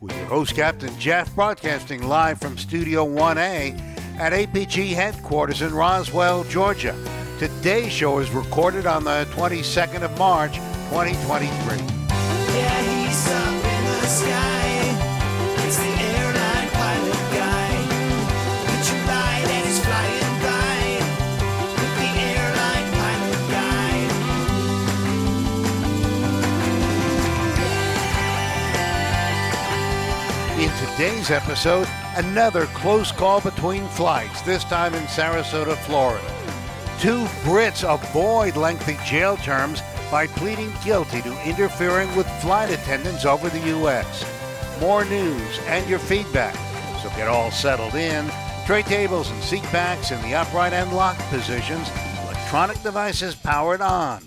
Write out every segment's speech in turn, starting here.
With your host, Captain Jeff, broadcasting live from Studio 1A at APG headquarters in Roswell, Georgia. Today's show is recorded on the 22nd of March, 2023. Yeah, today's episode, another close call between flights, this time in Sarasota, Florida. Two Brits avoid lengthy jail terms by pleading guilty to interfering with flight attendants over the U.S. More news and your feedback. So get all settled in. Tray tables and seat backs in the upright and locked positions. Electronic devices powered on.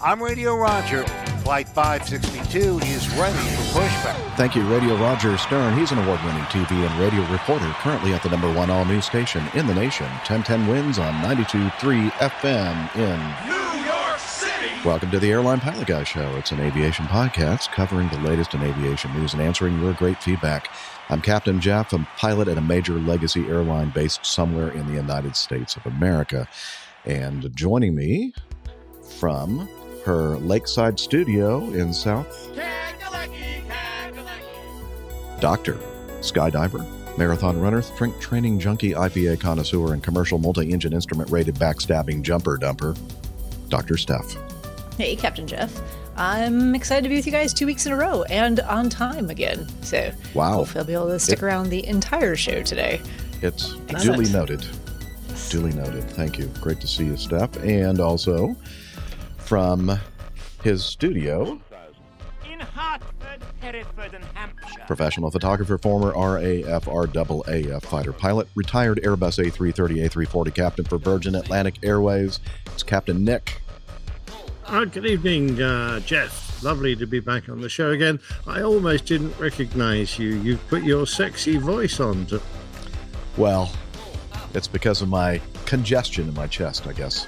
I'm Radio Roger. Flight 562 is ready for pushback. Thank you, Radio Roger Stern. He's an award winning TV and radio reporter, currently at the number one all news station in the nation, 1010 WINS on 92.3 FM in New York City. Welcome to the Airline Pilot Guy Show. It's an aviation podcast covering the latest in aviation news and answering your great feedback. I'm Captain Jeff, a pilot at a major legacy airline based somewhere in the United States of America. And joining me from her lakeside studio in South Dakota, skydiver, marathon runner, strength training junkie, IPA connoisseur, and commercial multi engine instrument rated backstabbing jumper dumper, Dr. Steph. Hey, Captain Jeff. I'm excited to be with you guys two weeks in a row and on time again. So, Wow. hopefully, I'll be able to stick It- around the entire show today. It's Excellent. duly noted. Duly noted. Thank you. Great to see you, Steph. And also from his studio, in Hertford, Hereford, and Hampshire. professional photographer, former RAF RAAF fighter pilot, retired Airbus A330 A340 captain for Virgin Atlantic Airways. It's Captain Nick. Oh, good evening, uh, Jeff. Lovely to be back on the show again. I almost didn't recognize you. You've put your sexy voice on. To, Well, it's because of my congestion in my chest, I guess.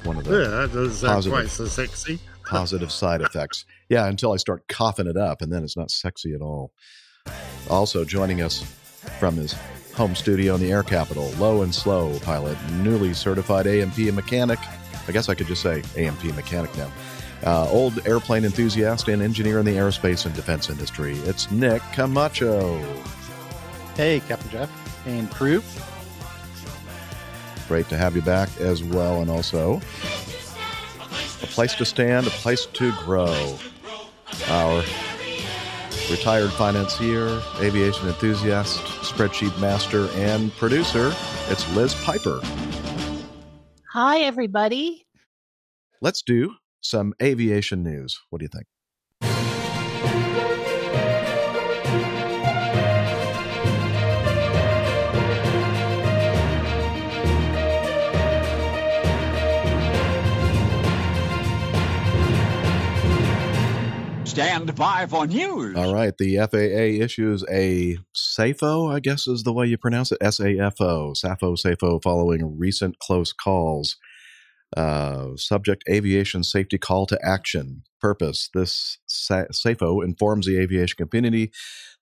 It's one of the yeah, that doesn't sound Positive. quite so sexy. positive side effects. Yeah, until I start coughing it up, and then it's not sexy at all. Also joining us from his home studio in the air capital, low and slow pilot, newly certified A&P mechanic. I guess I could just say A&P mechanic now. Uh, old airplane enthusiast and engineer in the aerospace and defense industry. It's Nick Camacho. Hey, Captain Jeff and crew. Great to have you back as well, and also a place to stand, a place to grow. Our retired financier, aviation enthusiast, spreadsheet master, and producer. It's Liz Piper. Hi, everybody. Let's do some aviation news. What do you think? Stand by for news. All right, the FAA issues a SAFO, I guess is the way you pronounce it, S-A-F-O, SAFO, SAFO, following recent close calls. Uh, subject aviation safety call to action. Purpose This Sa- SAFO informs the aviation community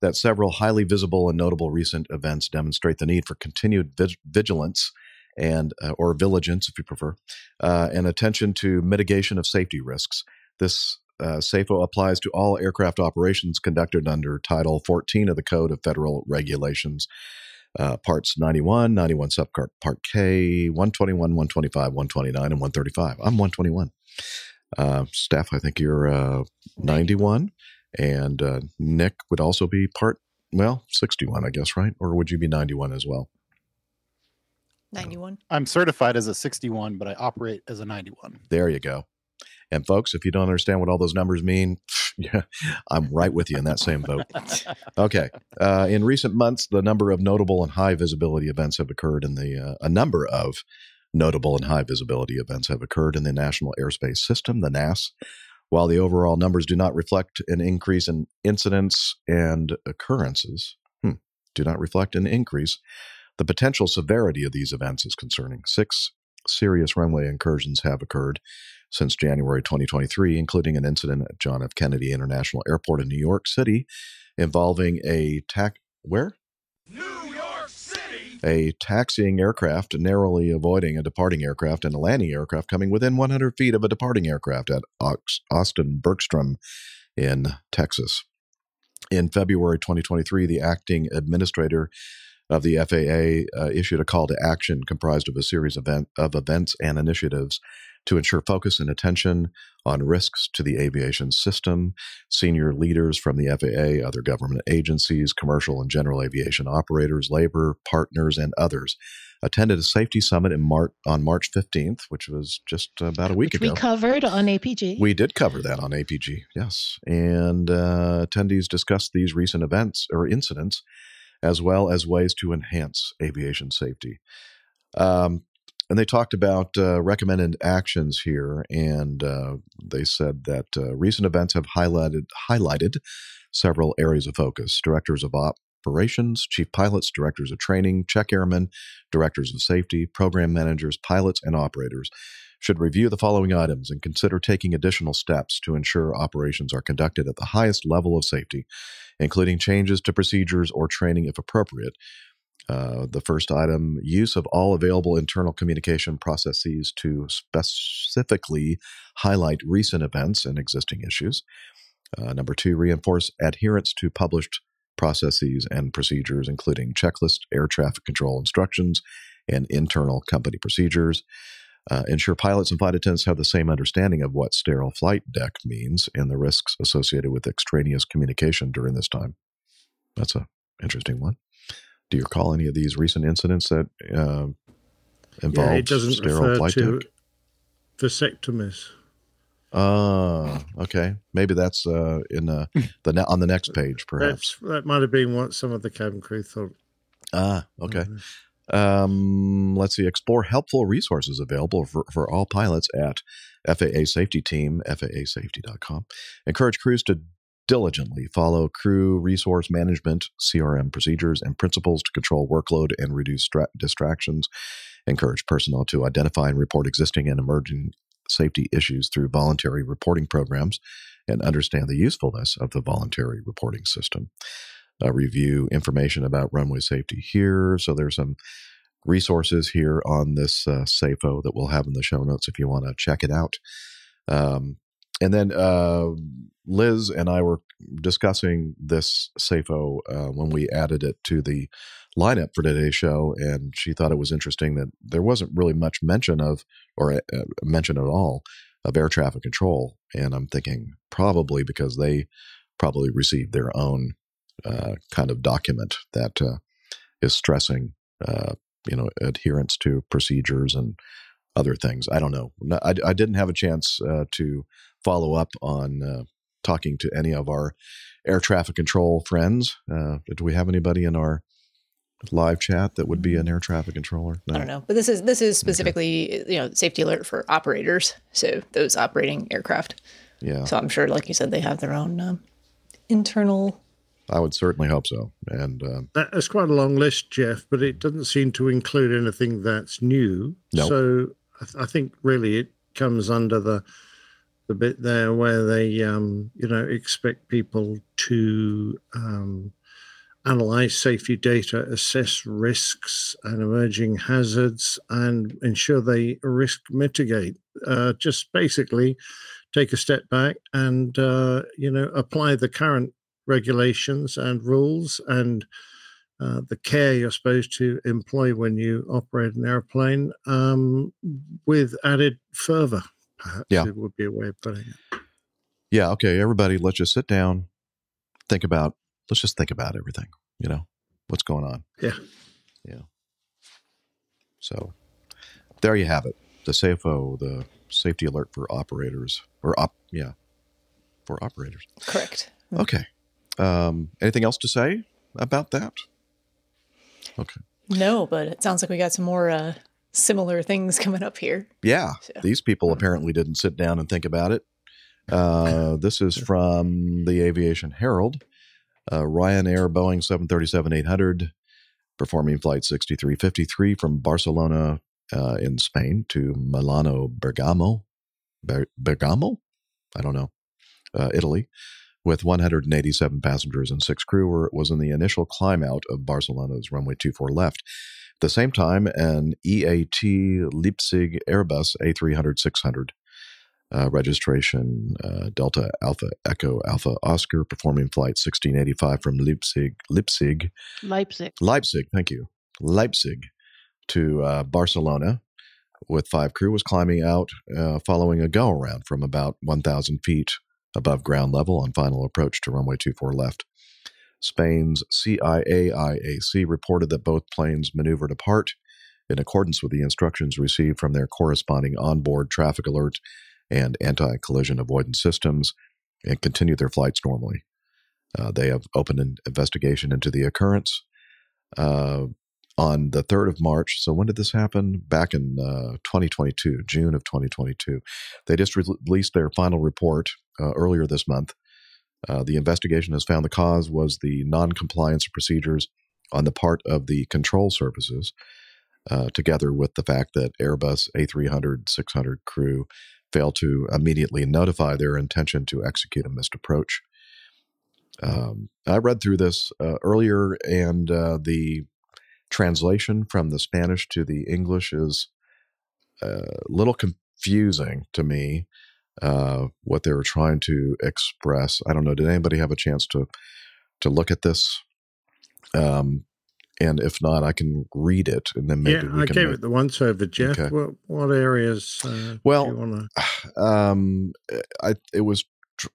that several highly visible and notable recent events demonstrate the need for continued vig- vigilance and uh, or vigilance, if you prefer, uh, and attention to mitigation of safety risks. This uh, SAFO applies to all aircraft operations conducted under Title 14 of the Code of Federal Regulations, uh, Parts 91, 91 Subpart Part K, 121, 125, 129, and 135. I'm 121. Uh, Steph, I think you're uh, 91. And uh, Nick would also be part, well, 61, I guess, right? Or would you be 91 as well? 91. I'm certified as a 61, but I operate as a 91. There you go. And folks, if you don't understand what all those numbers mean, Yeah, I'm right with you in that same boat. Okay. Uh, in recent months, the number of notable and high visibility events have occurred in the uh, a number of notable and high visibility events have occurred in the National Airspace System, the NAS. While the overall numbers do not reflect an increase in incidents and occurrences, hmm, do not reflect an increase, the potential severity of these events is concerning. Six serious runway incursions have occurred since January 2023, including an incident at John F. Kennedy International Airport in New York City involving a tac where? New York City. A taxiing aircraft narrowly avoiding a departing aircraft and a landing aircraft coming within 100 feet of a departing aircraft at Austin Bergstrom in Texas. In February 2023, the acting administrator of the FAA uh, issued a call to action comprised of a series of, event, of events and initiatives to ensure focus and attention on risks to the aviation system. Senior leaders from the FAA, other government agencies, commercial and general aviation operators, labor partners, and others attended a safety summit in Mar- on March 15th, which was just about a week Which ago. we covered on APG. We did cover that on APG, yes. And uh, attendees discussed these recent events or incidents, as well as ways to enhance aviation safety. Um, and they talked about uh, recommended actions here, and uh, they said that uh, recent events have highlighted highlighted several areas of focus. Directors of operations, chief pilots, directors of training, check airmen, directors of safety, program managers, pilots, and operators should review the following items and consider taking additional steps to ensure operations are conducted at the highest level of safety, including changes to procedures or training if appropriate. Uh, the first item use of all available internal communication processes to specifically highlight recent events and existing issues. Uh, number two, reinforce adherence to published processes and procedures, including checklist, air traffic control instructions, and internal company procedures. Uh, ensure pilots and flight attendants have the same understanding of what sterile flight deck means and the risks associated with extraneous communication during this time. That's a interesting one. Do you recall any of these recent incidents that uh, involved yeah, it doesn't sterile refer flight to deck? vasectomies. Ah, okay. Maybe that's uh, in uh, the ne- on the next page, perhaps. That's, that might have been what some of the cabin crew thought. Ah, okay. Um, let's see. Explore helpful resources available for, for all pilots at FAA Safety Team, FAASafety.com. Encourage crews to diligently follow crew resource management, CRM procedures, and principles to control workload and reduce stra- distractions. Encourage personnel to identify and report existing and emerging safety issues through voluntary reporting programs and understand the usefulness of the voluntary reporting system. Uh, review information about runway safety here. So there's some resources here on this uh, SAFO that we'll have in the show notes if you want to check it out. Um, and then uh, Liz and I were discussing this SAFO uh, when we added it to the lineup for today's show, and she thought it was interesting that there wasn't really much mention of, or uh, mention at all, of air traffic control. And I'm thinking probably because they probably received their own uh, kind of document that uh, is stressing, uh, you know, adherence to procedures and other things. I don't know. I, I didn't have a chance uh, to follow up on uh, talking to any of our air traffic control friends. Uh, do we have anybody in our live chat that would be an air traffic controller? I don't know, but this is this is specifically you know safety alert for operators, so those operating aircraft. Yeah, So I'm sure, like you said, they have their own um, internal. I would certainly hope so. And um, That's quite a long list, Jeff, but it doesn't seem to include anything that's new. No. So I, th- I think really it comes under the the bit there where they, um, you know, expect people to um, analyze safety data, assess risks and emerging hazards, and ensure they risk mitigate. Uh, just basically take a step back and, uh, you know, apply the current regulations and rules and uh, the care you're supposed to employ when you operate an airplane um, with added fervor, Yeah. it would be a way of putting it. yeah, okay, everybody, let's just sit down, think about, let's just think about everything, you know, what's going on. Yeah. Yeah. So there you have it. The SAFO, the safety alert for operators, or op, yeah, for operators. Correct. Okay. Um, anything else to say about that? Okay. No, but it sounds like we got some more uh, similar things coming up here. Yeah, So- these people apparently didn't sit down and think about it. Uh, this is from the Aviation Herald. Uh, Ryanair Boeing 737-800 performing flight 6353 from Barcelona uh, in Spain to Milano Bergamo. Ber- Bergamo? I don't know. Uh, Italy. With 187 passengers and six crew, where it was in the initial climb out of Barcelona's runway 24 left. At the same time, an EAT Leipzig Airbus A300 600 uh, registration uh, Delta Alpha Echo Alpha Oscar performing flight 1685 from Leipzig, Leipzig, Leipzig. Leipzig, thank you, Leipzig to uh, Barcelona with five crew was climbing out uh, following a go around from about 1,000 feet above ground level on final approach to runway 24 left. Spain's CIAIAC reported that both planes maneuvered apart in accordance with the instructions received from their corresponding onboard traffic alert and anti collision avoidance systems and continued their flights normally. Uh, they have opened an investigation into the occurrence. Uh, on the 3rd of March, so when did this happen? Back in uh, 2022, June of 2022. They just re- released their final report uh, earlier this month. Uh, the investigation has found the cause was the non compliance of procedures on the part of the control services, uh, together with the fact that Airbus A300 600 crew failed to immediately notify their intention to execute a missed approach. Um, I read through this uh, earlier, and uh, the translation from the Spanish to the English is a little confusing to me. Uh, what they were trying to express. I don't know. Did anybody have a chance to to look at this? Um, and if not, I can read it, and then maybe yeah, we I can. gave make- it the once over, Jeff. Okay. What, what areas? Uh, Well, do you want to? um, I it was. tr-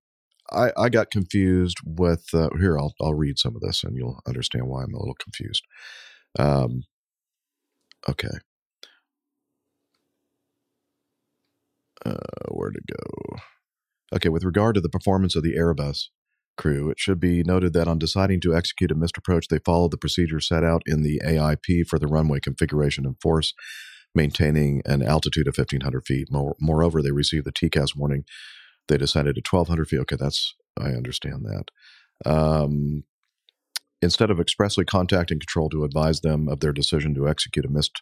I, I got confused with uh, here. I'll I'll read some of this, and you'll understand why I'm a little confused. Um, okay. Uh, where to go? Okay, with regard to the performance of the Airbus crew, it should be noted that on deciding to execute a missed approach, they followed the procedure set out in the AIP for the runway configuration and force, maintaining an altitude of 1,500 feet. More, moreover, they received the TCAS warning. They descended to 1,200 feet. Okay, that's I understand that. Um, instead of expressly contacting control to advise them of their decision to execute a missed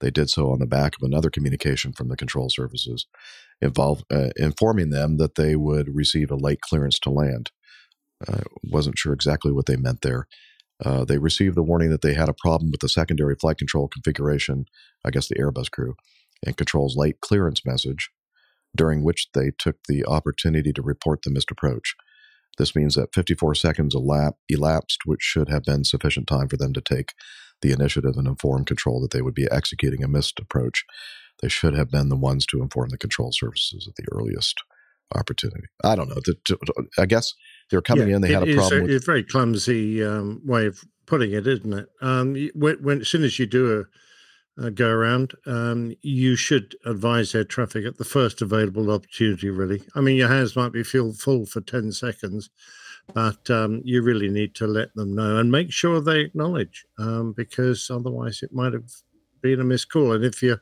they did so on the back of another communication from the control services, involve, uh, informing them that they would receive a late clearance to land. I wasn't sure exactly what they meant there. Uh, they received the warning that they had a problem with the secondary flight control configuration, I guess the Airbus crew, and control's late clearance message, during which they took the opportunity to report the missed approach. This means that 54 seconds elap- elapsed, which should have been sufficient time for them to take the initiative and inform control that they would be executing a missed approach. They should have been the ones to inform the control services at the earliest opportunity. I don't know. I guess they were coming Yeah, in. They had a problem with It's a very clumsy um, way of putting it, isn't it? Um, when, when as soon as you do a, a go around, um, you should advise air traffic at the first available opportunity. Really, I mean, your hands might be feel full for ten seconds, but um, you really need to let them know and make sure they acknowledge, um, because otherwise it might have been a missed call. And if you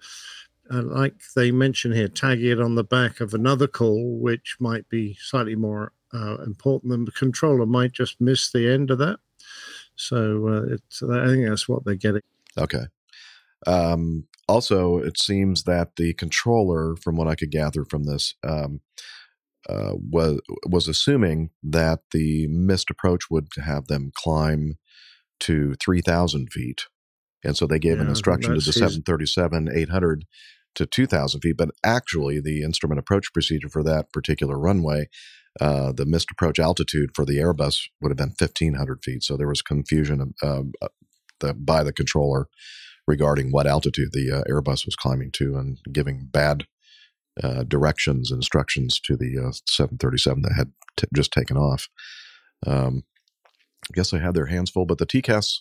uh, like they mention here, tagging it on the back of another call, which might be slightly more uh, important than the controller might just miss the end of that. So uh, it's, I think that's what they're getting. Okay. Um, also, it seems that the controller, from what I could gather from this, um, uh, was was assuming that the missed approach would have them climb to three thousand feet, and so they gave Yeah, an instruction to the seven thirty seven eight hundred to two thousand feet. But actually, the instrument approach procedure for that particular runway, uh, the missed approach altitude for the Airbus would have been fifteen hundred feet. So there was confusion um, uh, the, by the controller regarding what altitude the uh, Airbus was climbing to and giving bad uh, directions, instructions to the uh, 737 that had t- just taken off. Um, I guess they had their hands full, but the TCAS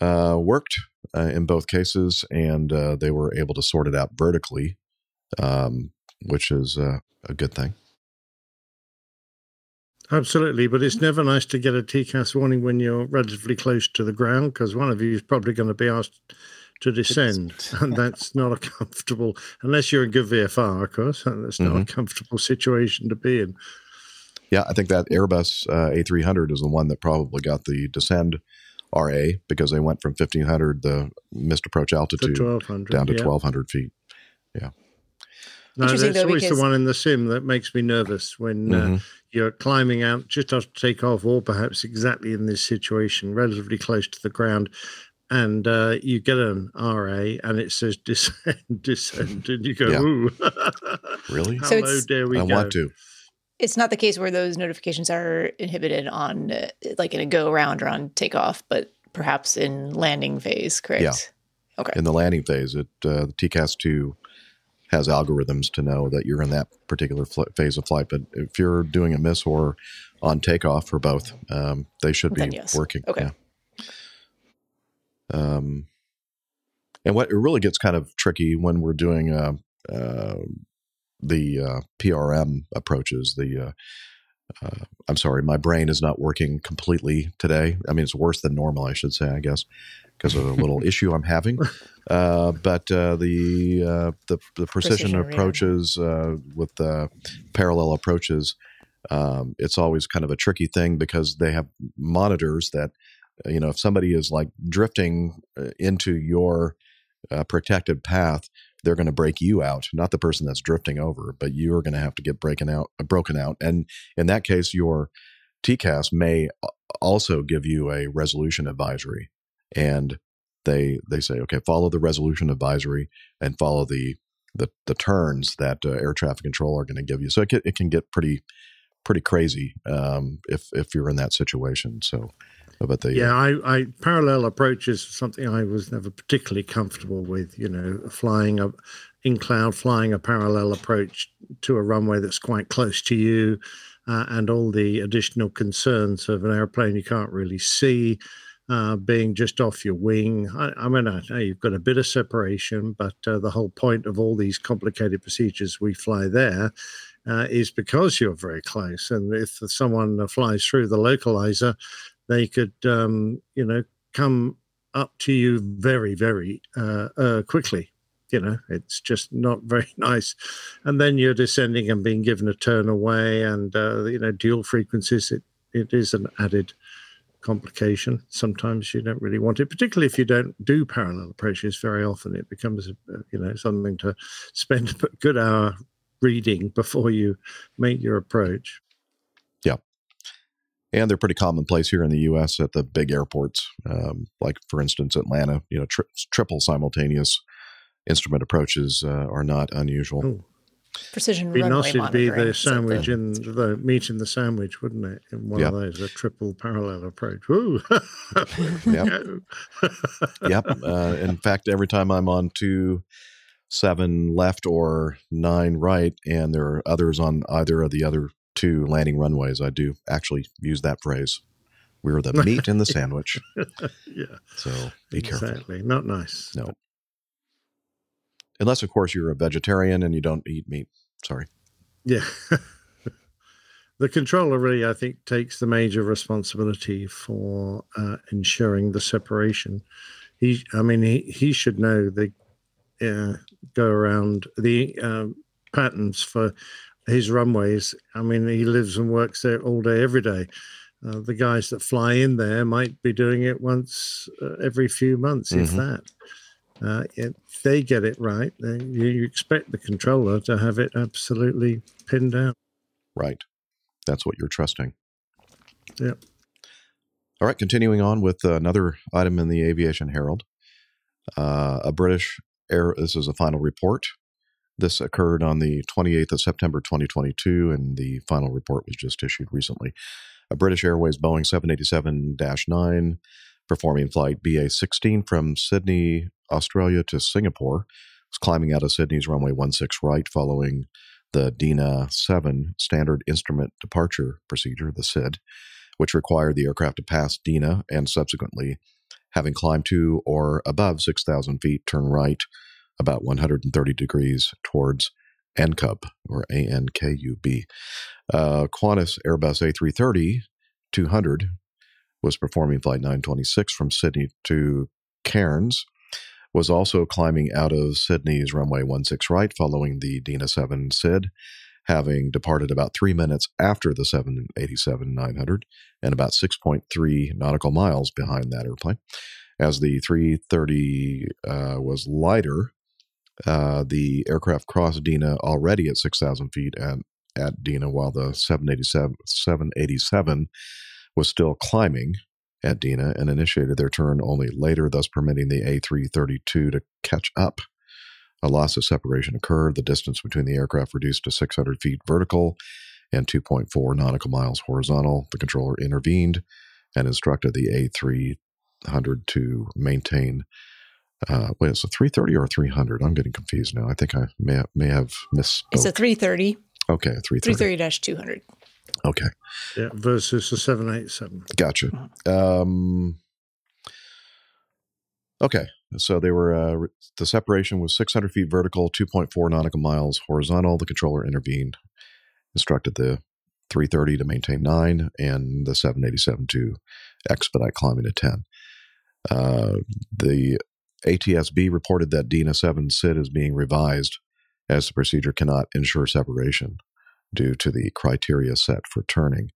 uh, worked uh, in both cases, and uh, they were able to sort it out vertically, um, which is uh, a good thing. Absolutely, but it's never nice to get a TCAS warning when you're relatively close to the ground because one of you is probably going to be asked to descend, and that's not a comfortable, unless you're in good VFR, of course, that's not a comfortable situation to be in. Yeah, I think that Airbus uh, A300 is the one that probably got the descend RA because they went from 1500, the missed approach altitude, 1200, down to yeah. 1200 feet. Yeah. No, Interesting, that's though, always because- the one in the sim that makes me nervous when Mhm. uh, you're climbing out just after takeoff, or perhaps exactly in this situation, relatively close to the ground, and uh, you get an RA and it says descend, descend, and you go, Yeah. ooh, Really? how So low it's- dare we go? I go? want to. It's not the case where those notifications are inhibited on uh, like in a go around or on takeoff, but perhaps in landing phase, correct? Yeah. Okay. In the landing phase, it uh, the TCAS 2 has algorithms to know that you're in that particular fl- phase of flight. But if you're doing a miss or on takeoff or both, um, they should be yes. working. Okay. Yeah. Um, and what it really gets kind of tricky when we're doing uh, uh, the uh, PRM approaches, the uh, uh, I'm sorry, my brain is not working completely today. I mean, it's worse than normal, I should say, I guess, because of a little issue I'm having. Uh, but uh, the, uh, the the precision, Precision approaches uh, with the parallel approaches, um, it's always kind of a tricky thing because they have monitors that, uh, you know, if somebody is like drifting uh, into your uh, protected path, they're going to break you out, not the person that's drifting over, but you're going to have to get breaking out, uh, broken out. And in that case, your TCAS may also give you a resolution advisory, and they they say, okay, follow the resolution advisory and follow the the, the turns that uh, air traffic control are going to give you. So it can, it can get pretty pretty crazy um, if if you're in that situation. So, but the Yeah, I, I parallel approach is something I was never particularly comfortable with. You know, flying a in cloud, flying a parallel approach to a runway that's quite close to you, uh, and all the additional concerns of an airplane you can't really see, uh, being just off your wing. I, I mean, I know you've got a bit of separation, but uh, the whole point of all these complicated procedures we fly there uh, is because you're very close. And if someone uh, flies through the localizer, they could, um, you know, come up to you very, very uh, quickly. You know, it's just not very nice. And then you're descending and being given a turn away, and uh, you know, dual frequencies. It it is an added complication. Sometimes you don't really want it, particularly if you don't do parallel approaches very often. It becomes, uh, you know, something to spend a good hour reading before you make your approach. Yeah, and they're pretty commonplace here in the U.S. at the big airports, um, like for instance Atlanta. You know, tri- triple simultaneous instrument approaches uh, are not unusual. Oh. Precision Be runway nice to be the sandwich the- in the meat in the sandwich, wouldn't it? In one Yeah. of those, a triple parallel approach. Ooh. Yep. yep. Uh, in fact, every time I'm on two seven left or nine right, and there are others on either of the other two landing runways, I do actually use that phrase. We're the meat in the sandwich. yeah, So be careful. exactly. Not nice. No. Unless, of course, you're a vegetarian and you don't eat meat. Sorry. Yeah. the controller really, I think, takes the major responsibility for uh, ensuring the separation. He, I mean, he, he should know the uh, go around the um, patterns for his runways. I mean, he lives and works there all day, every day. Uh, the guys that fly in there might be doing it once uh, every few months, if Mhm. that. Uh, if they get it right, then you, you expect the controller to have it absolutely pinned down. Right. That's what you're trusting. Yep. All right. Continuing on with another item in the Aviation Herald. Uh, a British air, this is a final report. This occurred on the 28th of September 2022, and the final report was just issued recently. A British Airways Boeing 787 9 performing flight BA 16 from Sydney, Australia to Singapore was climbing out of Sydney's runway 16 right following the DINA 7 standard instrument departure procedure, the SID, which required the aircraft to pass DINA and subsequently, having climbed to or above 6,000 feet, turn right about 130 degrees towards ANKUB or A N K U B. Uh, Qantas Airbus A330 200 was performing flight 926 from Sydney to Cairns. Was also climbing out of Sydney's runway 16 right following the Dina 7 SID, having departed about three minutes after the 787 900 and about 6.3 nautical miles behind that airplane. As the 330 uh, was lighter, uh, the aircraft crossed Dina already at 6,000 feet at, at Dina, while the 787, 787 was still climbing at Dina and initiated their turn only later, thus permitting the A332 to catch up. A loss of separation occurred. The distance between the aircraft reduced to 600 feet vertical and 2.4 nautical miles horizontal. The controller intervened and instructed the A300 to maintain. Uh, wait, it's a 330 or a 300? I'm getting confused now. I think I may have, may have missed. It's a 330, Okay, 330. 330 200. Okay. Yeah, versus the 787. Gotcha. Um, okay, so they were uh, the separation was 600 feet vertical, 2.4 nautical miles horizontal. The controller intervened, instructed the 330 to maintain nine, and the 787 to expedite climbing to 10. Uh, the ATSB reported that DINA 7 SID is being revised as the procedure cannot ensure separation due to the criteria set for turning.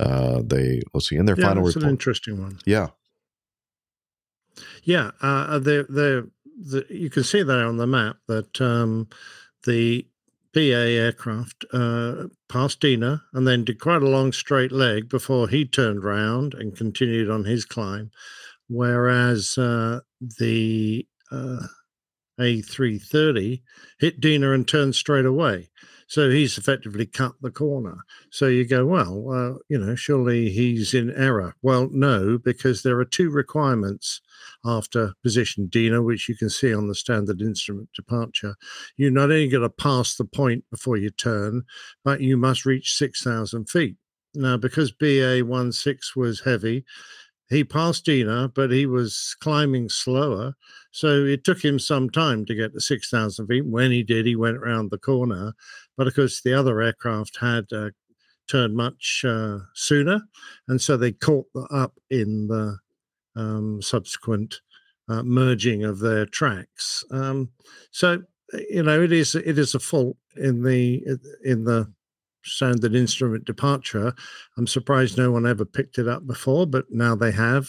Uh, they let's see in their yeah, final that's an report. interesting one. Yeah, Yeah, uh, they they the, you can see there on the map that um, the BA aircraft uh, passed Dina and then did quite a long straight leg before he turned round and continued on his climb, whereas uh, the uh, A330 hit Dina and turned straight away. So he's effectively cut the corner. So you go, well, uh, you know, surely he's in error. Well, no, because there are two requirements after position Dina, which you can see on the standard instrument departure. You not only got to pass the point before you turn, but you must reach 6,000 feet. Now, because BA 16 was heavy, he passed Dina, but he was climbing slower. So it took him some time to get to 6,000 feet. When he did, he went around the corner. But of course, the other aircraft had uh, turned much uh, sooner. And so they caught up in the um, subsequent uh, merging of their tracks. Um, so, you know, it is it is a fault in the in the standard instrument departure. I'm surprised no one ever picked it up before, but now they have.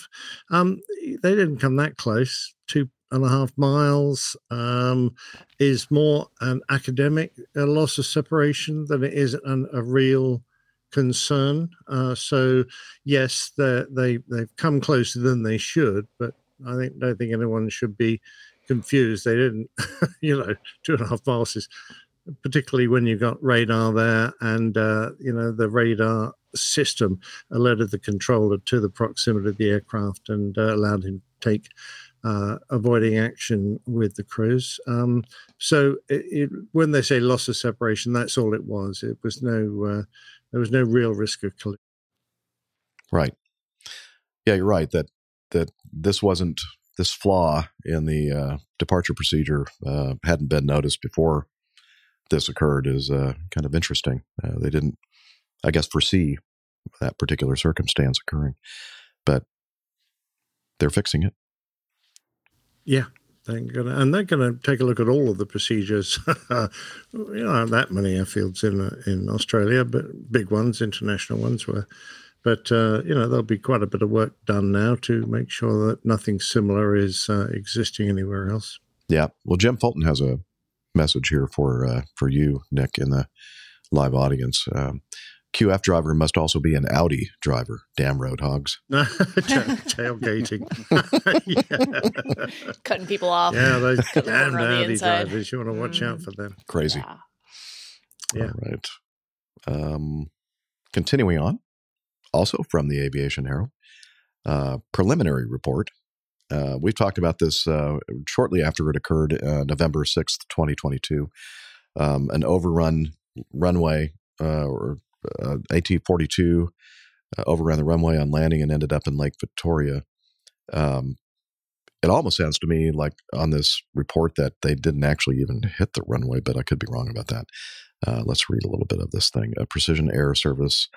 Um, they didn't come that close. Two and a half miles um, is more an academic loss of separation than it is an, a real concern. Uh, so yes, they they've come closer than they should, but I think don't think anyone should be confused. They didn't, you know, two and a half miles is particularly when you've got radar there and uh, you know the radar system alerted the controller to the proximity of the aircraft and uh, allowed him to take uh, avoiding action with the crews. Um, so it, it, when they say loss of separation, that's all it was. It was no uh, there was no real risk of collision. right. Yeah, you're right that that this wasn't this flaw in the uh, departure procedure uh, hadn't been noticed before this occurred is uh, kind of interesting. Uh, they didn't, I guess, foresee that particular circumstance occurring, but they're fixing it. Yeah, they're gonna, and they're going to take a look at all of the procedures. you know, that many airfields in in Australia, but big ones, international ones were. But uh, you know, there'll be quite a bit of work done now to make sure that nothing similar is uh, existing anywhere else. Yeah. Well, Jim Fulton has a message here for uh, for you, Nick, in the live audience. Um, QF driver must also be an Audi driver. Damn road hogs. Tailgating. yeah. Cutting people off. yeah, those damn over on the Audi inside. drivers. You want to watch out for them. Crazy. Yeah. Yeah. All right. Um, continuing on, also from the Aviation Herald, uh, preliminary report. Uh, we've talked about this uh, shortly after it occurred, uh, November 6th, 2022. Um, an overrun runway uh, or uh, AT 42 uh, overran the runway on landing and ended up in Lake Victoria. Um, it almost sounds to me like on this report that they didn't actually even hit the runway, but I could be wrong about that. Uh, let's read a little bit of this thing. A Precision Air Service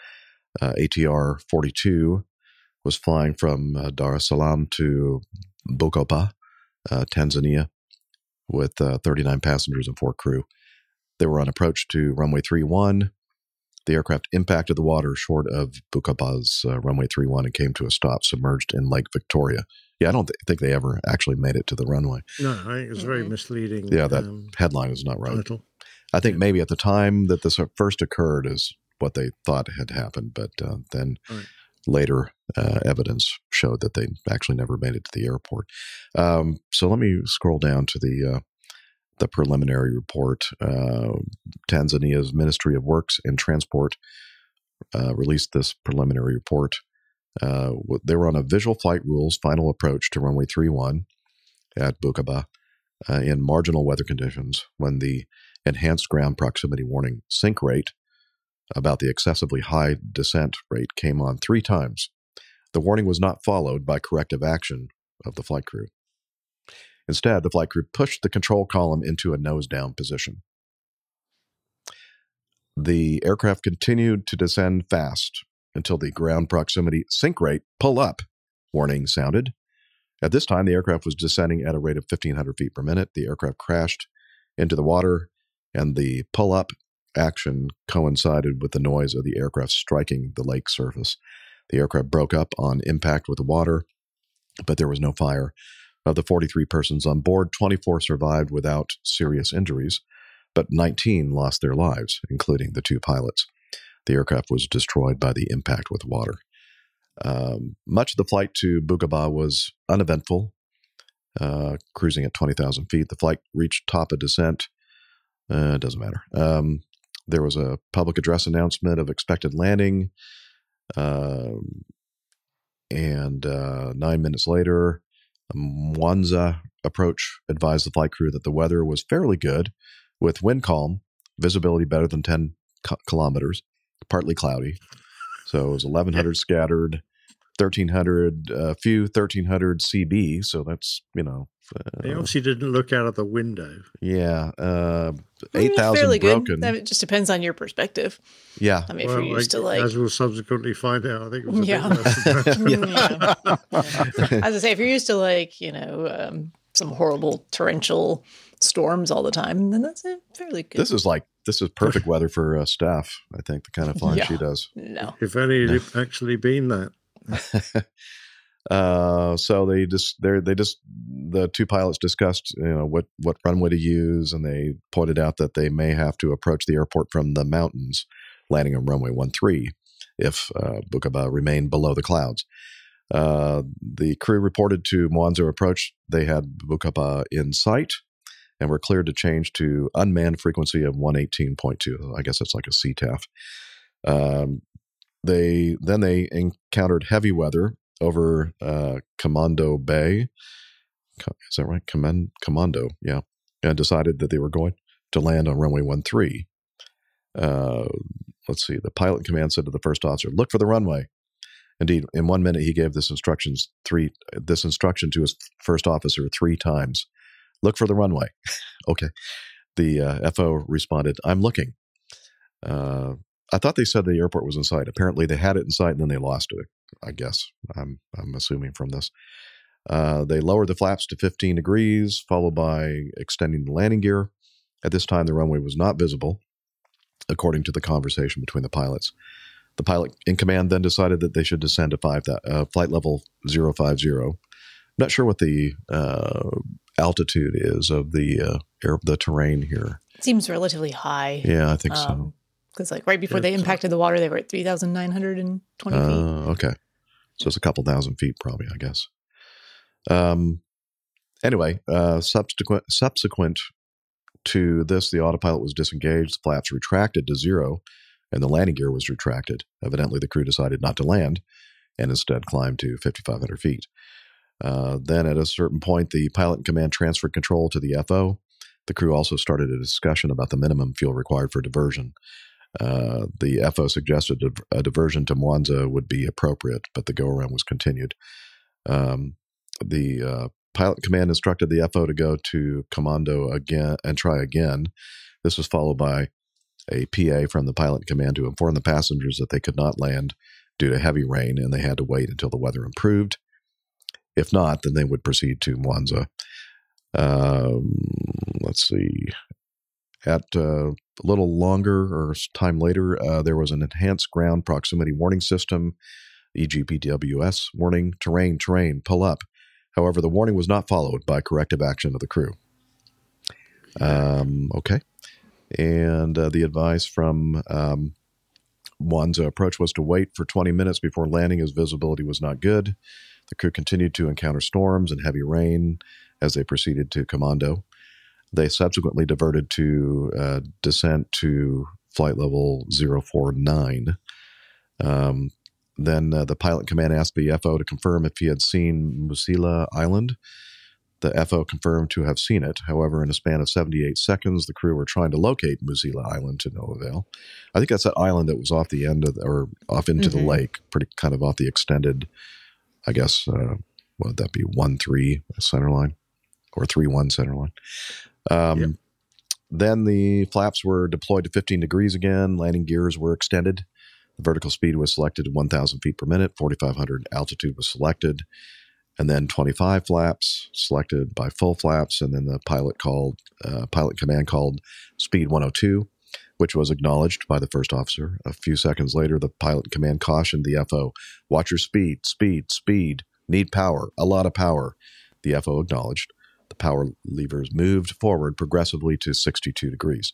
uh, ATR 42 was flying from uh, Dar es Salaam to Bukoba, uh, Tanzania, with uh, 39 passengers and four crew. They were on approach to runway 31. The aircraft impacted the water short of Bukoba's uh, runway 31 and came to a stop submerged in Lake Victoria. Yeah, I don't th- think they ever actually made it to the runway. No, I think it's very misleading. Yeah, that um, headline is not right. title. I think maybe at the time that this first occurred is what they thought had happened, but uh, then Right. later uh, evidence showed that they actually never made it to the airport. Um, so let me scroll down to the uh, the preliminary report. Uh, Tanzania's Ministry of Works and Transport uh, released this preliminary report. Uh, they were on a visual flight rules final approach to runway 31 at Bukoba uh, in marginal weather conditions when the enhanced ground proximity warning sink rate about the excessively high descent rate came on three times. The warning was not followed by corrective action of the flight crew. Instead, the flight crew pushed the control column into a nose down position. The aircraft continued to descend fast until the ground proximity sink rate pull up warning sounded. At this time, the aircraft was descending at a rate of 1,500 feet per minute. The aircraft crashed into the water, and the pull up action coincided with the noise of the aircraft striking the lake surface. The aircraft broke up on impact with the water, but there was no fire. Of the 43 persons on board, 24 survived without serious injuries, but 19 lost their lives, including the two pilots. The aircraft was destroyed by the impact with water. Um, much of the flight to Bukoba was uneventful, uh, cruising at 20,000 feet. The flight reached top of descent. Uh, doesn't matter. Um, there was a public address announcement of expected landing. Um, and uh, nine minutes later, Mwanza approach advised the flight crew that the weather was fairly good, with wind calm, visibility better than 10 kilometers, partly cloudy. So it was 1,100 scattered, 1,300, a uh, few 1,300 CB. So that's, you know, They uh, obviously didn't look out of the window. yeah, uh, I mean, 8,000 fairly broken. good. That- It just depends on your perspective. Yeah. I mean, if Well, you're used to like, like, as we'll subsequently find out, I think it was a Yeah. bit less than. Yeah. as I say, if you're used to like, you know, um, some horrible torrential storms all the time, then that's uh, fairly good. This is like, this is perfect weather for uh, Steph, I think, the kind of flying Yeah. she does. no. If only it had actually been that. uh, so they just they they just the two pilots discussed you know what what runway to use, and they pointed out that they may have to approach the airport from the mountains, landing on runway one three if uh, Bukoba remained below the clouds. Uh, the crew reported to Mwanza approach they had Bukoba in sight and were cleared to change to unmanned frequency of 118.2. I guess that's like a CTAF. Um, they then they encountered heavy weather over uh, Commando Bay. Is that right? Command, Commando, yeah. And decided that they were going to land on runway 13. Uh, let's see. The pilot in command said to the first officer, "Look for the runway." Indeed, in one minute, he gave this instructions three this instruction to his first officer three times. Look for the runway. okay. The uh, FO responded, "I'm looking." Uh, I thought they said the airport was in sight. Apparently, they had it in sight and then they lost it. I guess I'm I'm assuming from this. Uh, they lowered the flaps to 15 degrees, followed by extending the landing gear. At this time, the runway was not visible, according to the conversation between the pilots. The pilot in command then decided that they should descend to five uh, flight level 050. I'm not sure what the uh, altitude is of the uh, air, the terrain here. Seems relatively high. Yeah, I think so. Because like right before they impacted the water, they were at three thousand nine hundred and twenty feet. Uh, okay. So it's a couple thousand feet, probably, I guess. Um, anyway, uh, subsequent subsequent to this, the autopilot was disengaged, the flaps retracted to zero, and the landing gear was retracted. Evidently, the crew decided not to land and instead climbed to 5,500 feet. Uh, then, at a certain point, the pilot in command transferred control to the FO. The crew also started a discussion about the minimum fuel required for diversion. Uh, the FO suggested a, a diversion to Mwanza would be appropriate, but the go around was continued. Um, the uh, pilot command instructed the FO to go to commando again and try again. This was followed by a PA from the pilot command to inform the passengers that they could not land due to heavy rain and they had to wait until the weather improved. If not, then they would proceed to Mwanza. Um, let's see. At uh, a little longer or time later, uh, there was an enhanced ground proximity warning system, EGPWS warning, terrain, terrain, pull up. However, the warning was not followed by corrective action of the crew. Um, okay. And uh, the advice from um, Mwanza approach was to wait for 20 minutes before landing as visibility was not good. The crew continued to encounter storms and heavy rain as they proceeded to Commando. They subsequently diverted to uh, descent to flight level 049. Um, then uh, the pilot command asked the FO to confirm if he had seen Musila Island. The FO confirmed to have seen it. However, in a span of 78 seconds, the crew were trying to locate Musila Island to no avail. I think that's that island that was off the end of, the, or off into the Mhm. lake, pretty kind of off the extended, I guess, uh, what would that be, 1 3 center line or 3 1 center line. Um, Then the flaps were deployed to 15 degrees again. Landing gears were extended. The vertical speed was selected at 1,000 feet per minute. 4,500 altitude was selected. And then 25 flaps selected by full flaps. And then the pilot called, uh, pilot command called speed 102, which was acknowledged by the first officer. A few seconds later, the pilot command cautioned the FO, watch your speed, speed, speed, need power, a lot of power. The FO acknowledged. The power levers moved forward progressively to 62 degrees.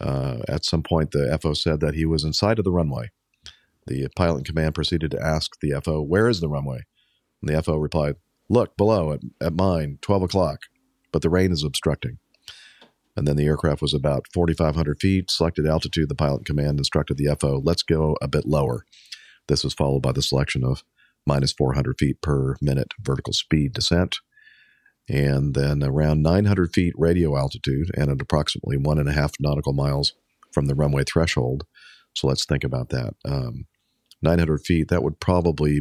Uh, at some point, the FO said that he was inside of the runway. The pilot in command proceeded to ask the FO, Where is the runway? And the FO replied, Look below at, at mine, 12 o'clock, but the rain is obstructing. And then the aircraft was about 4,500 feet. Selected altitude, the pilot in command instructed the FO, Let's go a bit lower. This was followed by the selection of minus 400 feet per minute vertical speed descent and then around 900 feet radio altitude and at approximately one and a half nautical miles from the runway threshold. So let's think about that. Um, 900 feet, that would probably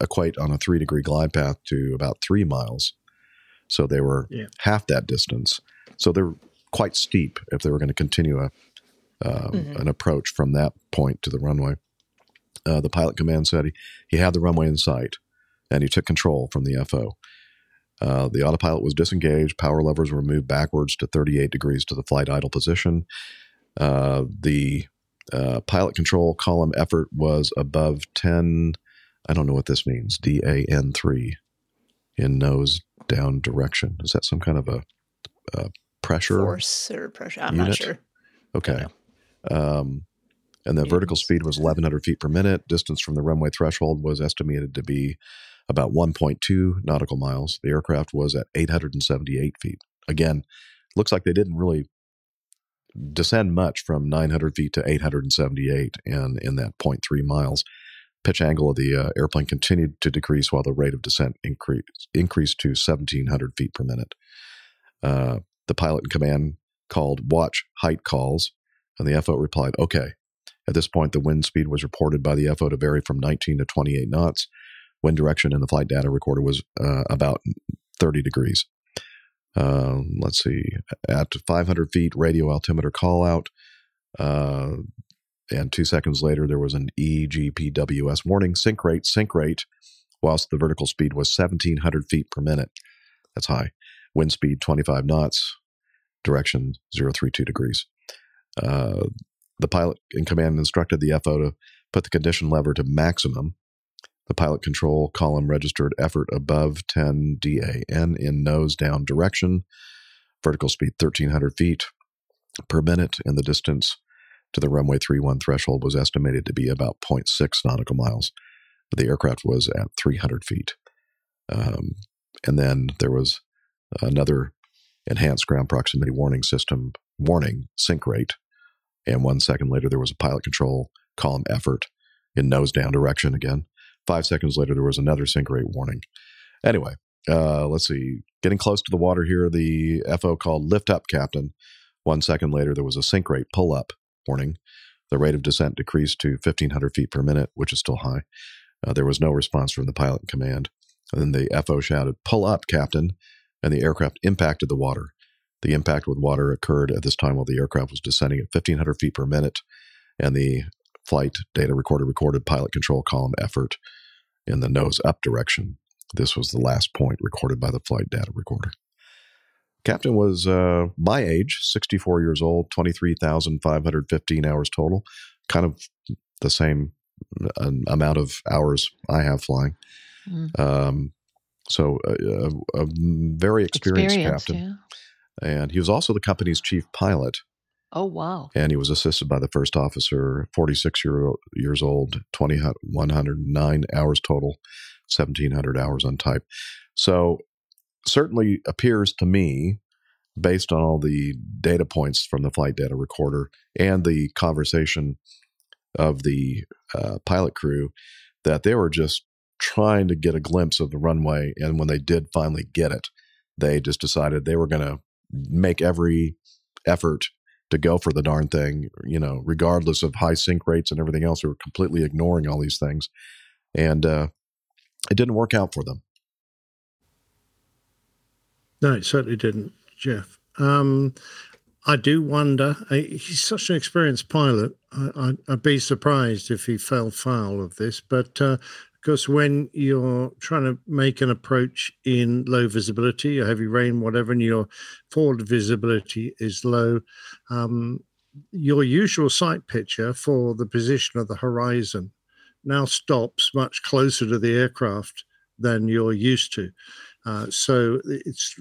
equate on a three degree glide path to about three miles. So they were Yeah. half that distance. So they're quite steep if they were going to continue a, um, Mhm. an approach from that point to the runway. Uh, the pilot command said he, he had the runway in sight and he took control from the FO. Uh, the autopilot was disengaged. Power levers were moved backwards to 38 degrees to the flight idle position. Uh, the uh, pilot control column effort was above 10. I don't know what this means. DAN 3 in nose down direction. Is that some kind of a, a pressure? Force or pressure. I'm unit? not sure. Okay. Um, and the vertical speed was 1,100 feet per minute. Distance from the runway threshold was estimated to be about 1.2 nautical miles. The aircraft was at 878 feet. Again, looks like they didn't really descend much from 900 feet to 878 and in that 0.3 miles. Pitch angle of the uh, airplane continued to decrease while the rate of descent increased, increased to 1,700 feet per minute. Uh, the pilot in command called watch height calls, and the FO replied, okay. At this point, the wind speed was reported by the FO to vary from 19 to 28 knots. Wind direction in the flight data recorder was uh, about 30 degrees. Uh, let's see, at 500 feet, radio altimeter call out. Uh, and two seconds later, there was an EGPWS warning sink rate, sink rate, whilst the vertical speed was 1700 feet per minute. That's high. Wind speed 25 knots, direction 032 degrees. Uh, the pilot in command instructed the FO to put the condition lever to maximum. The pilot control column registered effort above 10 DAN in nose down direction, vertical speed 1300 feet per minute, and the distance to the runway 31 threshold was estimated to be about 0.6 nautical miles. The aircraft was at 300 feet. Um, and then there was another enhanced ground proximity warning system warning sink rate. And one second later, there was a pilot control column effort in nose down direction again. Five seconds later, there was another sink rate warning. Anyway, uh, let's see. Getting close to the water here, the FO called lift up, Captain. One second later, there was a sink rate pull up warning. The rate of descent decreased to 1,500 feet per minute, which is still high. Uh, there was no response from the pilot in command. And then the FO shouted, Pull up, Captain. And the aircraft impacted the water. The impact with water occurred at this time while the aircraft was descending at 1,500 feet per minute. And the flight data recorder recorded pilot control column effort in the nose up direction. This was the last point recorded by the flight data recorder. Captain was uh, my age, 64 years old, 23,515 hours total. Kind of the same uh, amount of hours I have flying. Mm. Um, so, uh, a, a very experienced, Experienced, captain. And he was also the company's chief pilot. Oh wow. And he was assisted by the first officer, 46 year, years old, 20, 109 hours total, 1,700 hours on type. So, certainly appears to me, based on all the data points from the flight data recorder and the conversation of the uh, pilot crew, that they were just trying to get a glimpse of the runway. And when they did finally get it, they just decided they were going to make every effort to go for the darn thing, you know, regardless of high sink rates and everything else. They were completely ignoring all these things. And uh, it didn't work out for them. No, it certainly didn't, Jeff. Um, I do wonder. uh, He's such an experienced pilot. I, I'd be surprised if he fell foul of this. But uh, because when you're trying to make an approach in low visibility, or heavy rain, whatever, and your forward visibility is low, um, your usual sight picture for the position of the horizon now stops much closer to the aircraft than you're used to. Uh, so it's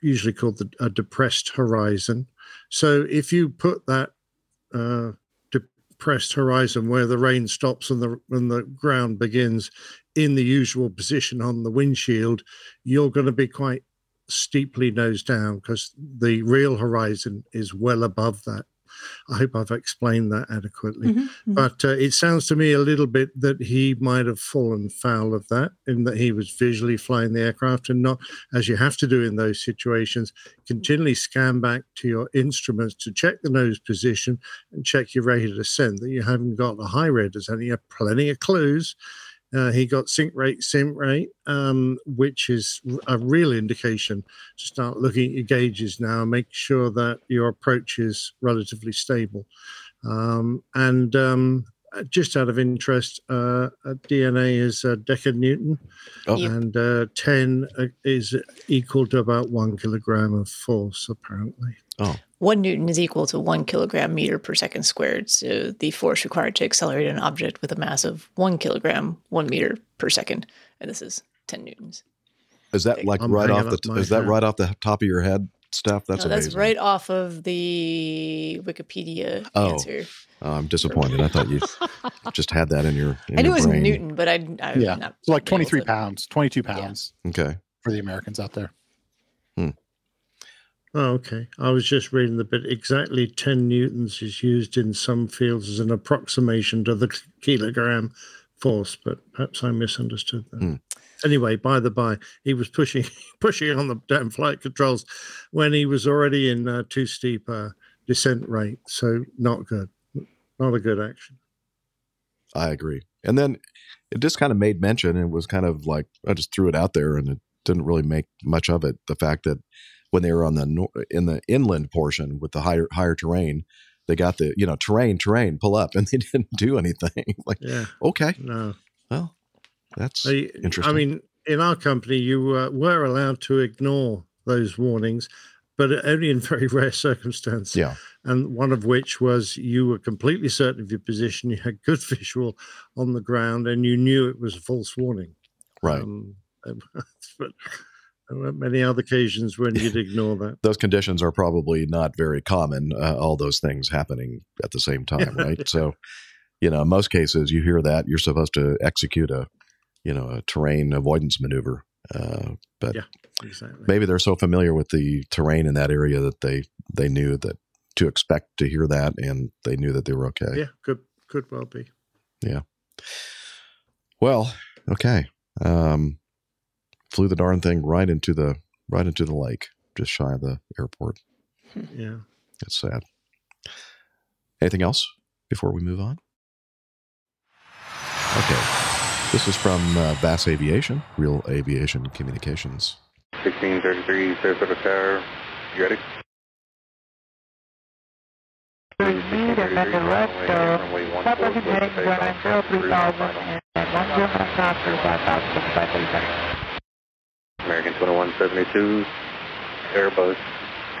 usually called the, a depressed horizon. So if you put that uh, depressed horizon where the rain stops and the and the ground begins in the usual position on the windshield, you're going to be quite steeply nose down because the real horizon is well above that. I hope I've explained that adequately. Mhm, mhm. But uh, it sounds to me a little bit that he might have fallen foul of that, in that he was visually flying the aircraft and not, as you have to do in those situations, continually scan back to your instruments to check the nose position and check your rate of descent, that you haven't got a high rate of descent. You have plenty of clues. Uh, he got sink rate, sim rate, um, which is a real indication to start looking at your gauges now and make sure that your approach is relatively stable. Um, and um, uh, just out of interest, uh, uh, DNA is a decanewton, Oh. And uh, 10 uh, is equal to about one kilogram of force, apparently. One newton is equal to one kilogram meter per second squared. So the force required to accelerate an object with a mass of one kilogram, one meter per second. And this is 10 newtons. Is that like I'm right off the? up my Is that right off the top of your head, Steph? That's no, that's amazing. right off of the Wikipedia Oh. answer. Oh, I'm disappointed. I thought you just had that in your. In I knew your it was brain. Newton, but I, I yeah, not it's like been able 23 to- pounds, 22 pounds Okay. for the Americans out there. Oh, okay. I was just reading the bit. Exactly 10 newtons is used in some fields as an approximation to the kilogram force, but perhaps I misunderstood that. Hmm. Anyway, by the by, he was pushing pushing on the damn flight controls when he was already in uh, too steep uh, descent rate. So not good. Not a good action. I agree. And then it just kind of made mention and was kind of like I just threw it out there and it didn't really make much of it. The fact that when they were on the in the inland portion with the higher higher terrain, they got the you know terrain terrain pull up and they didn't do anything. like Yeah. okay, No. well that's I, interesting. I mean, in our company, you uh, were allowed to ignore those warnings, but only in very rare circumstances. yeah, And one of which was you were completely certain of your position, you had good visual on the ground, and you knew it was a false warning. right. Um, but there weren't many other occasions when you'd ignore that. those conditions are probably not very common. Uh, all those things happening at the same time, right? So, you know, in most cases, you hear that you're supposed to execute a, you know, a terrain avoidance maneuver. Uh, but Yeah. Exactly. maybe they're so familiar with the terrain in that area that they they knew that to expect to hear that, and they knew that they were okay. Yeah, could could well be. Yeah. Well, okay. Um, flew the darn thing right into the right into the lake, just shy of the airport. Yeah. It's sad. Anything else before we move on? Okay. This is from uh, VASAviation, Real Aviation Communications. 1633, Sarasota Tower. You ready? American 2172, Airbus,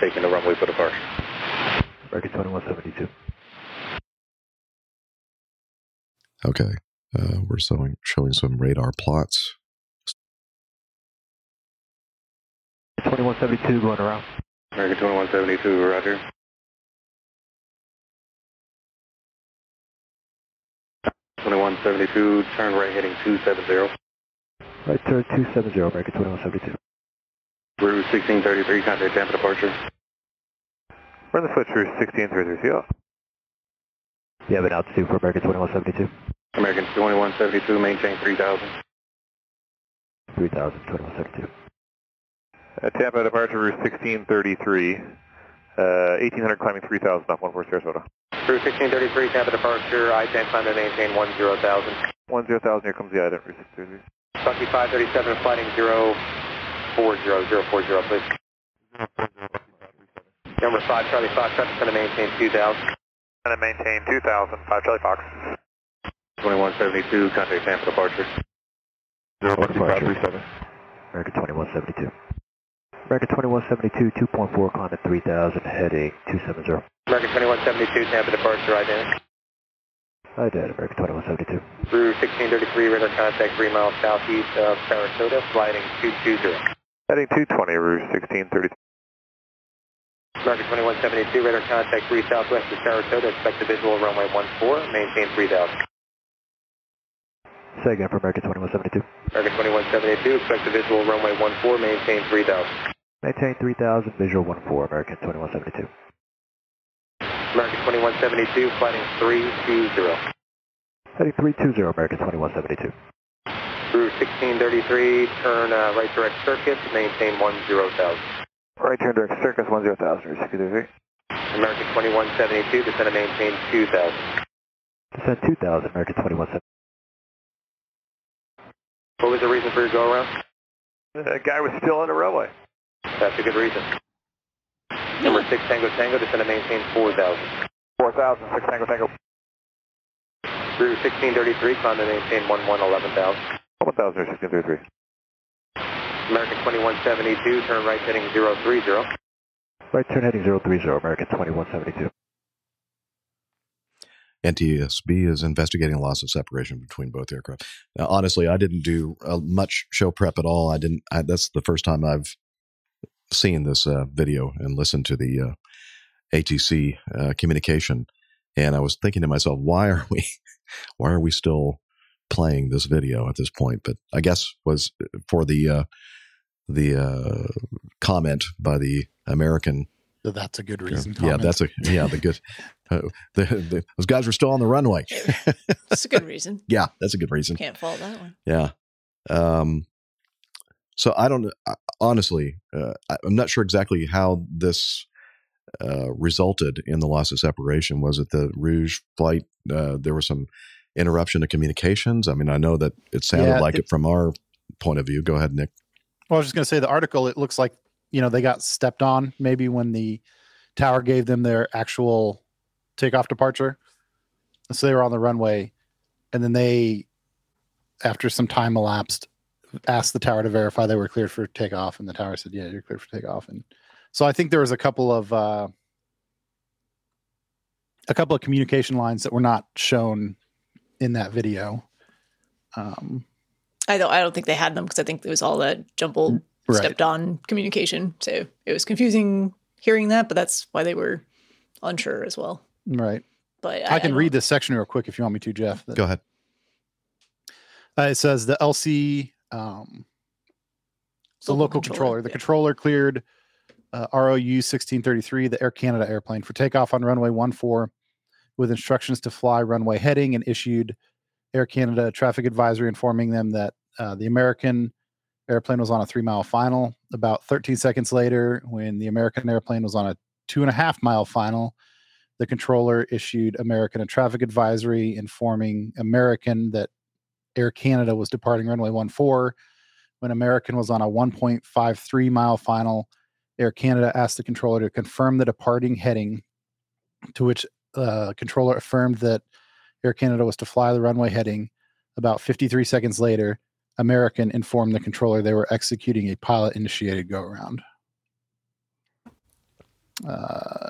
taking the runway for departure. American 2172. Okay. Uh, we're showing, showing some radar plots. 2172 going around. American 2172, roger. Twenty-one seventy-two, turn right heading two seven zero. Right turn two seven zero, American twenty-one seventy-two. Rouge sixteen thirty-three, contact Tampa departure. Run the switch Rouge sixteen thirty-three, yeah. You have an altitude for American twenty-one seventy-two. American twenty-one seventy-two, maintain three thousand. Three thousand, twenty-one seventy-two. Uh, Tampa departure Rouge 1633, uh, 1800 climbing 3000 off 14 Sarasota. Rouge 1633, Tampa departure, I-10 climb to maintain 10,000. 10,000, here comes the item, Rouge 633. Bucky 537, flighting 040, 040, please. Number 5, Charlie Fox, traffic's going to maintain 2,000. Going to maintain 2,000, 5 Charlie Fox. 2172, contact Tampa departure. 04537. American 2172. American 2172, 2.4, climb at 3000, heading 270. American 2172, Tampa departure, identity. Identity, American 2172. Rouge 1633, radar contact 3 miles southeast of Sarasota, flighting 220. Heading 220, Rouge 1633. American 2172, radar contact 3 southwest of Sarasota, expect a visual runway 14, maintain 3000. Say again for American 2172. American 2172, expect a visual runway 14, maintain 3000. Maintain 3000, visual 14, American 2172. American 2172, flighting 320. Heading 320, American 2172. Rouge 1633, turn uh, right direct circuit, maintain 10,000. Right turn direct circuit, 10,000, Rouge 1633. American 2172, descend and maintain 2,000. Descend 2,000, American 2172. What was the reason for your go around? The guy was still on the runway. That's a good reason. Number 6 Tango Tango, descend and maintain 4,000. 4,000, 6 Tango Tango. Rouge 1633, climb to maintain 11, 11,000. 11,000 or 1633. American 2172, turn right heading 030. Right turn heading 030, American 2172. NTSB is investigating loss of separation between both aircraft. Now, honestly, I didn't do uh, much show prep at all. I didn't. I, that's the first time I've seen this uh, video and listened to the uh, ATC uh, communication, and I was thinking to myself, why are we, why are we still playing this video at this point? But I guess was for the uh, the uh, comment by the American So that's a good reason. yeah, comment. that's a yeah the good. Uh, the, the, those guys were still on the runway. That's a good reason. yeah, that's a good reason. Can't fault that one. Yeah. Um. So I don't honestly. Uh, I'm not sure exactly how this uh, resulted in the loss of separation. Was it the Rouge flight? Uh, there was some interruption of communications. I mean, I know that it sounded Yeah, like it, it- from our point of view. Go ahead, Nick. Well, I was just going to say the article. It looks like you know they got stepped on maybe when the tower gave them their actual takeoff departure. So they were on the runway, and then they, after some time elapsed, asked the tower to verify they were cleared for takeoff, and the tower said, "Yeah, you're cleared for takeoff." And so I think there was a couple of uh, a couple of communication lines that were not shown in that video. Um, I don't. I don't think they had them because I think it was all that jumbled, Right. stepped on communication. So it was confusing hearing that, but that's why they were unsure as well. right. But I, can don't- read this section real quick if you want me to, Jeff. Go ahead. Uh, it says the LC, um, the Local local controller, controller. The yeah. controller cleared uh, ROU 1633, the Air Canada airplane, for takeoff on runway 14 with instructions to fly runway heading and issued Air Canada traffic advisory informing them that uh, the American airplane was on a three mile final. About 13 seconds later, when the American airplane was on a two and a half mile final, the controller issued American a traffic advisory informing American that Air Canada was departing runway 14 when American was on a 1.53 mile final. Air Canada asked the controller to confirm the departing heading, to which uh, controller affirmed that Air Canada was to fly the runway heading. About 53 seconds later, American informed the controller they were executing a pilot initiated go around. Uh,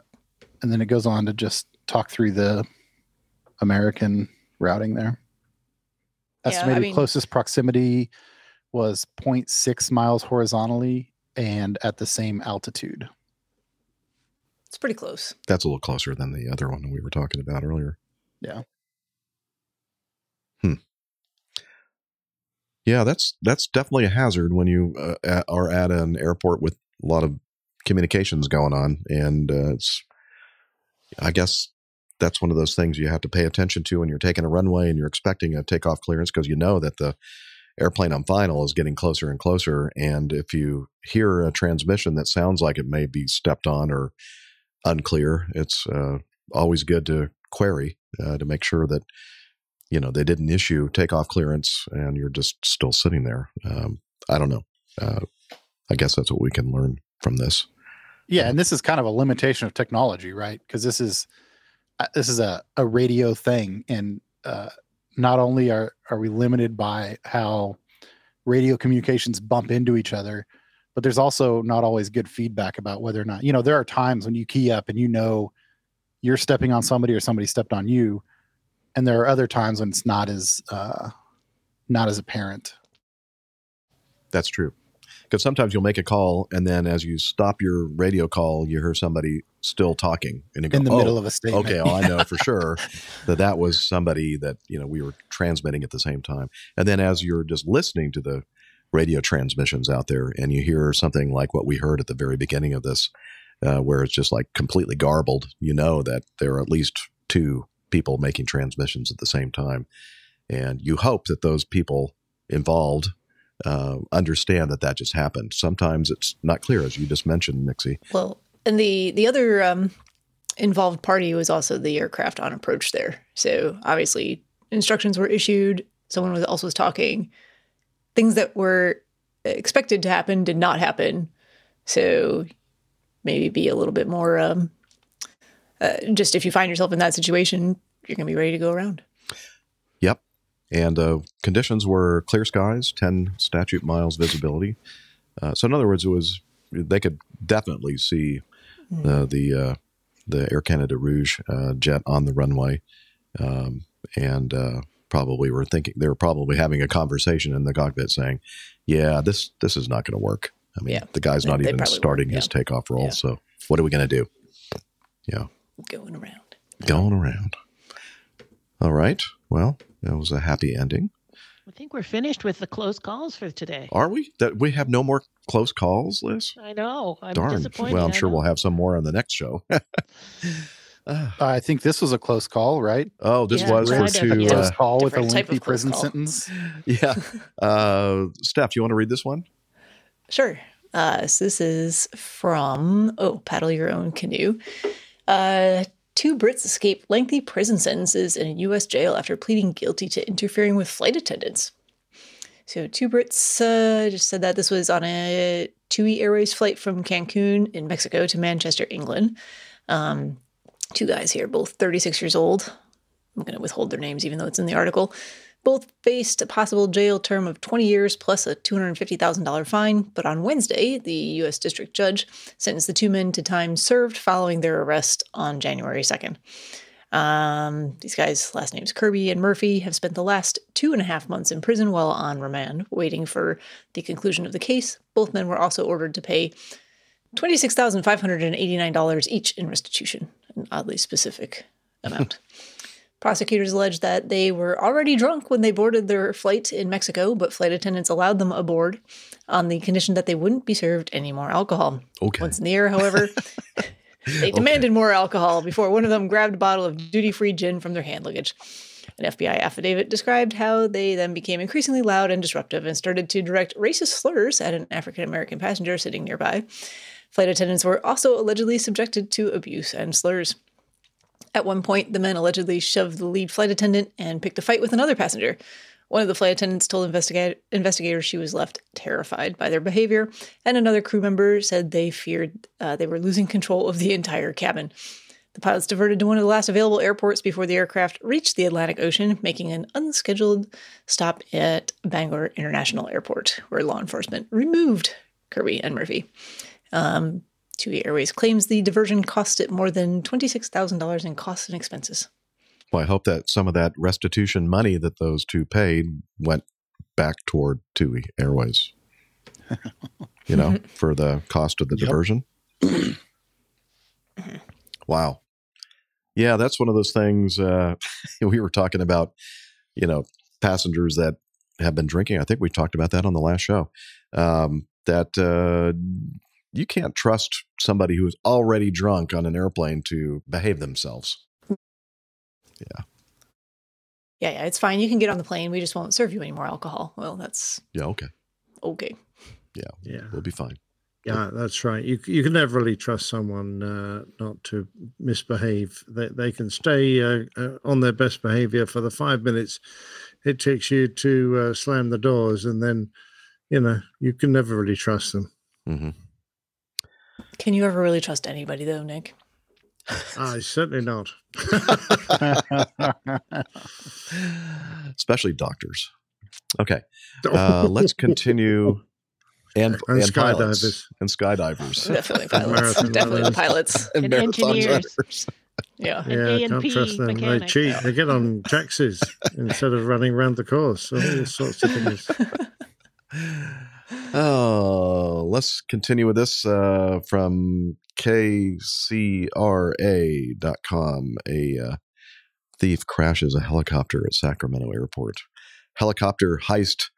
and then it goes on to just talk through the American routing there. Yeah, I Estimated mean- closest proximity was 0.6 miles horizontally and at the same altitude. It's pretty close. That's a little closer than the other one we were talking about earlier. Yeah. Hmm. Yeah, that's that's definitely a hazard when you uh, a- are at an airport with a lot of communications going on, and uh, it's. I guess that's one of those things you have to pay attention to when you're taking a runway and you're expecting a takeoff clearance because you know that the airplane on final is getting closer and closer, and if you hear a transmission that sounds like it may be stepped on or unclear, it's uh, always good to query uh, to make sure that you know they didn't issue takeoff clearance and you're just still sitting there. Um, I don't know. Uh, I guess that's what we can learn from this. Yeah, and this is kind of a limitation of technology, right? Because this is uh, this is a, a radio thing, and uh, not only are are we limited by how radio communications bump into each other, but there's also not always good feedback about whether or not you know. There are times when you key up and you know you're stepping on somebody or somebody stepped on you, and there are other times when it's not as uh, not as apparent. That's true. Because sometimes you'll make a call and then as you stop your radio call, you hear somebody still talking and you go, In the "Oh, middle of a statement." Okay, well, I know for sure that that was somebody that you know we were transmitting at the same time. And then as you're just listening to the radio transmissions out there, and you hear something like what we heard at the very beginning of this, uh, where it's just like completely garbled, you know that there are at least two people making transmissions at the same time, and you hope that those people involved uh, understand that that just happened. Sometimes it's not clear, as you just mentioned, Mixie. Well, and the the other um, involved party was also the aircraft on approach there. So obviously, instructions were issued. Someone was also was talking. Things that were expected to happen did not happen. So maybe be a little bit more. Um, uh, just if you find yourself in that situation, you're going to be ready to go around. And uh, conditions were clear skies, 10 statute miles visibility. Uh, so, in other words, it was they could definitely see uh, the uh, the Air Canada Rouge uh, jet on the runway, um, and uh, probably were thinking they were probably having a conversation in the cockpit, saying, "Yeah, this this is not going to work. I mean, Yeah. the guy's not they even starting his takeoff roll. Yeah. So, what are we going to do? Yeah, Going around. going around. All right. Well, that was a happy ending. I think we're finished with the close calls for today. Are we? That we have no more close calls, Liz? I know. I'm Darn. disappointed. Well, I'm sure we'll have some more on the next show. I think this was a close call, right? oh, this Yeah, was for kind two. yeah. Close Uh, call with a Different type lengthy prison call. sentence. yeah. Uh, Steph, do you want to read this one? Sure. Uh, so this is from oh, Paddle Your Own Kanoo. Uh, two Brits escaped lengthy prison sentences in a U.S. jail after pleading guilty to interfering with flight attendants. So two Brits uh, just said that this was on a TUI Airways flight from Cancun in Mexico to Manchester, England. Um, two guys here, both 36 years old. I'm going to withhold their names, even though it's in the article. Both faced a possible jail term of 20 years plus a $250,000 fine, but on Wednesday, the U.S. District Judge sentenced the two men to time served following their arrest on January 2nd. Um, these guys, last names Kirby and Murphy, have spent the last two and a half months in prison while on remand, waiting for the conclusion of the case. Both men were also ordered to pay $26,589 each in restitution, an oddly specific amount. Prosecutors alleged that they were already drunk when they boarded their flight in Mexico, but flight attendants allowed them aboard on the condition that they wouldn't be served any more alcohol. Okay. Once in the air, however, they demanded more alcohol before one of them grabbed a bottle of duty free gin from their hand luggage. An FBI affidavit described how they then became increasingly loud and disruptive and started to direct racist slurs at an African American passenger sitting nearby. Flight attendants were also allegedly subjected to abuse and slurs. At one point, the men allegedly shoved the lead flight attendant and picked a fight with another passenger. One of the flight attendants told investiga- investigators she was left terrified by their behavior, and another crew member said they feared uh, they were losing control of the entire cabin. The pilots diverted to one of the last available airports before the aircraft reached the Atlantic Ocean, making an unscheduled stop at Bangor International Airport, where law enforcement removed Kirby and Murphy. Um, TUI Airways claims the diversion cost it more than $26,000 in costs and expenses. Well, I hope that some of that restitution money that those two paid went back toward TUI Airways. you know, for the cost of the Yep. diversion. wow. Yeah, that's one of those things uh, we were talking about, you know, passengers that have been drinking. I think we talked about that on the last show. Um, that uh, you can't trust somebody who's already drunk on an airplane to behave themselves. Yeah, yeah, it's fine. You can get on the plane. We just won't serve you any more alcohol. Well, that's Yeah, okay. okay. Yeah, Yeah. we'll be fine. Yeah, that's right. You you can never really trust someone uh, not to misbehave. They they can stay uh, uh, on their best behavior for the five minutes it takes you to uh, slam the doors, and then you know you can never really trust them. hmm Can you ever really trust anybody, though, Nick? I certainly not. Especially doctors. Okay, uh, let's continue. And, And and, pilots skydivers. and skydivers. Definitely pilots. Marathon Definitely the runners. pilots. and And engineers. runners. Yeah. Yeah, A I and can't trust them. They mechanic. cheat. They get on taxis instead of running around the course. All sorts of things. Oh, let's continue with this uh, from KCRA.com. A uh, thief crashes a helicopter at Sacramento Airport. Helicopter heist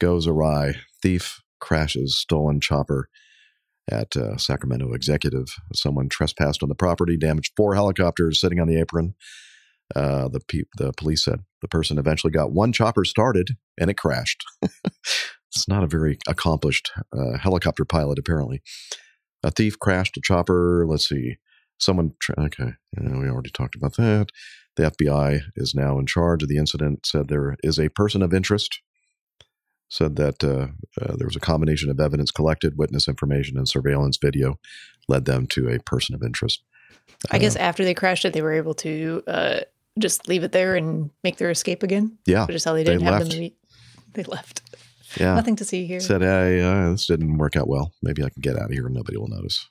goes awry. Thief crashes stolen chopper at uh, Sacramento Executive. Someone trespassed on the property, damaged four helicopters sitting on the apron. Uh, the pe- the police said the person eventually got one chopper started and it crashed. it's not a very accomplished uh, helicopter pilot, apparently. A thief crashed a chopper. Let's see. Someone, tra- okay, yeah, we already talked about that. The FBI is now in charge of the incident. Said there is a person of interest. Said that uh, uh, there was a combination of evidence collected, witness information, and surveillance video led them to a person of interest. I guess after they crashed it, they were able to uh, just leave it there and make their escape again. Yeah, Which is how they they didn't have left. them. They left. Yeah, Nothing to see here. said, "Hey, uh, this didn't work out well. Maybe I can get out of here and nobody will notice."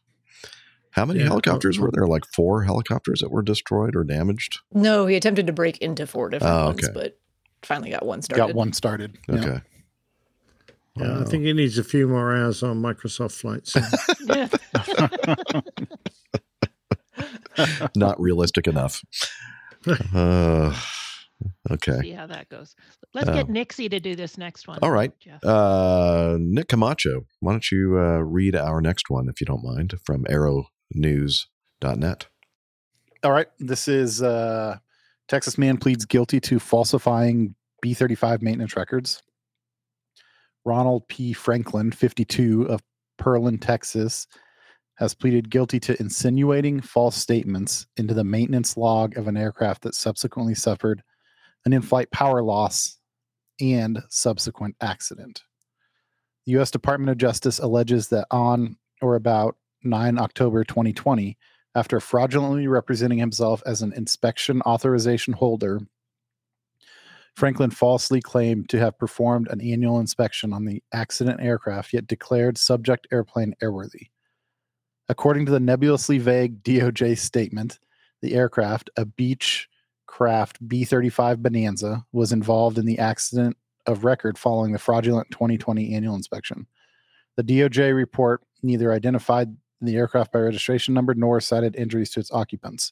How many Yeah. helicopters were there? Like four helicopters that were destroyed or damaged. No, he attempted to break into four different Oh, ones, but finally got one started. Got one started. Yeah. Okay. Yeah, Wow. I think he needs a few more hours on Microsoft flights. Yeah. Not realistic enough. Uh, okay. See how that goes. Let's get Oh. Nixie to do this next one. All right. Jeff. Uh, Nick Camacho, why don't you uh, read our next one, if you don't mind, from aero-news.net. All right. This is uh, Texas man pleads guilty to falsifying B 35 maintenance records. Ronald P. Franklin, 52, of Pearland, Texas, has pleaded guilty to insinuating false statements into the maintenance log of an aircraft that subsequently suffered an in flight power loss and subsequent accident. The U.S. Department of Justice alleges that on or about 9 October 2020, after fraudulently representing himself as an inspection authorization holder, Franklin falsely claimed to have performed an annual inspection on the accident aircraft, yet declared subject airplane airworthy. According to the nebulously vague DOJ statement, the aircraft, a Beechcraft B 35 Bonanza, was involved in the accident of record following the fraudulent 2020 annual inspection. The DOJ report neither identified the aircraft by registration number nor cited injuries to its occupants.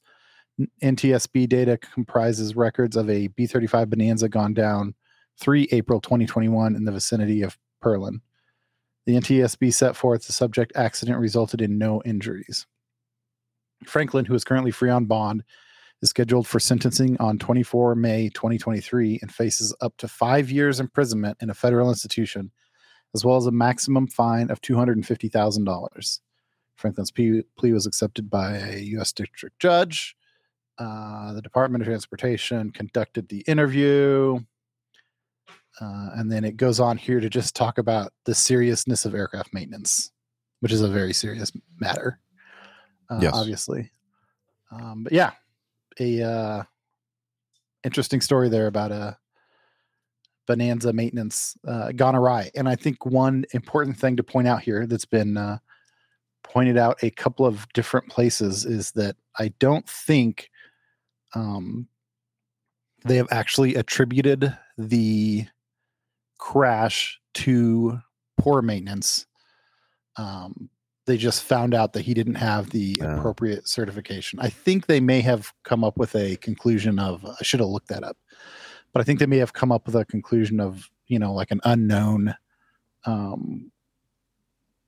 NTSB data comprises records of a B 35 Bonanza gone down 3 April 2021 in the vicinity of Pearland. The NTSB set forth the subject accident resulted in no injuries. Franklin, who is currently free on bond, is scheduled for sentencing on 24 May 2023 and faces up to five years imprisonment in a federal institution, as well as a maximum fine of $250,000. Franklin's plea, plea was accepted by a U.S. district judge. Uh, the Department of Transportation conducted the interview. Uh, and then it goes on here to just talk about the seriousness of aircraft maintenance, which is a very serious matter, uh, Yes. obviously. Um, but yeah, a uh, interesting story there about a bonanza maintenance uh, gone awry. And I think one important thing to point out here that's been uh, pointed out a couple of different places is that I don't think um, they have actually attributed the crash to poor maintenance. Um, they just found out that he didn't have the appropriate certification. I think they may have come up with a conclusion of I should have looked that up, but I think they may have come up with a conclusion of you know like an unknown. Um,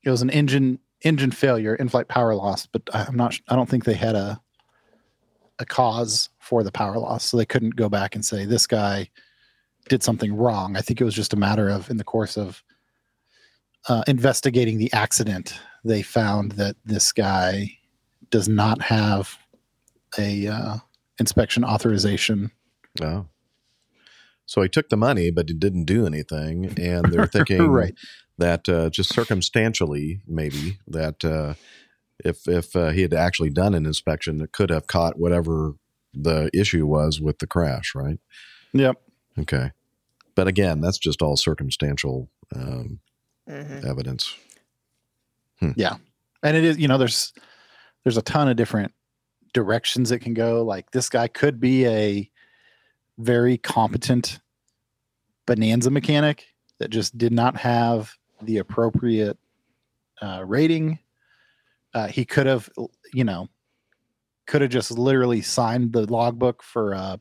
it was an engine engine failure, in-flight power loss, but I'm not. I don't think they had a a cause for the power loss, so they couldn't go back and say this guy did something wrong. I think it was just a matter of in the course of uh, investigating the accident, they found that this guy does not have a uh, inspection authorization. Oh. So he took the money, but he didn't do anything. And they're thinking Right. that uh, just circumstantially, maybe, that uh, if, if uh, he had actually done an inspection, it could have caught whatever the issue was with the crash, right? Yep. Okay. But again, that's just all circumstantial um, evidence. Yeah. And it is, you know, there's there's a ton of different directions it can go. Like this guy could be a very competent bonanza mechanic that just did not have the appropriate uh, rating. Uh, he could have, you know, could have just literally signed the logbook for a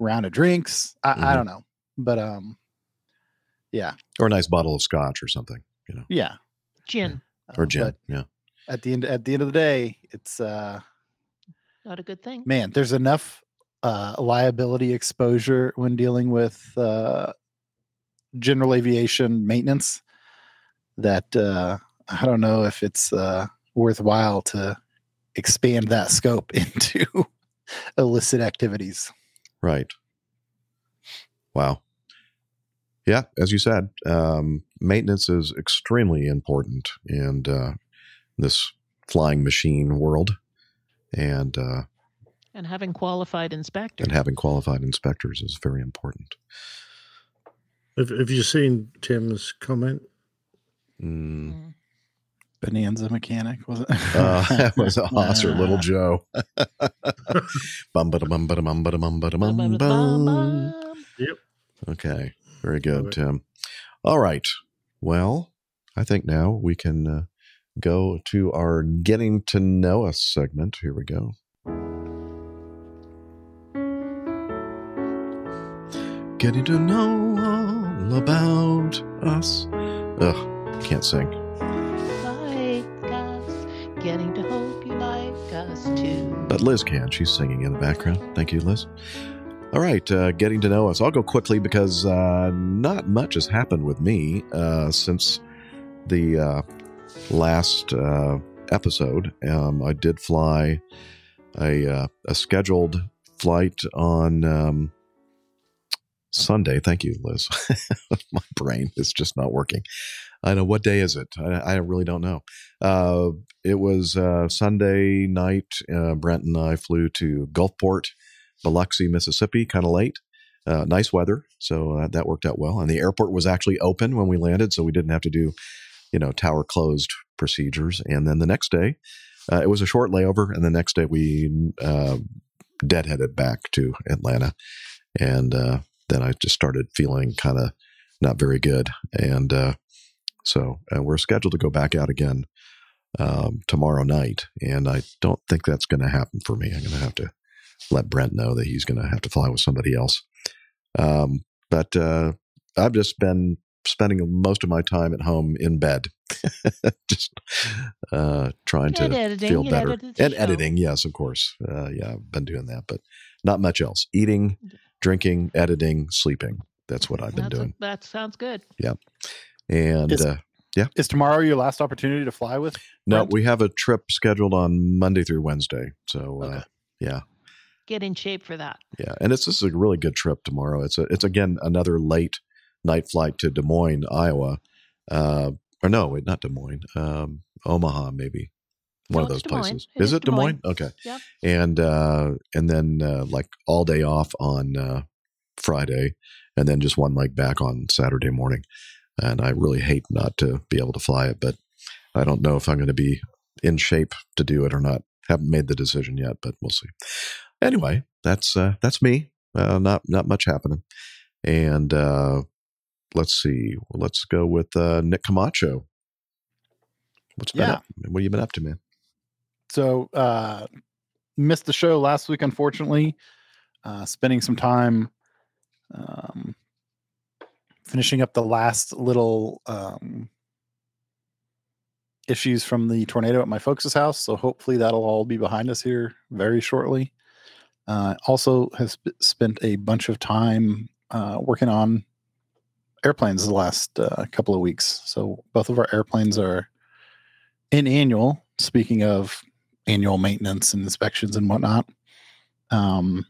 round of drinks. I, I Mhm. don't know, but um, yeah, Or a nice bottle of scotch or something, you know, yeah, Gin, or Uh, gin. but Yeah. at the end at the end of the day, it's uh not a good thing. man, there's enough uh liability exposure when dealing with uh general aviation maintenance that uh I don't know if it's uh worthwhile to expand that scope into illicit activities. Right. Wow. Yeah, as you said, um, maintenance is extremely important in uh, this flying machine world, and uh, And having qualified inspectors. and having qualified inspectors is very important. Have, have you seen Tim's comment? Mm. Bonanza mechanic, was it? Uh, that was us or Little. Joe. bum ba bum ba bum ba bum ba bum bum. Yep. Okay, very good, Love. Tim. All right. Well, I think now we can uh, go to our getting to know us segment. Here we go. Getting to know all about us. Ugh, can't sing. Like us, getting to hope you like us too. But Liz can. She's singing in the background. Thank you, Liz. All right, uh, getting to know us. I'll go quickly because uh, not much has happened with me uh, since the uh, last uh, episode. Um, I did fly a, uh, a scheduled flight on um, Sunday. Thank you, Liz. My brain is just not working. I know what day is it. I, I really don't know. It was Sunday night. Brent and I flew to Gulfport, Biloxi, Mississippi, kind of late. Uh, nice weather, so uh, that worked out well. And the airport was actually open when we landed, so we didn't have to do, you know, tower closed procedures. And then the next day, uh, it was a short layover, and the next day we uh, deadheaded back to Atlanta, and uh, then I just started feeling kind of not very good, and uh, so we're scheduled to go back out again um, tomorrow night, and I don't think that's going to happen for me. I'm going to have to let Brent know that he's going to have to fly with somebody else. Um, but uh, I've just been spending most of my time at home in bed, just uh, trying to editing. feel better edited and show. editing. Yes, of course. Uh, yeah, I've been doing that, but not much else. Eating, drinking, editing, sleeping. That's what I've been That's a- doing. that sounds good. Yeah. And Is- uh, yeah. Is tomorrow your last opportunity to fly with? no, Brent? we have a trip scheduled on Monday through Wednesday. So uh, Okay. yeah, get in shape for that. Yeah, and it's this is a really good trip tomorrow. It's a it's again another late night flight to Des Moines, Iowa. Uh, or no, wait, not Des Moines. Um, Omaha, maybe one No, of those Des places. It is is it Des Des Moines? Moines. Okay. Yep. And uh, and then uh, like all day off on uh, Friday, and then just one leg back on Saturday morning. And I really hate not to be able to fly it, but I don't know if I'm going to be in shape to do it or not. Haven't made the decision yet, but we'll see. Anyway, that's uh, that's me. Uh, not not much happening. And uh, let's see. Let's go with uh, Nick Camacho. What's been Yeah. up? What have you been up to, man? So uh missed the show last week, unfortunately. Uh spending some time um finishing up the last little um issues from the tornado at my folks' house. So hopefully that'll all be behind us here very shortly. Uh also has sp- spent a bunch of time uh working on airplanes the last uh, couple of weeks. So both of our airplanes are in annual. Speaking of annual maintenance and inspections and whatnot. Um,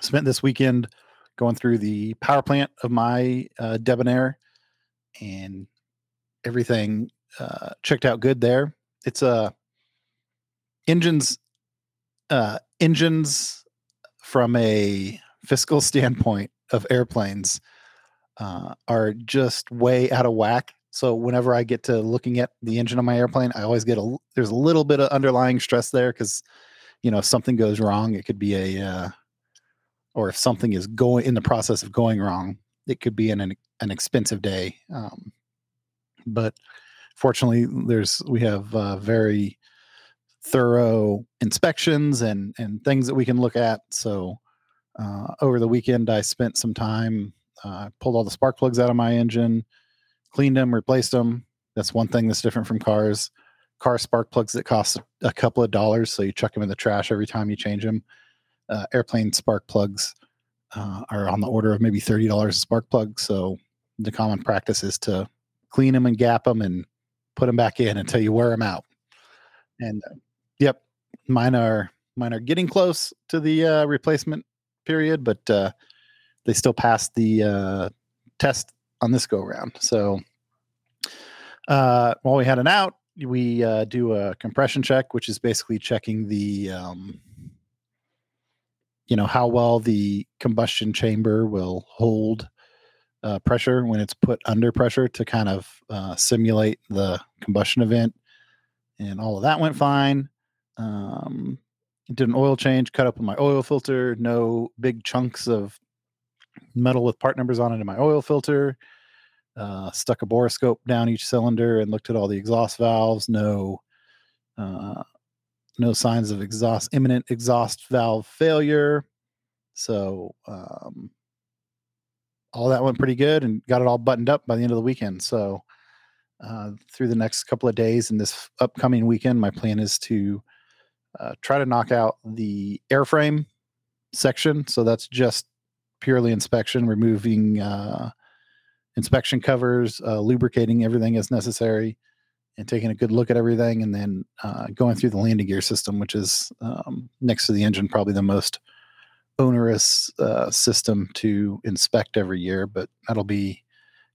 spent this weekend going through the power plant of my uh, Debonair, and everything uh, checked out good there. It's a engines, uh, engines from a fiscal standpoint of airplanes uh, are just way out of whack. So whenever I get to looking at the engine on my airplane, I always get a there's a little bit of underlying stress there because you know if something goes wrong, it could be a uh, or if something is going in the process of going wrong, it could be an an, expensive day. Um, but fortunately, there's we have uh, very thorough inspections and and things that we can look at. So uh, over the weekend, I spent some time. Uh, pulled all the spark plugs out of my engine cleaned them, replaced them. That's one thing that's different from cars. Car spark plugs that cost a couple of dollars, so you chuck them in the trash every time you change them. Uh, airplane spark plugs uh, are on the order of maybe thirty dollars a spark plug. So the common practice is to clean them and gap them and put them back in until you wear them out. And uh, yep, mine are mine are getting close to the uh, replacement period, but uh, they still passed the uh, test on this go round. So uh, while we had an out, we uh, do a compression check, which is basically checking the, um, you know, how well the combustion chamber will hold uh, pressure when it's put under pressure to kind of uh, simulate the combustion event. And all of that went fine. Um, did an oil change, cut up my oil filter, no big chunks of metal with part numbers on it in my oil filter uh, stuck a borescope down each cylinder and looked at all the exhaust valves. No, uh, no signs of exhaust imminent exhaust valve failure. So um, all that went pretty good and got it all buttoned up by the end of the weekend. So uh, through the next couple of days and this upcoming weekend, my plan is to uh, try to knock out the airframe section. So that's just purely inspection, removing uh, inspection covers, uh, lubricating everything as necessary, and taking a good look at everything, and then uh, going through the landing gear system, which is um, next to the engine, probably the most onerous uh, system to inspect every year. But that'll be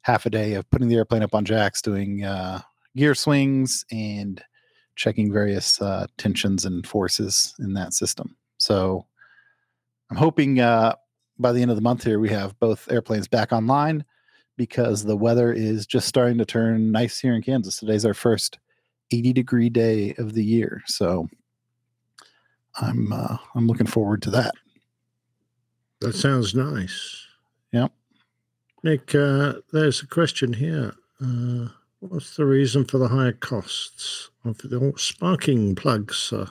half a day of putting the airplane up on jacks, doing uh, gear swings, and checking various uh, tensions and forces in that system. So I'm hoping uh, by the end of the month here we have both airplanes back online because the weather is just starting to turn nice here in Kansas. Today's our first 80 degree day of the year, so I'm uh, I'm looking forward to that. That sounds nice. Yep. Nick, uh, there's a question here. Uh, what's the reason for the higher costs the sparking plugs? Uh,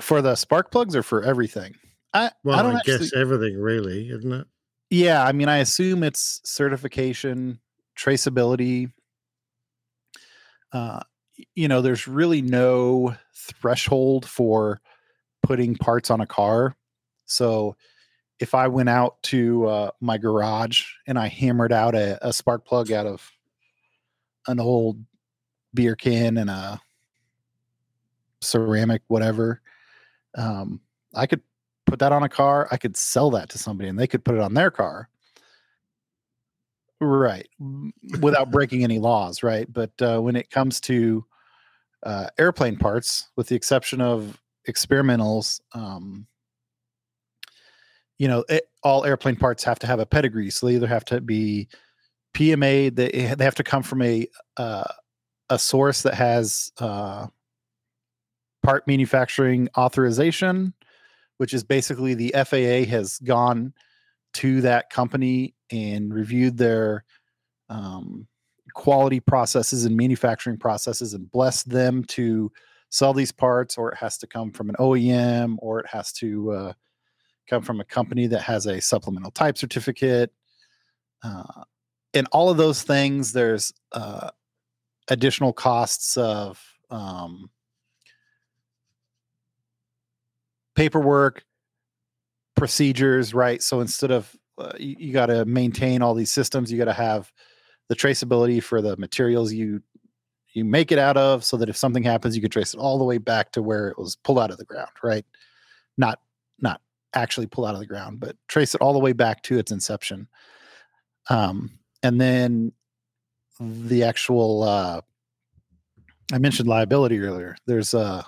For the spark plugs or for everything? I well, I I, don't actually, guess everything really, isn't it? Yeah, I mean, I assume it's certification, traceability. Uh, you know, there's really no threshold for putting parts on a car. So if I went out to uh, my garage and I hammered out a, a spark plug out of an old beer can and a ceramic, whatever, um, I could put that on a car, I could sell that to somebody and they could put it on their car. Right. Without breaking any laws, right? But uh, when it comes to uh, airplane parts, with the exception of experimentals, um, you know, it, all airplane parts have to have a pedigree. So they either have to be PMA, they, they have to come from a uh, a source that has uh, part manufacturing authorization, which is basically the FAA has gone to that company and reviewed their um, quality processes and manufacturing processes and blessed them to sell these parts, or it has to come from an OEM, or it has to uh, come from a company that has a supplemental type certificate. Uh, and all of those things, there's uh, additional costs of um, paperwork, procedures, right? So instead of uh, you, you got to maintain all these systems, you got to have the traceability for the materials you you make it out of, so that if something happens, you can trace it all the way back to where it was pulled out of the ground, right? Not not actually pull out of the ground, but trace it all the way back to its inception. Um, and then the actual uh, I mentioned liability earlier. There's uh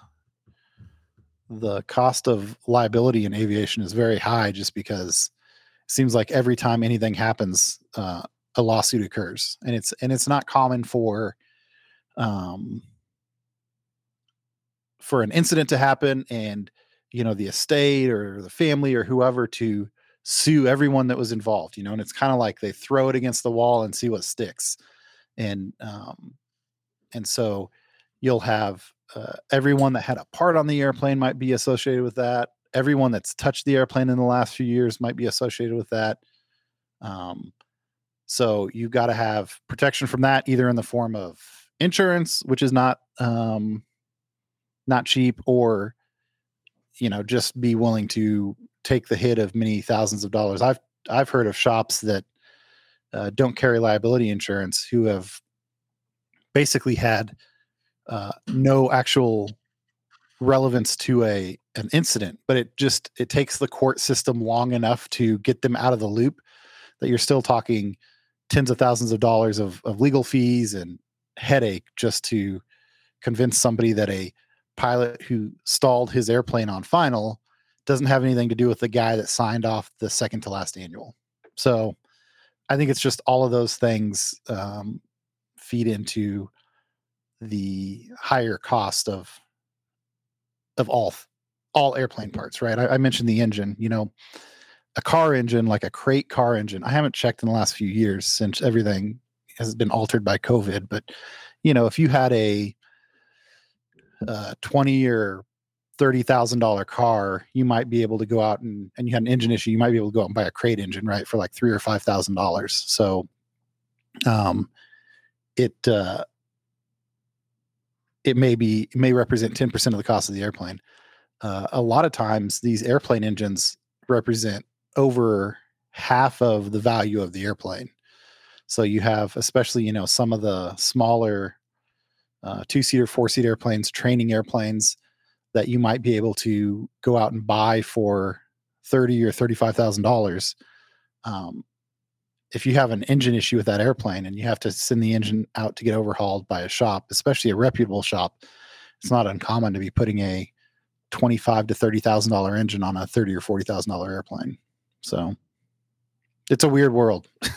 the cost of liability in aviation is very high just because it seems like every time anything happens, uh, a lawsuit occurs, and it's and it's not common for um for an incident to happen and you know the estate or the family or whoever to sue everyone that was involved you know and it's kind of like they throw it against the wall and see what sticks. And um and so you'll have uh, everyone that had a part on the airplane might be associated with that. Everyone that's touched the airplane in the last few years might be associated with that. Um so you've got to have protection from that either in the form of insurance which is not um not cheap or you know just be willing to take the hit of many thousands of dollars. I've i've heard of shops that uh, don't carry liability insurance who have basically had uh, no actual relevance to a an incident but it just it takes the court system long enough to get them out of the loop that you're still talking tens of thousands of dollars of, of legal fees and headache just to convince somebody that a pilot who stalled his airplane on final doesn't have anything to do with the guy that signed off the second to last annual. So I think it's just all of those things um, feed into the higher cost of of all all airplane parts, right? I, I mentioned the engine. You know, a car engine, like a crate car engine. I haven't checked in the last few years since everything has been altered by COVID. But you know, if you had a uh, twenty or thirty thousand dollar car, you might be able to go out and and you had an engine issue, you might be able to go out and buy a crate engine, right, for like three or five thousand dollars. So, um, it uh, it may be it may represent ten percent of the cost of the airplane. Uh, a lot of times, these airplane engines represent over half of the value of the airplane. So you have, especially you know, some of the smaller uh, two seater, four seat airplanes, training airplanes that you might be able to go out and buy for thirty or thirty five thousand dollars. Um, if you have an engine issue with that airplane and you have to send the engine out to get overhauled by a shop, especially a reputable shop, it's not uncommon to be putting a twenty-five to thirty thousand dollar engine on a thirty or forty thousand dollar airplane. So it's a weird world.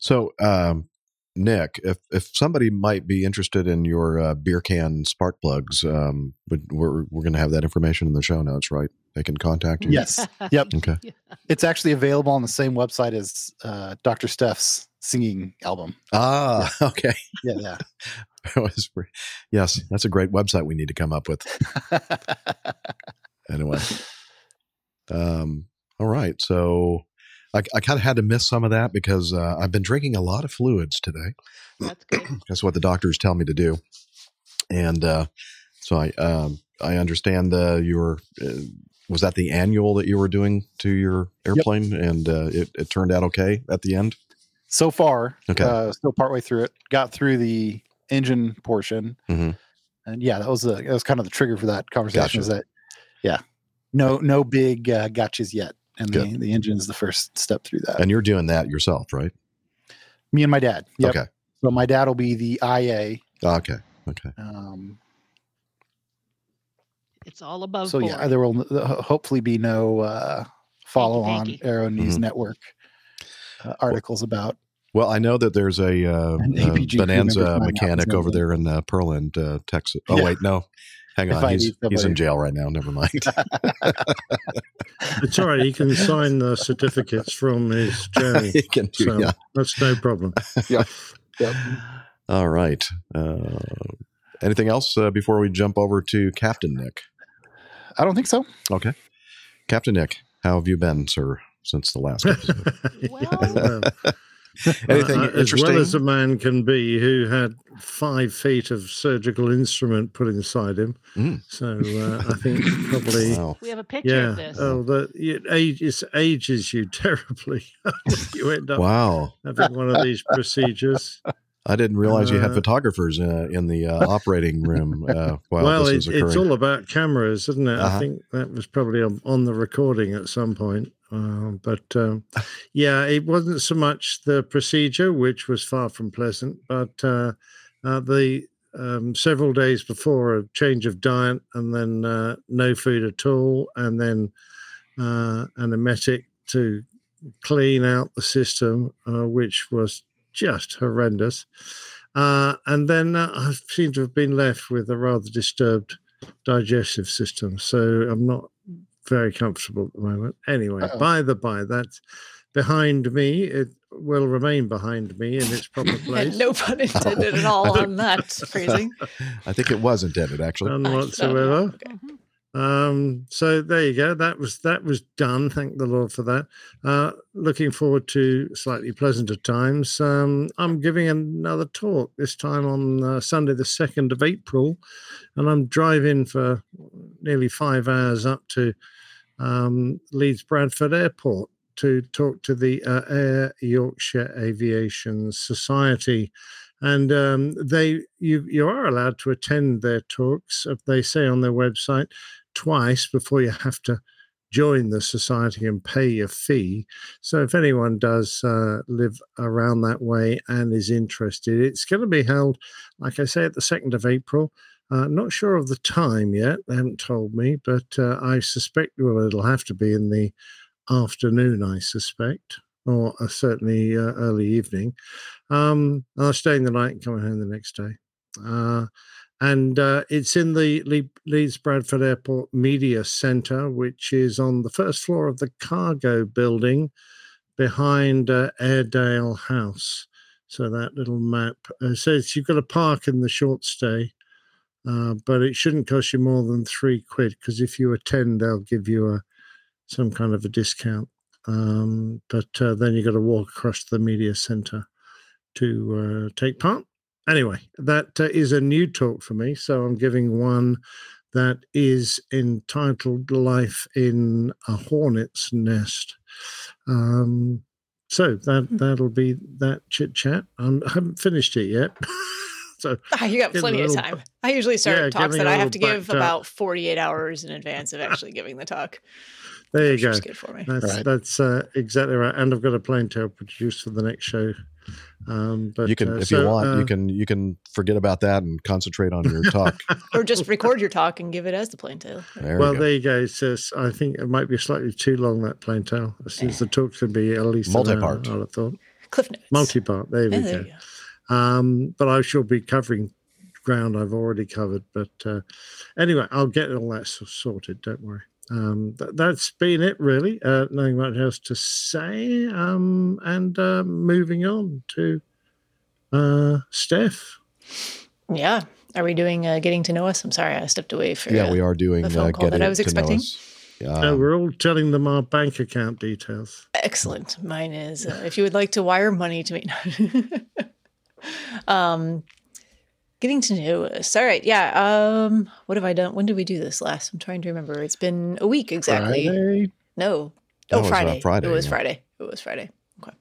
So, um, Nick, if if somebody might be interested in your uh, beer can spark plugs, um, we're we're going to have that information in the show notes, right? They can contact you. Yes. Yep. Okay. It's actually available on the same website as uh, Dr. Steph's singing album. Ah, okay. Yeah, yeah. Was pre- yes, that's a great website we need to come up with. anyway, um, all right. So I, I kind of had to miss some of that because uh, I've been drinking a lot of fluids today. That's good. That's what the doctors tell me to do, and uh, so I um, I understand uh, you were uh, was that the annual that you were doing to your airplane, and uh, it, it turned out okay at the end. so far, Okay. uh, still partway through it. Got through the engine portion, Mhm. and yeah, that was the that was kind of the trigger for that conversation. Gotcha. Is that yeah, no no big uh, gotchas yet, and the, Good. the engine is the first step through that. And you're doing that yourself, right? Me and my dad. Yep. Okay. So my dad will be the IA. Okay. Okay. Um, It's all above so board. yeah, there will hopefully be no uh, follow on Hanky-panky. Aero News Mhm. Network uh, articles about. Well, I know that there's a, uh, An APG crew member Bonanza mechanic over there in uh, Pearland, uh, Texas. Oh Yeah. wait, no, hang on, he's he's in jail right now. Never mind. It's all right. He can sign the certificates from his journey. he can do, So yeah. that's no problem. All right. Uh, anything else uh, before we jump over to Captain Nick? I don't think so. Okay, Captain Nick, how have you been, sir, since the last episode? well, Anything Uh, as interesting? well as a man can be who had five feet of surgical instrument put inside him. Mm. So uh, I think probably. Wow. we have a picture Yeah. of this. Oh, the it ages ages you terribly. you end up Wow. having one of these procedures. I didn't realize you had Uh, photographers uh, in the uh, operating room uh, while well, this it, was occurring. it's all about cameras, isn't it? Uh-huh. I think that was probably on, on the recording at some point. Uh, but um, yeah, it wasn't so much the procedure, which was far from pleasant, but uh, uh, the um, several days before a change of diet and then uh, no food at all, and then uh, an emetic to clean out the system, uh, which was just horrendous. Uh, and then uh, I seem to have been left with a rather disturbed digestive system. So I'm not very comfortable at the moment. Anyway, Uh-oh. by the by, that's behind me. It will remain behind me in its proper place. no pun intended at all on that phrasing. I think it was intended, actually. None I don't know. whatsoever. Okay. Um, so there you go. That was that was done. Thank the Lord for that. Uh, looking forward to slightly pleasanter times. Um, I'm giving another talk this time on uh, Sunday, the second of April, and I'm driving for nearly five hours up to um, Leeds Bradford Airport to talk to the uh, Air Yorkshire Aviation Society. And um, they, you, you are allowed to attend their talks, if they say on their website, twice before you have to join the society and pay your fee. So if anyone does uh, live around that way and is interested, it's going to be held, like I say, at the 2nd of April. Uh, not sure of the time yet. They haven't told me, but uh, I suspect, well, it'll have to be in the afternoon, I suspect, or uh, certainly uh, early evening. Um, I'll stay in the night and come home the next day. And uh, it's in the Le- Leeds Bradford Airport Media Centre, which is on the first floor of the cargo building behind uh, Airedale House. So that little map uh, says you've got to park in the short stay, uh, but it shouldn't cost you more than three quid because if you attend, they'll give you a some kind of a discount. Um, but uh, then you've got to walk across to the media centre to uh, take part. Anyway, that uh, is a new talk for me. So I'm giving one that is entitled Life in a Hornet's Nest. Um, so that, that'll be that chit chat. Um, I haven't finished it yet. so Ah, you got Getting a plenty of time. I usually start Yeah, talks that I have to give backed up. about 48 hours in advance of actually giving the talk. there you go. good for me. That's Right. that's uh, exactly right. And I've got a plane tail produced for the next show. Um, but you can, uh, if so, you want, uh, you can you can forget about that and concentrate on your talk. Or just record your talk and give it as the plain tale. There well, we go. there you go. It says I think it might be slightly too long that plane tail. Since the talk should be at least Multi-part. I'd thought Cliff notes. multi-part. There we Yeah, go. there you go. Um, but I shall be covering ground I've already covered. But uh, anyway, I'll get all that sorted. Don't worry. Um, th- that's been it, really. Uh, nothing much else to say. Um, and uh, moving on to uh, Steph. Yeah. Are we doing uh, getting to know us? I'm sorry, I stepped away for yeah, we are doing the phone uh, call that getting I was to know expecting. us. Uh, Um, we're all telling them our bank account details. Excellent. Mine is uh, if you would like to wire money to me. um, getting to know us. All right. Yeah. Um, what have I done? When did we do this last? I'm trying to remember. It's been a week exactly. Friday, No. That Oh, was, uh, Friday. Friday, It was yeah. Friday. It was Friday. Okay.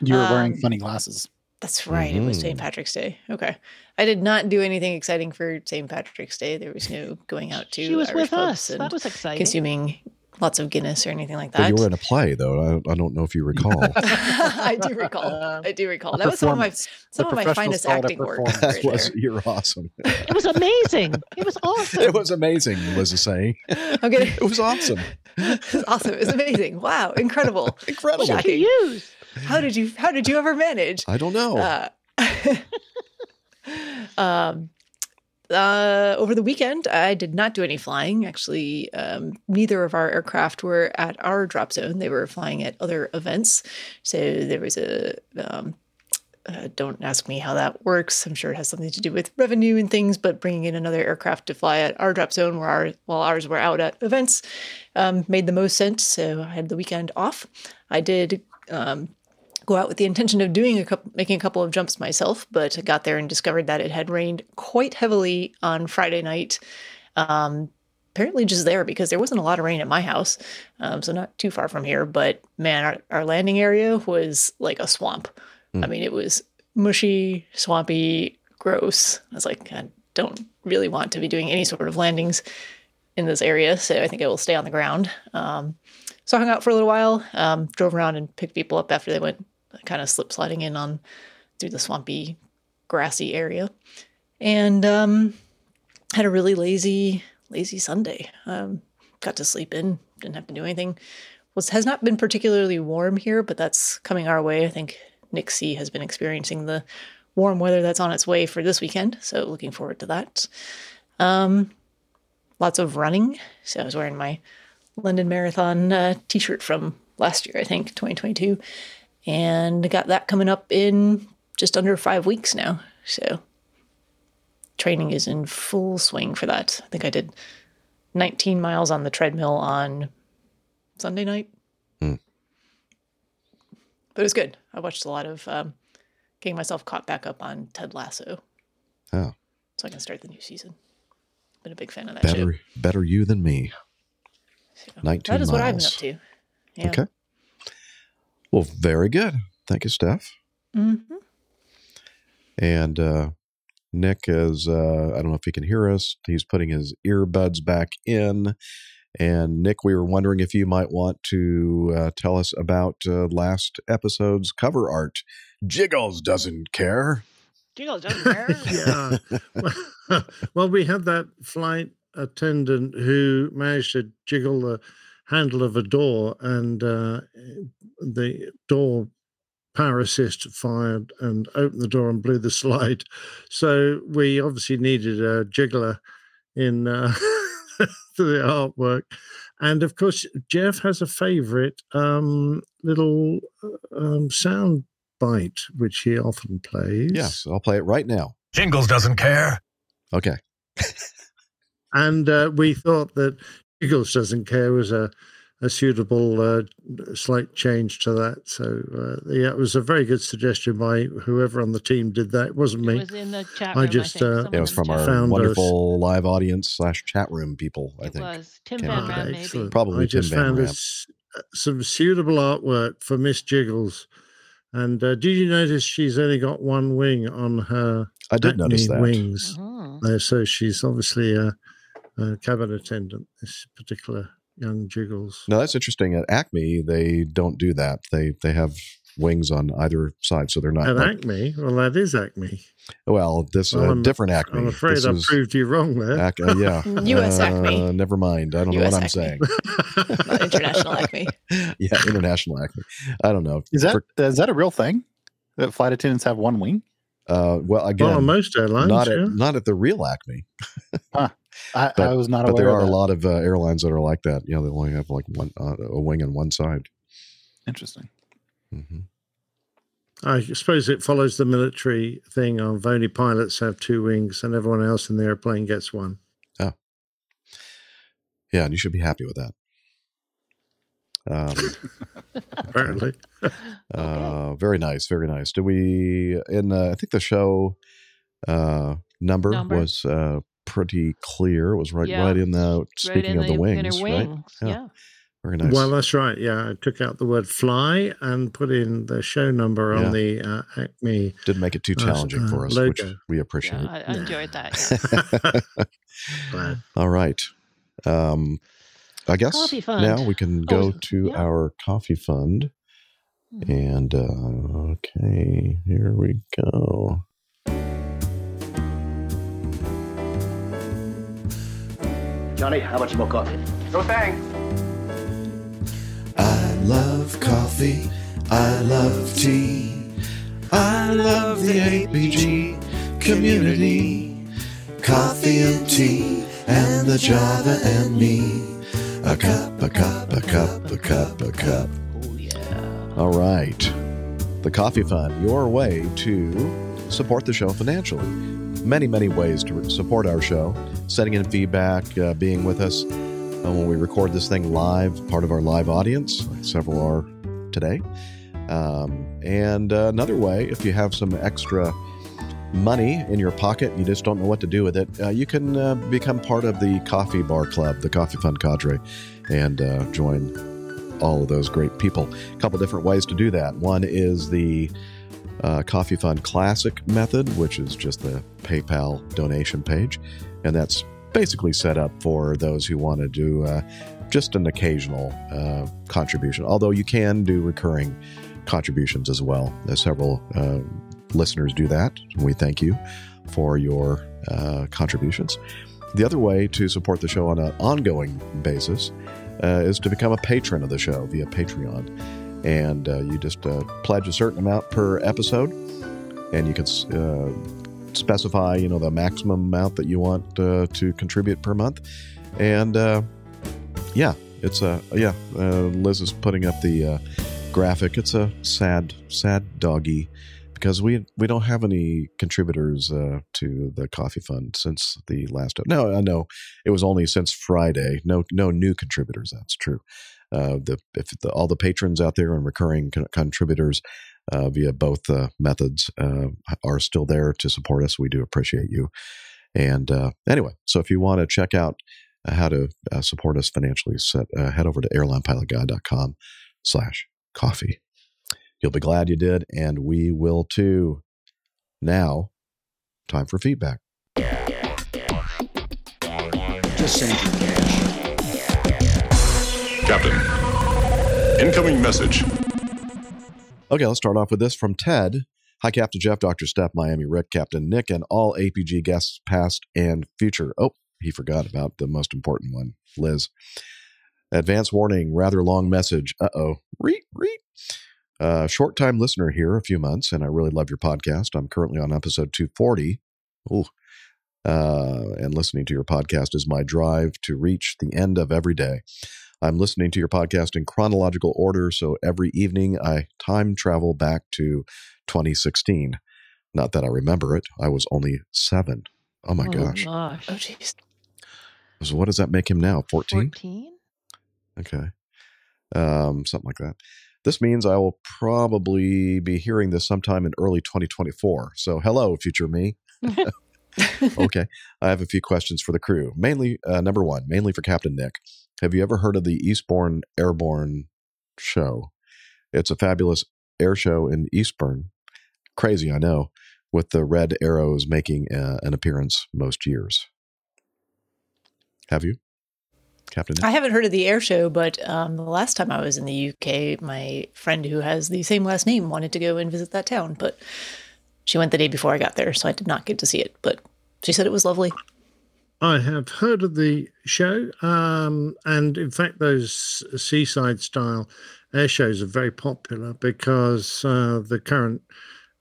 you were wearing Um, funny glasses. That's right. It was. St. Patrick's Day. Okay. I did not do anything exciting for St. Patrick's Day. There was no going out to She was Irish with pubs us. and That was exciting. consuming lots of Guinness or anything like But that. you were in a play, though. I, I don't know if you recall. I do recall. I do recall. A That was some of my some of my finest acting work. right was you're awesome. It was amazing. It was awesome. It was amazing. Liz is saying I'm gonna, it was awesome. it was awesome. It was amazing. Wow, incredible. Incredible. What Shocking. you use? How did you how did you ever manage? I don't know. Uh, um, uh, over the weekend, I did not do any flying. Actually, um, neither of our aircraft were at our drop zone. They were flying at other events. So there was a. Um, uh, don't ask me how that works. I'm sure it has something to do with revenue and things, but bringing in another aircraft to fly at our drop zone where our, while ours were out at events um, made the most sense. So I had the weekend off. I did um, go out with the intention of doing a couple, making a couple of jumps myself, but got there and discovered that it had rained quite heavily on Friday night. Um, apparently just there because there wasn't a lot of rain at my house, um, so not too far from here. But man, our, our landing area was like a swamp. I mean, it was mushy, swampy, gross. I was like, I don't really want to be doing any sort of landings in this area, so I think I will stay on the ground. Um, so I hung out for a little while, um, drove around and picked people up after they went kind of slip sliding in on through the swampy, grassy area, and um, had a really lazy, lazy Sunday. Um, got to sleep in, didn't have to do anything. Was has not been particularly warm here, but that's coming our way. I think Nick C has been experiencing the warm weather that's on its way for this weekend, so looking forward to that. Um, lots of running. So I was wearing my London Marathon uh, t-shirt from last year, I think, 2022, and got that coming up in just under five weeks now. So training is in full swing for that. I think I did 19 miles on the treadmill on Sunday night. But it was good. I watched a lot of um, getting myself caught back up on Ted Lasso, oh, so I can start the new season. Been a big fan of that better, show. better you than me. So 19 that is what I've been up to. Yeah. Okay. Well, very good. Thank you, Steph. hmm And uh, Nick is, uh, I don't know if he can hear us. He's putting his earbuds back in. And Nick, we were wondering if you might want to uh, tell us about uh, last episode's cover art. Jiggles doesn't care. Jiggles doesn't care. yeah. Well, well, we had that flight attendant who managed to jiggle the handle of a door, and uh, the door power assist fired and opened the door and blew the slide. So we obviously needed a jiggler in uh, the artwork. And of course, Jeff has a favorite um, little uh, um, sound bite, which he often plays. Yes, I'll play it right now. Jingles doesn't care. Okay. and uh, we thought that Eagles doesn't care was a, a suitable uh, slight change to that. So uh, yeah, it was a very good suggestion by whoever on the team did that. It wasn't me. It me. was in the chat I room. just, think. uh, Someone It was from our chat. Found us. wonderful live audience slash chat room people, I think. It think. was Tim came Van up with Ram, maybe. Excellent. Probably I Tim just Van found Ramp. us uh, some suitable artwork for Miss Jiggles. And uh, did you notice she's only got one wing on her I did notice Acme that. wings? Mhm. Uh, so she's obviously a, a cabin attendant, this particular young Jiggles. No, that's interesting. At Acme, they don't do that. They they have wings on either side, so they're not. At like- Acme? Well, that is Acme. well, this Well, uh, I'm- different Acme. I'm afraid This I is proved you wrong there. Ac- uh, yeah, US Acme. Uh, never mind. I don't know US what I'm saying. Not international Acme. yeah, international Acme. I don't know. Is that For- is that a real thing? That flight attendants have one wing? uh, well, again, well, most airlines, not yeah. at not at the real Acme, I, But- I was not aware that but aware. there are of a lot of uh, airlines that are like that. You know, they only have like one uh, a wing on one side. Interesting. hmm I suppose it follows the military thing of only pilots have two wings and everyone else in the airplane gets one. Yeah, Yeah, and you should be happy with that. Um, Apparently. Uh, very nice, very nice. Do we? In uh, I think the show uh, number, Number. was uh, pretty clear. It was right, Yeah. right in the Right speaking in of the, inner wings, right? wings. Yeah. Yeah. Very nice. Well, that's right. Yeah, I took out the word fly and put in the show number on the uh, Acme. Didn't make it too uh, challenging uh, for us, which we appreciate. Yeah, I, I enjoyed that. yeah. All right. Um, I guess now we can Oh, go is- to yeah. our coffee fund. Mhm. And uh, okay, here we go. Johnny, how much more coffee? No thanks. I love coffee. I love tea. I love the APG community. Coffee and tea and the Java and me. A cup, a cup, a cup, a cup, a cup. Oh yeah. All right. The Coffee Fund, your way to support the show financially. Many, many ways to support our show. Sending in feedback, uh, being with us uh, when we record this thing live, part of our live audience. Several are today. Um, and uh, another way, if you have some extra money in your pocket, you just don't know what to do with it, uh, you can uh, become part of the Coffee Bar Club, the Coffee Fund Cadre, and uh, join all of those great people. A couple different ways to do that. One is the uh, Coffee Fund Classic method, which is just the PayPal donation page, and that's basically set up for those who want to do uh, just an occasional uh, contribution. Although you can do recurring contributions as well. There's several uh, listeners do that. We thank you for your uh, contributions. The other way to support the show on an ongoing basis uh, is to become a patron of the show via Patreon. And uh, you just uh, pledge a certain amount per episode, and you can uh, specify, you know, the maximum amount that you want uh, to contribute per month. And uh, yeah, it's a yeah. Uh, Liz is putting up the graphic. It's a sad, sad doggy because we we don't have any contributors uh, to the coffee fund since the last. No, I know it was only since Friday. No, no new contributors. That's true. Uh, the if the, all the patrons out there and recurring con- contributors uh, via both uh, methods uh, are still there to support us. We do appreciate you. And uh, anyway, so if you want to check out uh, how to support us financially, set, head over to airlinepilotguy.com slash coffee. You'll be glad you did, and we will too. Now, time for feedback. Just send your cash. Captain. Incoming message. Okay, let's start off with this from Ted. Hi, Captain Jeff, Dr. Steph, Miami Rick, Captain Nick, and all APG guests, past and future. Oh, he forgot about the most important one, Liz. Advance warning, rather long message. Uh oh. Reet, reet. Uh, short time listener here, a few months, and I really love your podcast. I'm currently on episode 240. Ooh. Uh, and listening to your podcast is my drive to reach the end of every day. I'm listening to your podcast in chronological order, so every evening I time travel back to 2016. Not that I remember it. I was only seven. Oh my oh, gosh. gosh. Oh, jeez. So what does that make him now? 14? 14? Okay. Um, something like that. This means I will probably be hearing this sometime in early 2024. So hello, future me. okay. I have a few questions for the crew. Mainly, uh, number one, mainly for Captain Nick. Have you ever heard of the Eastbourne Airborne show? It's a fabulous air show in Eastbourne. Crazy, I know, with the red arrows making uh, an appearance most years. Have you, Captain I haven't heard of the air show, but um, the last time I was in the UK, my friend who has the same last name wanted to go and visit that town, but she went the day before I got there, so I did not get to see it. But she said it was lovely. I have heard of the show, um, and in fact, those seaside style air shows are very popular because uh, the current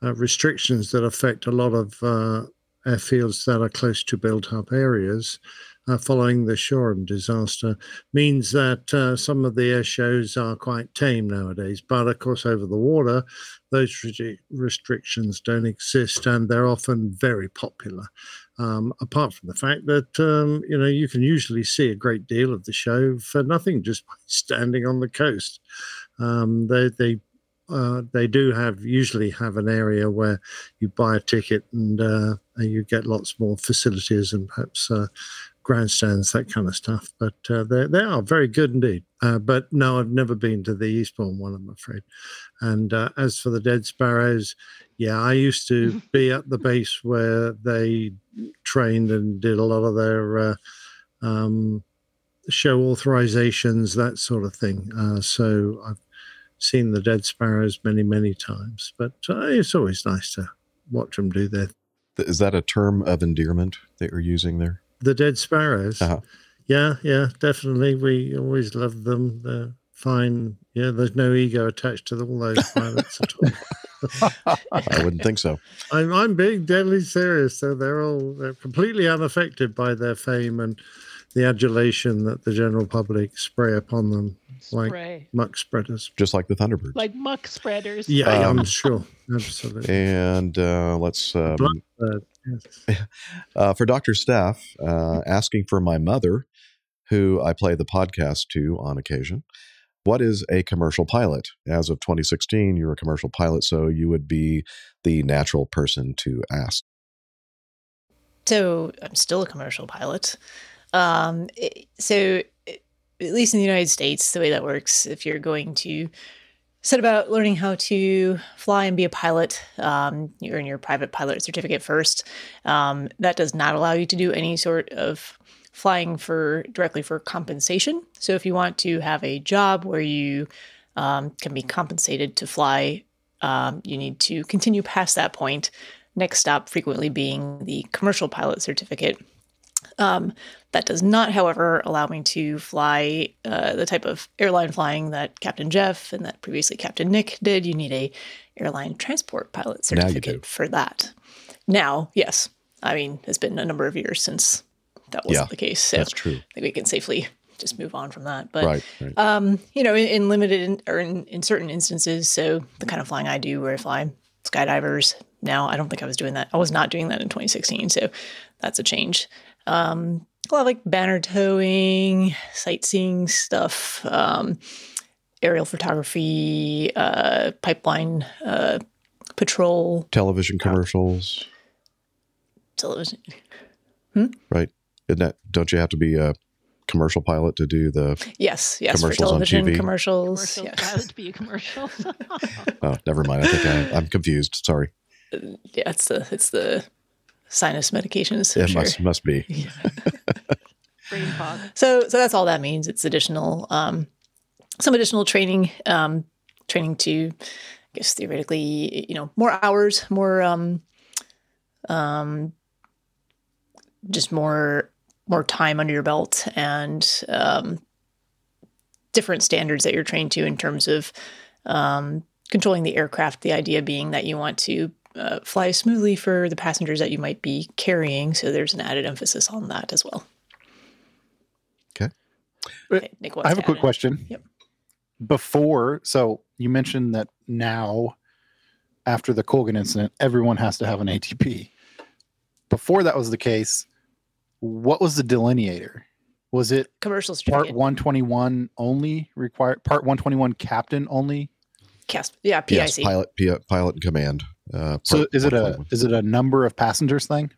uh, restrictions that affect a lot of uh, airfields that are close to built up areas uh, following the Shoreham disaster means that uh, some of the air shows are quite tame nowadays. But of course, over the water, those restri- restrictions don't exist, and they're often very popular. Um, apart from the fact that um, you know you can usually see a great deal of the show for nothing just by standing on the coast. Um, they they uh, they do have usually have an area where you buy a ticket and uh, and you get lots more facilities and perhaps uh, grandstands, that kind of stuff. But uh, they they are very good indeed. Uh, but no, I've never been to the Eastbourne one, I'm afraid. And uh, as for the Dead Sparrows, yeah, I used to be at the base where they trained and did a lot of their uh, um, show authorizations, that sort of thing. Uh, so I've seen the Dead Sparrows many, many times. But uh, it's always nice to watch them do their Is that a term of endearment that you're using there? The Dead Sparrows. Uh-huh. Yeah, yeah, definitely. We always love them. They're fine. Yeah, there's no ego attached to all those pilots at all. I wouldn't think so. I'm I'm being deadly serious. So they're all they're completely unaffected by their fame and the adulation that the general public spray upon them like Spray. muck spreaders. Just like the Thunderbirds. Like muck spreaders. Yeah, Um, I'm sure. Absolutely. And uh, let's um, Blackbird, yes. uh, for Dr. Steph, uh, asking for my mother, who I play the podcast to on occasion. What is a commercial pilot? As of 2016, you're a commercial pilot, so you would be the natural person to ask. So I'm still a commercial pilot. Um, so at least in the United States, the way that works, if you're going to set about learning how to fly and be a pilot, um, you earn your private pilot certificate first. Um, that does not allow you to do any sort of flying for directly for compensation. So if you want to have a job where you um, can be compensated to fly, um, you need to continue past that point. Next stop frequently being the commercial pilot certificate. Um, that does not, however, allow me to fly uh, the type of airline flying that Captain Jeff and that previously Captain Nick did. You need a airline transport pilot certificate for that. Now, yes, I mean it's been a number of years since that wasn't Yeah, the case. So that's true. I think we can safely just move on from that. But right, right. um, you know, in, in limited in, or in, in certain instances, so the kind of flying I do, where I fly skydivers. Now, I don't think I was doing that. I was not doing that in 2016, so that's a change. Um, a lot of like banner towing, sightseeing stuff, um, aerial photography, uh, pipeline uh, patrol, Television commercials, television. right? Isn't that, don't you have to be a commercial pilot to do the? Yes, yes, for Commercials on television TV. commercials. Commercial yeah. pilot to be a commercial. Oh, never mind. I think I, I'm confused. Sorry. yeah, it's the it's the sinus medications. It sure. must must be. Brain fog. So so that's all that means. It's additional um some additional training um training to I guess theoretically, you know, more hours, more um um just more more time under your belt and um different standards that you're trained to in terms of um controlling the aircraft, the idea being that you want to uh, fly smoothly for the passengers that you might be carrying. So there's an added emphasis on that as well. Okay. Okay, Nick I have a quick in. question. Yep. Before, so you mentioned that now, after the Colgan incident, everyone has to have an ATP. Before that was the case, what was the delineator? Was it Commercial part 121 only required? Part 121 captain only? Cast, yeah, PIC. Yes, pilot, P- pilot in command. Uh, So is it a is it a number of passengers thing,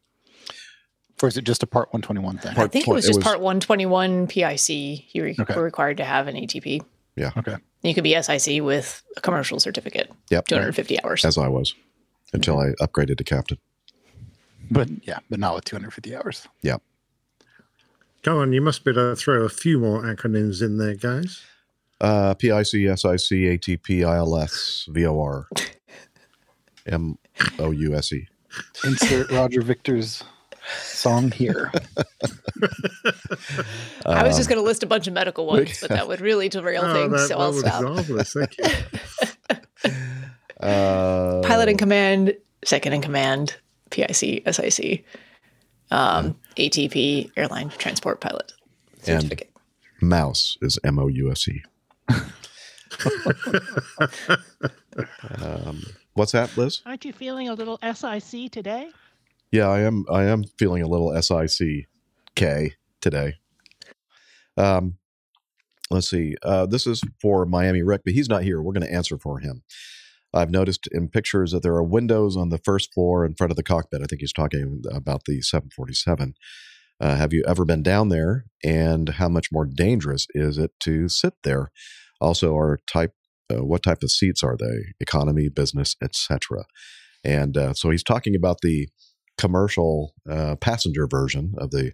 or is it just a part 121 thing? I part think it twen- was it just was- part 121 PIC. You re- Okay. were required to have an ATP. Yeah. Okay. You could be SIC with a commercial certificate, Yep. 250 hours. As I was until I upgraded to captain. But yeah, but not with 250 hours. Yeah. Come on, you must be able to throw a few more acronyms in there, guys. Uh, PIC, SIC, ATP, ILS, VOR, MOUSE. Insert Roger Victor's song here. I was Um, just going to list a bunch of medical ones, but that would really derail Oh, things, that, so that I'll stop. marvelous. Thank you. Uh, Pilot in command, second in command, PIC, SIC, um, ATP, airline transport pilot And- Mouse is M O U S E. Um, what's that, Liz? Aren't you feeling a little SIC today? Yeah, I am. I am feeling a little SIC K today. Um, let's see. Uh, this is for Miami Rick, but he's not here. We're going to answer for him. I've noticed in pictures that there are windows on the first floor in front of the cockpit. I think he's talking about the 747. Uh, have you ever been down there? And how much more dangerous is it to sit there? Also, our type, uh, what type of seats are they? Economy, business, etc. And uh, so he's talking about the commercial uh, passenger version of the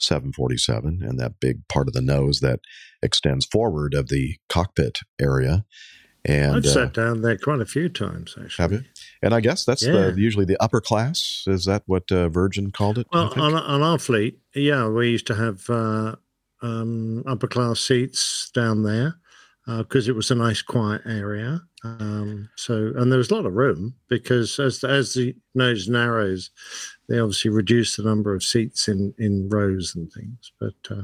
747 and that big part of the nose that extends forward of the cockpit area. And I've uh, sat down there quite a few times, actually. have you? And I guess that's Yeah. the usually the upper class. Is that what uh, Virgin called it? Well, on, on our fleet, yeah, we used to have uh, um, upper class seats down there because it was a nice, quiet area. Um, so, and there was a lot of room because as as the nose narrows, they obviously reduce the number of seats in in rows and things. But uh,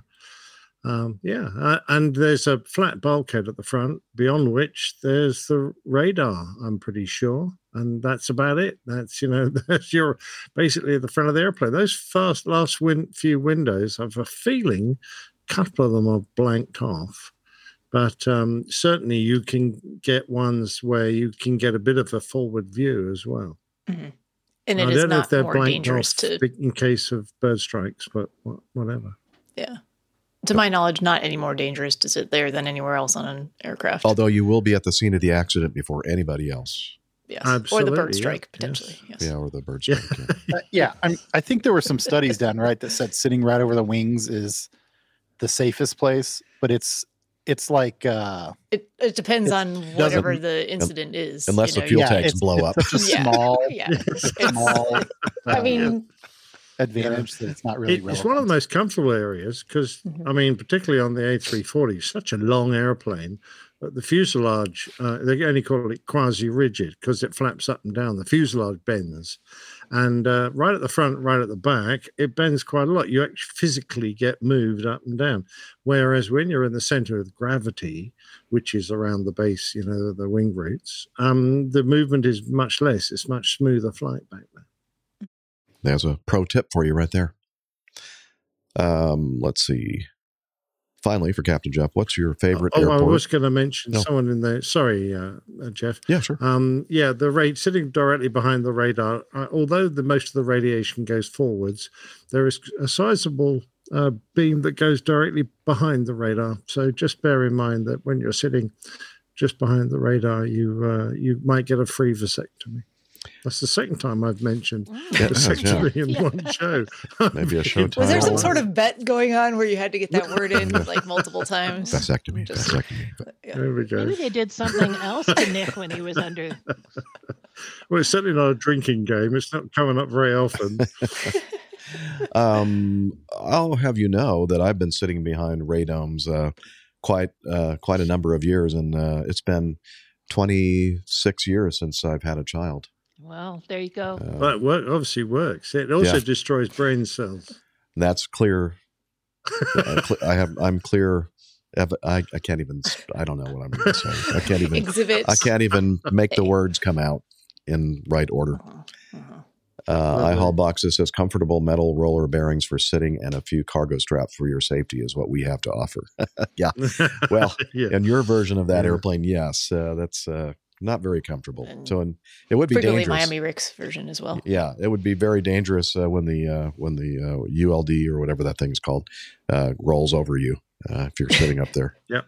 um, yeah, uh, and there's a flat bulkhead at the front, beyond which there's the radar. I'm pretty sure, and that's about it. That's you know that's your basically at the front of the airplane. Those first last win- few windows, I've a feeling, a couple of them are blanked off. But um, certainly, you can get ones where you can get a bit of a forward view as well. Mhm. And I don't know if they're more dangerous to, in case of bird strikes, but whatever. yeah. To my knowledge, not any more dangerous to sit there than anywhere else on an aircraft. Although you will be at the scene of the accident before anybody else. yes. Or the Absolutely, bird yeah. strike, potentially. Yes. Yeah, or the bird Yeah. strike. yeah. Uh, yeah, I'm, I think there were some studies done right that said sitting right over the wings is the safest place, but it's it's like uh, It, it depends It on whatever the incident is. Unless you the fuel yeah, tanks it's- blow it's up. such a Yeah. small, Yeah. small. I uh, mean, advantage that it's not really. It- it's one of the most comfortable areas because, Mhm. I mean, particularly on the A340, such a long airplane. But the fuselage, uh, they only call it quasi rigid because it flaps up and down. The fuselage bends. And uh, right at the front, right at the back, it bends quite a lot. You actually physically get moved up and down. Whereas when you're in the center of gravity, which is around the base, you know, the wing roots, um, the movement is much less. It's much smoother flight back there. There's a pro tip for you right there. Um, let's see. Finally, for Captain Jeff, what's your favorite Oh, I was going to mention No. someone in there. Sorry, uh, uh, Jeff. yeah, sure. Um, yeah, the rate sitting directly behind the radar. Uh, although the most of the radiation goes forwards, there is a sizable uh, beam that goes directly behind the radar. So just bear in mind that when you're sitting just behind the radar, you uh, you might get a free vasectomy. That's the second time I've mentioned Yeah, vasectomy yeah. in one show. Maybe a show was there some sort of bet going on where you had to get that word in like multiple times? vasectomy? Just- vasectomy. Yeah. There we go. Maybe they did something else to Nick when he was under. Well, it's certainly not a drinking game. It's not coming up very often. um, I'll have you know that I've been sitting behind radomes uh, quite uh, quite a number of years, and uh, it's been 26 years since I've had a child. Well, there you go. Uh, But it work, obviously works. It also Yeah. destroys brain cells. that's clear. I have. I'm clear. I, I can't even. I don't know what I'm going to say. I can't even. Exhibit. I can't even make the words come out in right order. Uh-huh, uh-huh. Uh, Lovely. iHall boxes says comfortable metal roller bearings for sitting and a few cargo straps for your safety is what we have to offer. yeah. Well, yeah. In your version of that Yeah. airplane, yes, uh, that's uh, not very comfortable. And so, and it would be Frequently dangerous. Miami Rick's version as well. Yeah, it would be very dangerous uh, when the uh, when the uh, ULD or whatever that thing's called uh, rolls over you uh, if you're sitting up there. Yep.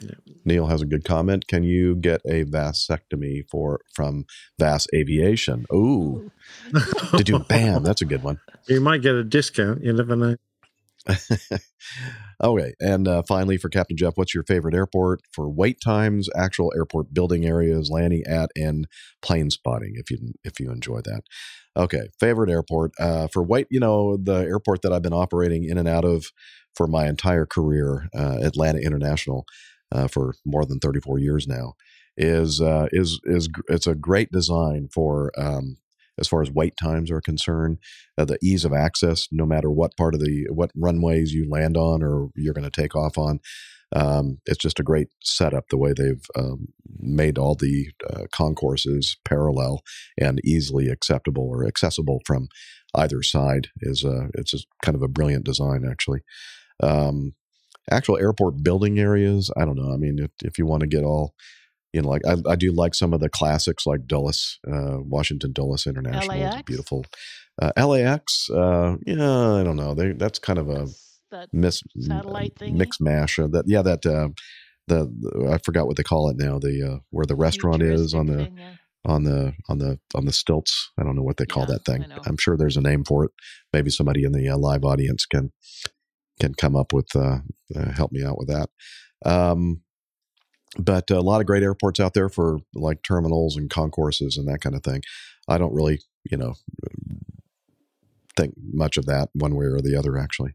Yep. Neil has a good comment. Can you get a vasectomy for from VASAviation? Ooh, did you? Bam, that's a good one. You might get a discount. You never know. okay, and uh, finally for Captain Jeff, what's your favorite airport for wait times, actual airport building areas, landing at, and plane spotting? If you if you enjoy that. Okay, favorite airport uh, for wait. You know the airport that I've been operating in and out of for my entire career, uh, Atlanta International, uh, for more than thirty four years now. Is uh, is is it's a great design for um, as far as wait times are concerned, uh, the ease of access, no matter what part of the what runways you land on or you're going to take off on. Um, it's just a great setup the way they've um, made all the uh, concourses parallel and easily acceptable or accessible from either side. Is uh, it's just kind of a brilliant design actually. Um, actual airport building areas, I don't know. I mean, if, if you want to get all you know, like I, I do like some of the classics like Dulles, uh, Washington Dulles International. It's beautiful Uh, LAX, uh, yeah, I don't know. They that's kind of a That miss satellite thingy? mix mash. Uh, that yeah, that uh, the, the- I forgot what they call it now. The uh, where the restaurant is on the thing, yeah. on the on the on the stilts. I don't know what they call Yeah, that thing. I'm sure there's a name for it. Maybe somebody in the uh, live audience can can come up with uh, uh, help me out with that. Um, but a lot of great airports out there for like terminals and concourses and that kind of thing. I don't really, you know, think much of that one way or the other. Actually,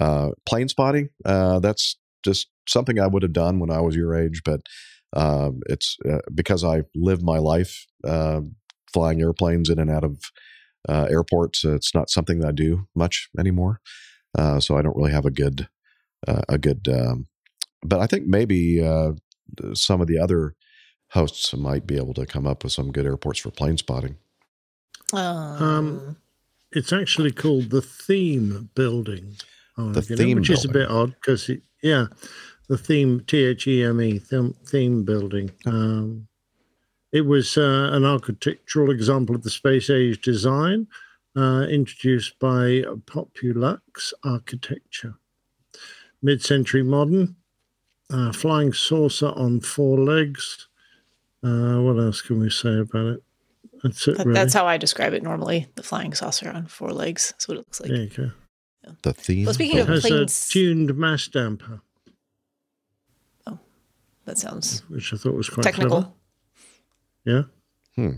uh, plane spotting. Uh, that's just something I would have done when I was your age, but um, it's uh, because I live my life uh, flying airplanes in and out of uh, airports. It's not something that I do much anymore, uh, so I don't really have a good uh, a good. Um, but I think maybe uh, some of the other hosts might be able to come up with some good airports for plane spotting. Um, it's actually called the Theme Building. Oh, The you know, Theme which is a bit odd because yeah, the theme T H E M E theme, theme building. Um, it was uh, an architectural example of the space age design uh, introduced by Populuxe Architecture. Mid-century modern, uh, flying saucer on four legs. Uh, what else can we say about it? That's it. That- really. That's how I describe it normally. The flying saucer on four legs. That's what it looks like. There you go. The theme. Well, speaking It of has a planes, tuned mass damper, Oh, that sounds which I thought was quite technical. clever. Yeah. Hmm.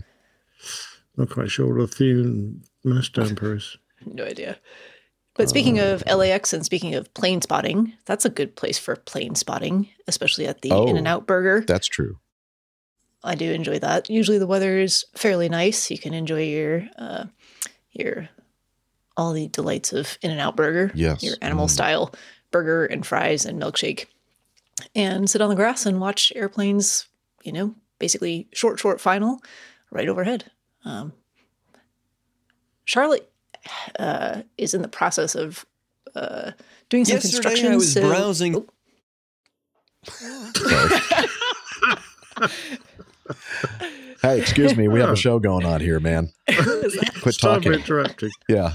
Not quite sure what a tuned mass damper is. No idea. But speaking of LAX and speaking of plane spotting, that's a good place for plane spotting, especially at the Oh. In and Out Burger. That's true. I do enjoy that. Usually the weather is fairly nice. You can enjoy your uh, your all the delights of In and Out Burger. Yes. Your animal Mm. style burger and fries and milkshake. And sit on the grass and watch airplanes, you know, basically short, short final right overhead. Um, Charlotte uh, is in the process of uh, doing some Yesterday construction. I was so- browsing. Hey, excuse me. We have a show going on here, man. Quit Stop talking. interrupting. Yeah.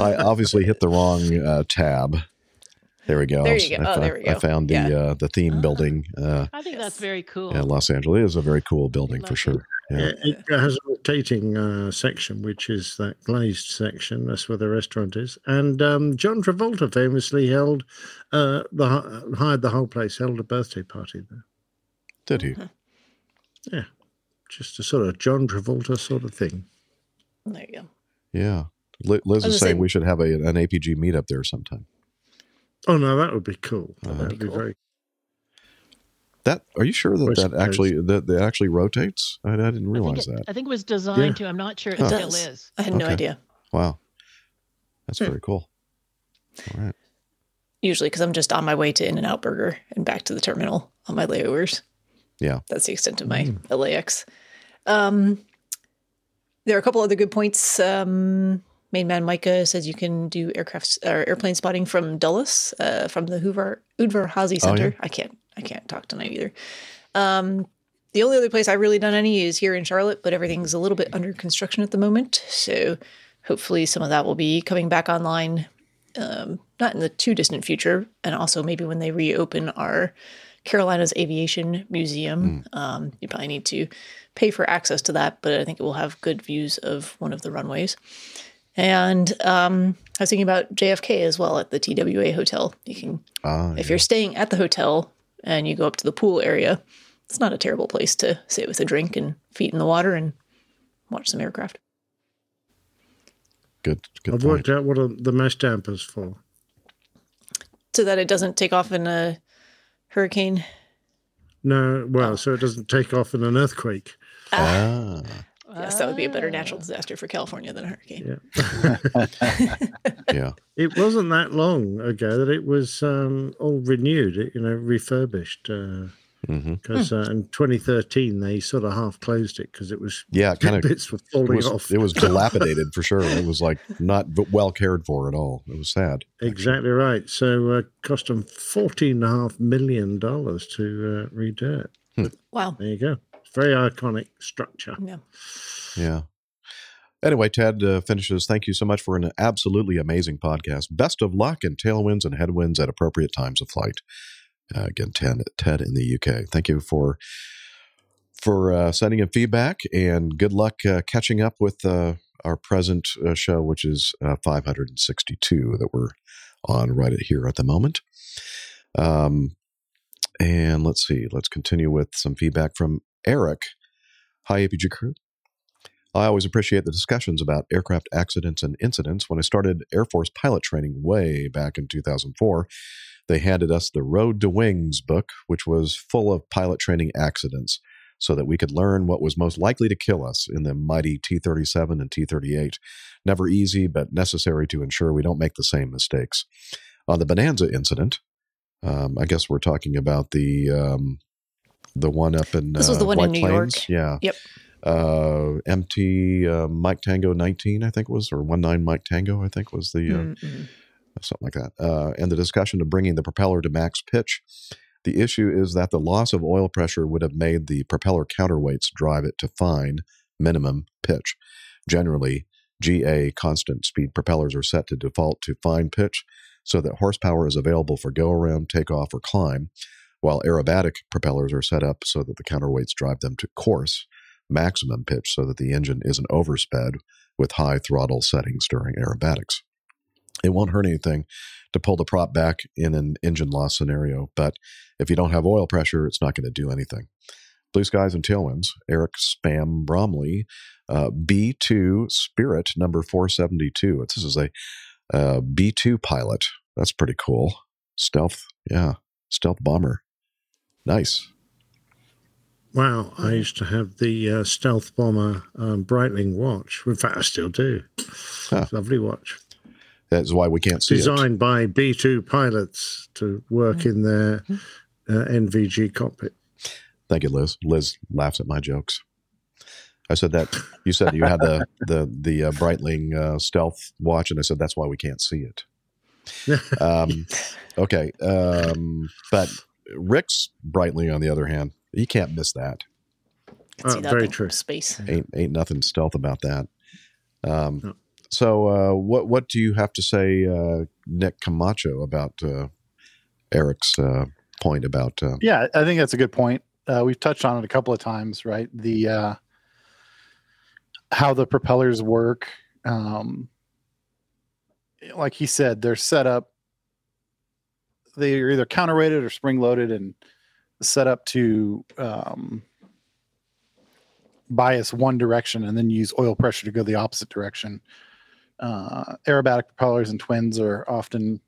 I obviously hit the wrong uh, tab. There we go. There you go. I, Oh, there we go. I found the Yeah. uh, the theme building. Uh, I think that's very cool. yeah, Los Angeles is a very cool building for Love sure. Yeah. Yeah, it has a rotating uh, section, which is that glazed section. That's where the restaurant is. And um, John Travolta famously held uh, the hired the whole place, held a birthday party there. Did he? Yeah, just a sort of John Travolta sort of thing. There you go. Yeah. Liz is saying say- we should have a, an APG meetup there sometime. Oh no, that would be cool. Uh, that would be cool. very. That are you sure that that actually that, that actually rotates? I, I didn't I realize it, that. I think it was designed Yeah. to. I'm not sure it Huh. still does. is. I had no idea. Wow, that's Hmm. very cool. All right. Usually, because I'm just on my way to In and Out Burger and back to the terminal on my layovers. Yeah. That's the extent of my LAX. Um, there are a couple other good points. Um, Main man Micah says you can do aircraft or airplane spotting from Dulles, uh, from the Hoover Udvar Hazy Oh, yeah? Center. I can't I can't talk tonight either. Um, the only other place I've really done any is here in Charlotte, but everything's a little bit under construction at the moment. So hopefully some of that will be coming back online, um, not in the too distant future, and also maybe when they reopen our Carolinas Aviation Museum. Um, you probably need to pay for access to that, but I think it will have good views of one of the runways. And um, I was thinking about JFK as well at the TWA hotel. You can, Ah, if yeah. you're staying at the hotel and you go up to the pool area, it's not a terrible place to sit with a drink and feet in the water and watch some aircraft. good. Good I've point. worked out what are the mesh dampers for. So that it doesn't take off in a hurricane. No, well, so it doesn't take off in an earthquake. Ah, Yes, that would be a better natural disaster for California than a hurricane. yeah. It wasn't that long ago that it was um, all renewed, you know, refurbished. Because hmm uh, in 2013 they sort of half closed it because it was Yeah, kind of bits were it falling was, off. it was dilapidated for sure. It was like not well cared for at all. It was sad. Exactly right. So uh, cost them fourteen and a half million dollars to uh, redo it. Wow. There you go. Very iconic structure. Yeah. Yeah. Anyway, Ted uh, finishes. Thank you so much for an absolutely amazing podcast. Best of luck in tailwinds and headwinds at appropriate times of flight. Uh, again, Ted, Ted in the UK. Thank you for for uh, sending in feedback and good luck uh, catching up with uh, our present uh, show, which is uh, 562 that we're on right here at the moment. Um, and let's see, let's continue with some feedback from Eric. Hi, APG crew. I always appreciate the discussions about aircraft accidents and incidents. When I started Air Force pilot training way back in 2004, they handed us the Road to Wings book, which was full of pilot training accidents so that we could learn what was most likely to kill us in the mighty T 37 and T 38. Never easy, but necessary to ensure we don't make the same mistakes. On the Bonanza incident, um, I guess we're talking about the um, the one up in This was the uh, one in New Plains. York. Yeah. Yep. Uh, MT uh, Mike Tango 19, I think was, or 19 Mike Tango, I think was the uh, Mm-mm. something like that. Uh, and the discussion of bringing the propeller to max pitch. The issue is that the loss of oil pressure would have made the propeller counterweights drive it to fine minimum pitch. Generally, GA constant speed propellers are set to default to fine pitch so that horsepower is available for go around, takeoff, or climb, while aerobatic propellers are set up so that the counterweights drive them to coarse maximum pitch so that the engine isn't oversped with high throttle settings during aerobatics. It won't hurt anything to pull the prop back in an engine loss scenario, but if you don't have oil pressure, it's not going to do anything. Blue Skies and Tailwinds, Eric Spam Bromley, uh, B2 Spirit number 472. This is a uh, B2 pilot. That's pretty cool. Stealth, yeah, stealth bomber. Nice. Wow, I used to have the uh, stealth bomber um, Breitling watch. In fact, I still do. Lovely watch. That's why we can't see it. Designed by B2 pilots to work in their uh, NVG cockpit. Thank you, Liz. Liz laughs at my jokes. I said that you said you had the the the uh, Breitling uh, stealth watch, and I said that's why we can't see it. Um, okay, um, but Rick's Breitling, on the other hand, you can't miss that. Can see Uh, that very true. Space. Ain't ain't nothing stealth about that. Um, So, uh, what what do you have to say, uh, Nick Camacho, about uh, Eric's uh, point about? Uh, Yeah, I think that's a good point. Uh, we've touched on it a couple of times, right? The uh, how the propellers work. Um, like he said, they're set up. They're either counterweighted or spring loaded and set up to um, bias one direction and then use oil pressure to go the opposite direction. Uh, aerobatic propellers and twins are often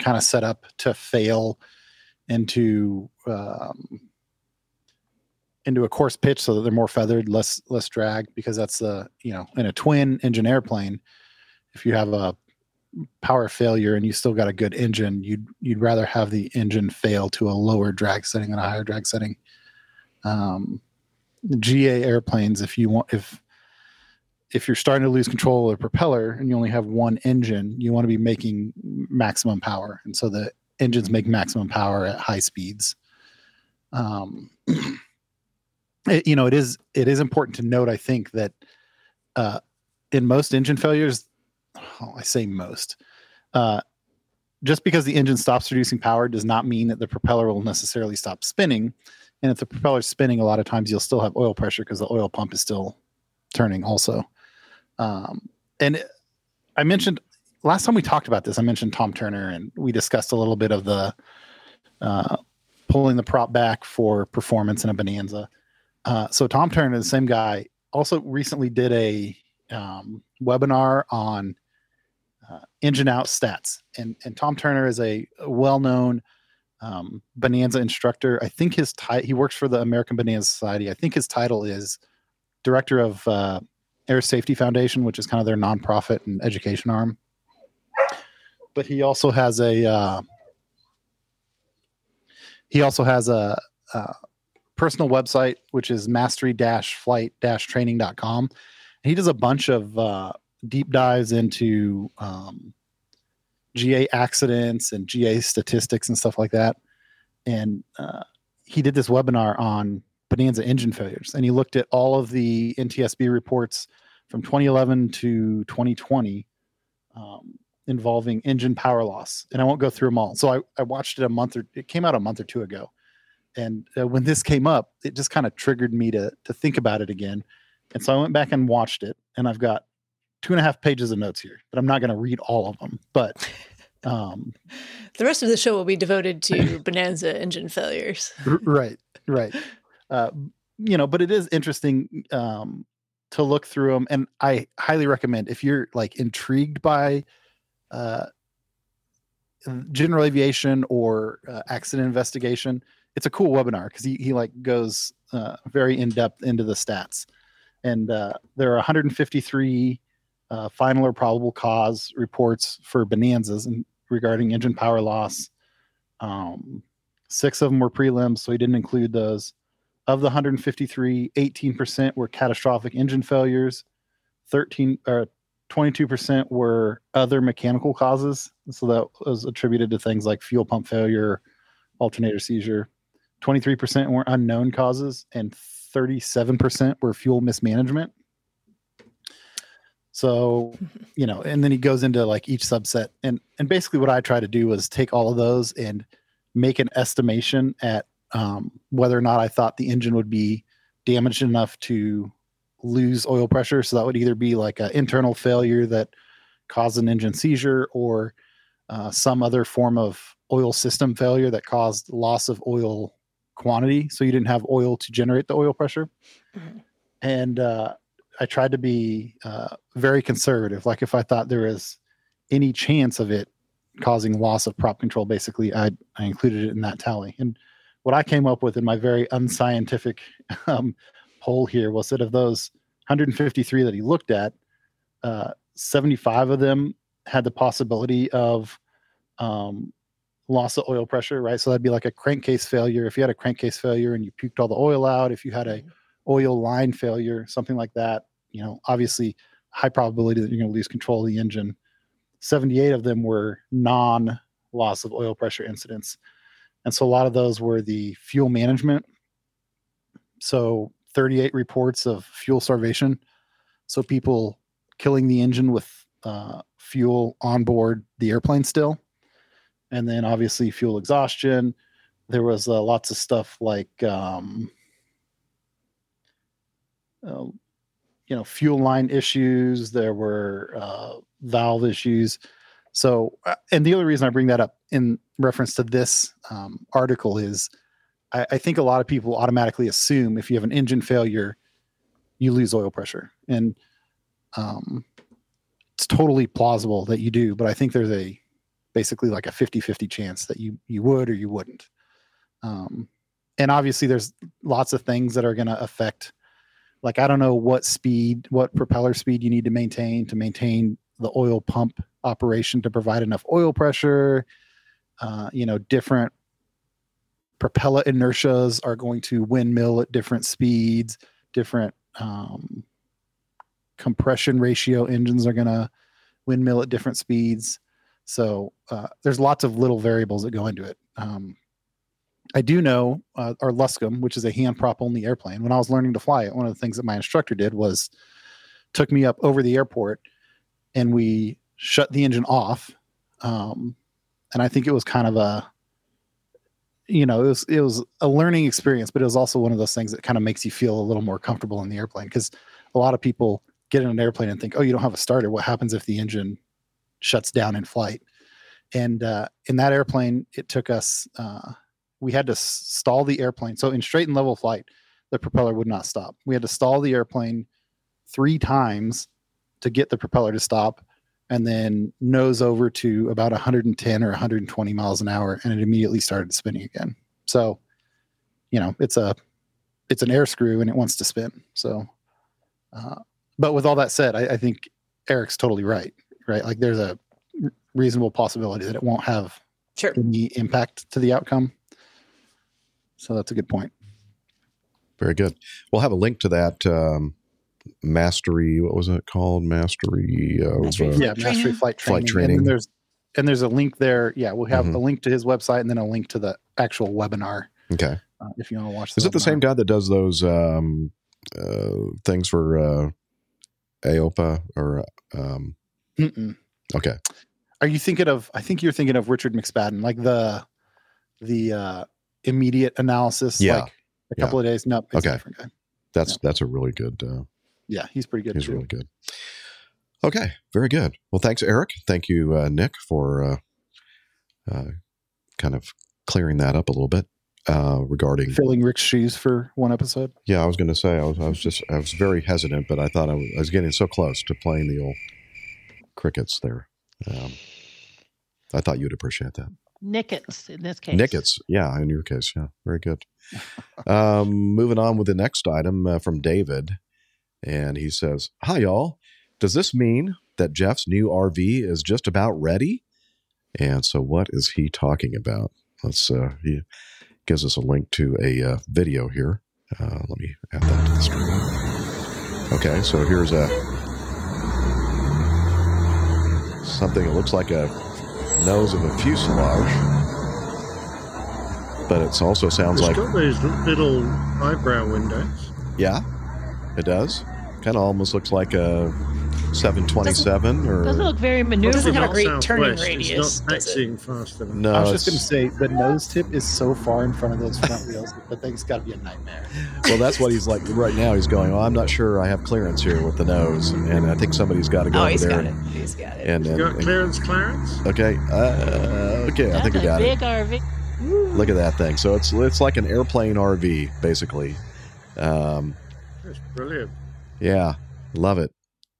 kind of set up to fail into um, into a coarse pitch so that they're more feathered, less less drag because that's the you know in a twin engine airplane, if you have a power failure and you still got a good engine, you'd you'd rather have the engine fail to a lower drag setting than a higher drag setting. Um, GA airplanes, if you want, if if you're starting to lose control of the propeller and you only have one engine, you want to be making maximum power, and so the engines make maximum power at high speeds. Um, it, you know, it is it is important to note. I think that uh, in most engine failures, I say most, uh, just because the engine stops producing power does not mean that the propeller will necessarily stop spinning. And if the propeller's spinning, a lot of times you'll still have oil pressure because the oil pump is still turning also. Um, and I mentioned last time we talked about this, I mentioned Tom Turner and we discussed a little bit of the uh, pulling the prop back for performance in a Bonanza. Uh, so Tom Turner, the same guy, also recently did a um, webinar on uh, engine out stats. And, and Tom Turner is a well-known um, Bonanza instructor. I think his title, he works for the American Bonanza Society. I think his title is director of uh, Air Safety Foundation, which is kind of their nonprofit and education arm. But he also has a uh, he also has a, a personal website which is mastery-flight-training.com. And he does a bunch of uh, deep dives into um, GA accidents and GA statistics and stuff like that. And uh, he did this webinar on Bonanza engine failures, and he looked at all of the NTSB reports from 2011 to 2020 um, involving engine power loss. And I won't go through them all. So I, I watched it a month or it came out a month or two ago. And uh, when this came up, it just kind of triggered me to to think about it again. And so I went back and watched it, and I've got two and a half pages of notes here, but I'm not going to read all of them. But um, The rest of the show will be devoted to Bonanza engine failures. Right right uh, you know but it is interesting um, to look through them and i highly recommend if you're like intrigued by uh, general aviation or uh, accident investigation it's a cool webinar because he, he like goes uh, very in depth into the stats and uh, there are 153 uh, final or probable cause reports for bonanzas and regarding engine power loss um, six of them were prelims, so he didn't include those. Of the 153, 18% were catastrophic engine failures. 13 or 22% were other mechanical causes. So that was attributed to things like fuel pump failure, alternator seizure. 23% were unknown causes, and 37% were fuel mismanagement. So, you know, and then he goes into like each subset. And and basically what I try to do was take all of those and make an estimation at um, whether or not I thought the engine would be damaged enough to lose oil pressure. So that would either be like an internal failure that caused an engine seizure or uh, some other form of oil system failure that caused loss of oil quantity. So you didn't have oil to generate the oil pressure. And uh, I tried to be uh, very conservative. Like if I thought there was any chance of it causing loss of prop control, basically, I, I included it in that tally. And what I came up with in my very unscientific um, poll here was that of those 153 that he looked at, uh, 75 of them had the possibility of um, loss of oil pressure, right? So that'd be like a crankcase failure. If you had a crankcase failure and you puked all the oil out, if you had a oil line failure, something like that, you know, obviously high probability that you're going to lose control of the engine. 78 of them were non loss of oil pressure incidents. And so a lot of those were the fuel management. So 38 reports of fuel starvation. So people killing the engine with uh, fuel on board the airplane still. And then obviously fuel exhaustion. There was uh, lots of stuff like, um, uh, you know, fuel line issues. There were uh, valve issues. So, uh, and the only reason I bring that up in reference to this um, article is I, I think a lot of people automatically assume if you have an engine failure, you lose oil pressure. And um, it's totally plausible that you do, but I think there's a basically like a 50 50 chance that you, you would or you wouldn't. Um, and obviously, there's lots of things that are going to affect like i don't know what speed what propeller speed you need to maintain to maintain the oil pump operation to provide enough oil pressure. Uh, you know different propeller inertias are going to windmill at different speeds. Different um, compression ratio engines are going to windmill at different speeds. So uh, there's lots of little variables that go into it. Um, I do know uh, our Luscombe, which is a hand prop only airplane. When I was learning to fly it, one of the things that my instructor did was took me up over the airport and we shut the engine off. Um, and I think it was kind of a, you know, it was it was a learning experience, but it was also one of those things that kind of makes you feel a little more comfortable in the airplane because a lot of people get in an airplane and think, oh, you don't have a starter. What happens if the engine shuts down in flight? And uh, in that airplane, it took us. Uh, we had to stall the airplane. So in straight and level flight, the propeller would not stop. We had to stall the airplane three times to get the propeller to stop and then nose over to about 110 or 120 miles an hour and it immediately started spinning again. So, you know, it's a it's an air screw and it wants to spin. So uh, but with all that said, I, I think Eric's totally right. Right. Like there's a reasonable possibility that it won't have sure. any impact to the outcome. So that's a good point. Very good. We'll have a link to that um, mastery. What was it called? Mastery. Of, Mastery uh, yeah, mastery flight training. Flight And training. then there's and there's a link there. Yeah, we'll have Mhm. a link to his website and then a link to the actual webinar Okay. uh, if you want to watch. Is it the same guy that does those um, uh, things for uh, AOPA or um, Mm-mm. okay. Are you thinking of? I think you're thinking of Richard McSpadden, like the the uh, immediate analysis. Yeah. like a couple of days. No, it's a Okay. different guy. That's that's a really good. Uh, Yeah, he's pretty good. he's too. really good. Okay, very good. Well, thanks, Eric. Thank you, uh, Nick, for uh, uh, kind of clearing that up a little bit uh, regarding. filling Rick's shoes for one episode. Yeah, I was going to say I was I was just I was very hesitant, but I thought I was, I was getting so close to playing the old crickets there. Um, I thought you'd appreciate that. Nickets in this case. Nickets, yeah, in your case, yeah, very good. um, moving on with the next item uh, from David, and he says, "Hi, y'all. Does this mean that Jeff's new RV is just about ready?" And so, what is he talking about? Let's. Uh, he gives us a link to a uh, video here. Uh, let me add that to the screen. Okay, so here's a something that looks like a nose of a fuselage, but it also sounds It's like got those little eyebrow windows. yeah, it does. Kind of almost looks like a 727 or Doesn't look very Well, doesn't have a maneuverable. great turning radius. It's not does it? taxiing fast enough. no. I was just going to say the nose tip is so far in front of those front wheels. The thing's got to be a nightmare. well, that's what he's like right now. He's going. Oh, I'm not sure I have clearance here with the nose, and I think somebody's got to go Oh, over he's there. got it. and- He's got it. And, You and, got and- clearance, okay, uh, okay, I think we a got big it. RV. Look at that thing. So it's it's like an airplane RV, basically. Um, That's brilliant. Yeah, love it.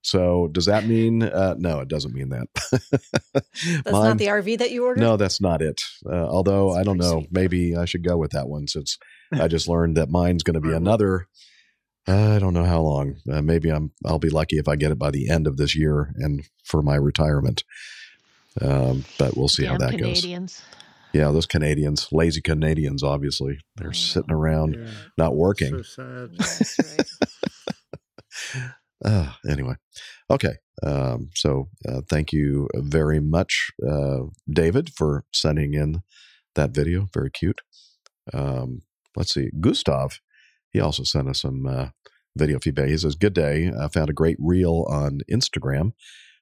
So does that mean? Uh, no, it doesn't mean that. That's not the RV that you ordered. No, that's not it. Uh, although That's I don't know, sweet. maybe I should go with that one since I just learned that mine's going to be another. uh, I don't know how long. Uh, maybe I'm. I'll be lucky if I get it by the end of this year and for my retirement. Um, but we'll see how Damn that goes. Yeah, those Canadians, lazy Canadians, obviously, they're sitting around Yeah. not working. So sad. That's right. Uh, anyway, okay. Um, so uh, thank you very much, uh, David, for sending in that video. Very cute. Um, let's see. Gustav, he also sent us some uh, video feedback. He says, "Good day. I found a great reel on Instagram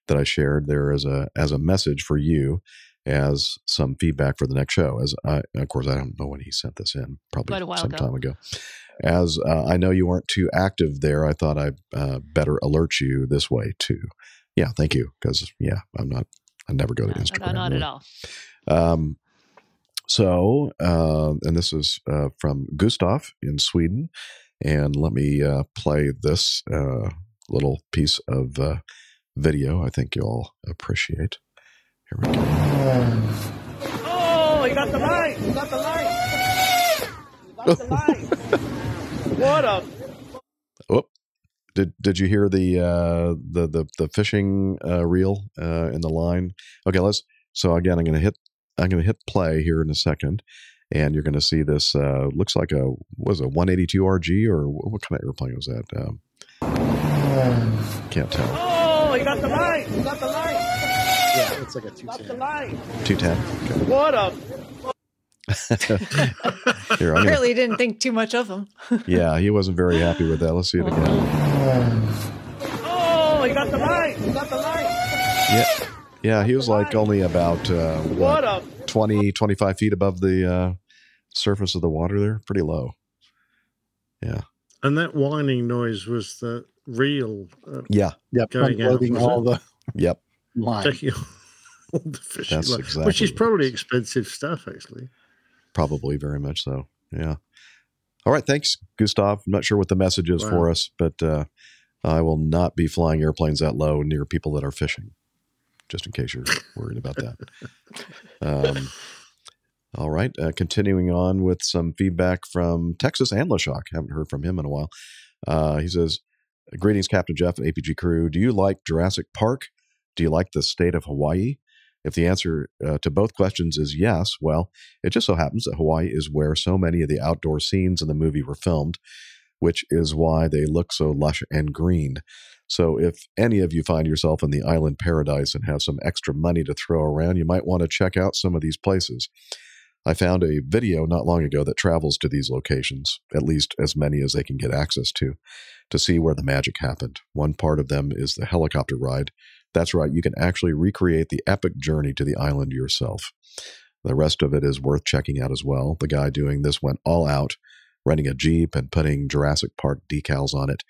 that I shared there as a as a message for you." As some feedback for the next show, as I, of course, I don't know when he sent this in, probably a while some ago. time ago. As uh, I know you weren't too active there, I thought I'd uh, better alert you this way too. Yeah, thank you. Because yeah, I'm not. I never go to No, Instagram. no, not really. at all. Um, so, uh, and this is uh, from Gustav in Sweden. And let me uh, play this uh, little piece of uh, video I think you'll appreciate. Here we go. Oh, you got the light! You got the light! You got the light! what a Whoop. Did did you hear the uh, the the the fishing uh, reel uh, in the line? Okay, let's. So again, I'm going to hit I'm going to hit play here in a second, and you're going to see this. Uh, looks like a was a 182 RG or what, kind of airplane was that? Um, can't tell. Oh, you got the light! You got the light! Yeah, it's like a two Got the ten. light! 210. What a Here, I'm gonna, Apparently, didn't think too much of him. yeah, he wasn't very happy with that. Let's see it again. Oh, he got the light! He got the light! Yeah, yeah, he was like only about uh, What what, a 20, 25 feet above the uh, surface of the water there. Pretty low. Yeah. And that whining noise was the real uh, Yeah. Yep, Going out, all it? the Yep. Line. taking all the fishing That's line, exactly which is probably expensive stuff, actually. Probably very much so. Yeah. All right. Thanks, Gustav. I'm not sure what the message is for us, but uh, I will not be flying airplanes that low near people that are fishing, just in case you're worried about that. Um, all right. Uh, continuing on with some feedback from Texas Anla' Shok. Haven't heard from him in a while. Uh, he says, Greetings, Captain Jeff and APG crew. Do you like Jurassic Park? Do you like the state of Hawaii? If the answer uh, to both questions is yes, well, it just so happens that Hawaii is where so many of the outdoor scenes in the movie were filmed, which is why they look so lush and green. So, if any of you find yourself in the island paradise and have some extra money to throw around, you might want to check out some of these places. I found a video not long ago that travels to these locations, at least as many as they can get access to, to see where the magic happened. One part of them is the helicopter ride. That's right, you can actually recreate the epic journey to the island yourself. The rest of it is worth checking out as well. The guy doing this went all out, renting a Jeep and putting Jurassic Park decals on it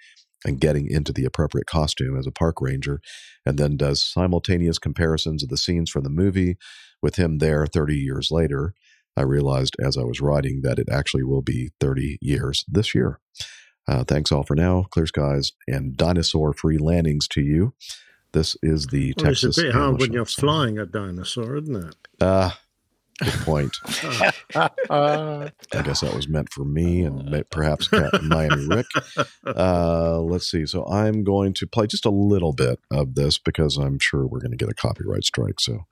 and getting into the appropriate costume as a park ranger, and then does simultaneous comparisons of the scenes from the movie with him there 30 years later. I realized as I was writing that it actually will be 30 years this year. Uh, thanks all for now. Clear skies and dinosaur free landings to you. This is the Well, it's a bit hard when you're flying a dinosaur, isn't it? Ah, good point. Uh, I guess that was meant for me and perhaps Cat and Miami Rick. Uh, let's see. So I'm going to play just a little bit of this because I'm sure we're going to get a copyright strike. So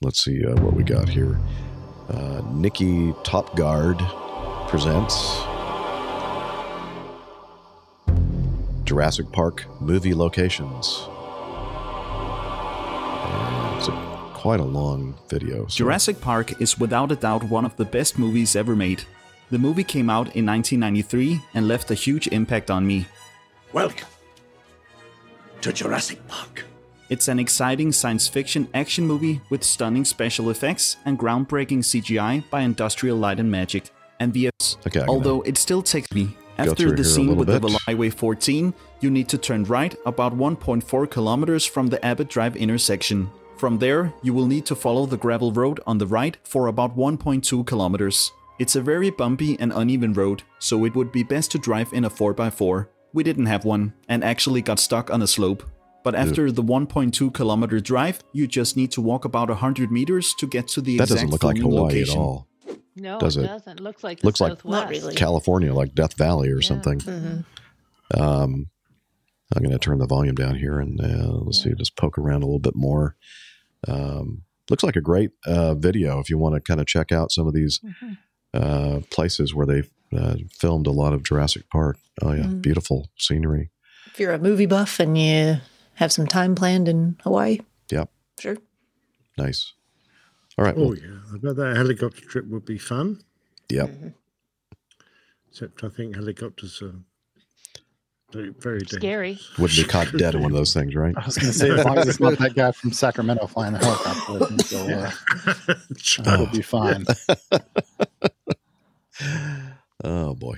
let's see uh, what we got here. Uh, Nikki Top Guard presents Jurassic Park movie locations. And it's a, quite a long video. so- Jurassic Park is without a doubt one of the best movies ever made. The movie came out in 1993 and left a huge impact on me. Welcome to Jurassic Park. It's an exciting science fiction action movie with stunning special effects and groundbreaking CGI by Industrial Light and Magic and VFX. Okay, Although it still takes me. After the scene little with the bit. Highway 14, you need to turn right about 1.4 kilometers from the Abbott Drive intersection. From there, you will need to follow the gravel road on the right for about 1.2 kilometers. It's a very bumpy and uneven road, so it would be best to drive in a 4x4. We didn't have one, and actually got stuck on a slope. But after the 1.2 kilometer drive, you just need to walk about 100 meters to get to the that exact location. That doesn't look like Hawaii location. at all. No, Does it, it? doesn't. Looks like the Looks like Not really. California, like Death Valley or something. Mhm. Um, I'm going to turn the volume down here and uh, let's see, just poke around a little bit more. Um, looks like a great uh, video if you want to kind of check out some of these Mhm. uh, places where they've uh, filmed a lot of Jurassic Park. Oh, yeah, Mhm. beautiful scenery. If you're a movie buff and you have some time planned in Hawaii, Yep, sure. nice. All right. Oh, well, yeah. I bet that helicopter trip would be fun. Yep. Except I think helicopters are very, very dangerous. Scary. Wouldn't be caught dead in one of those things, right? I was going to say, as long as it's not that guy from Sacramento flying the helicopter with me, so uh, that'll be fine. oh, boy.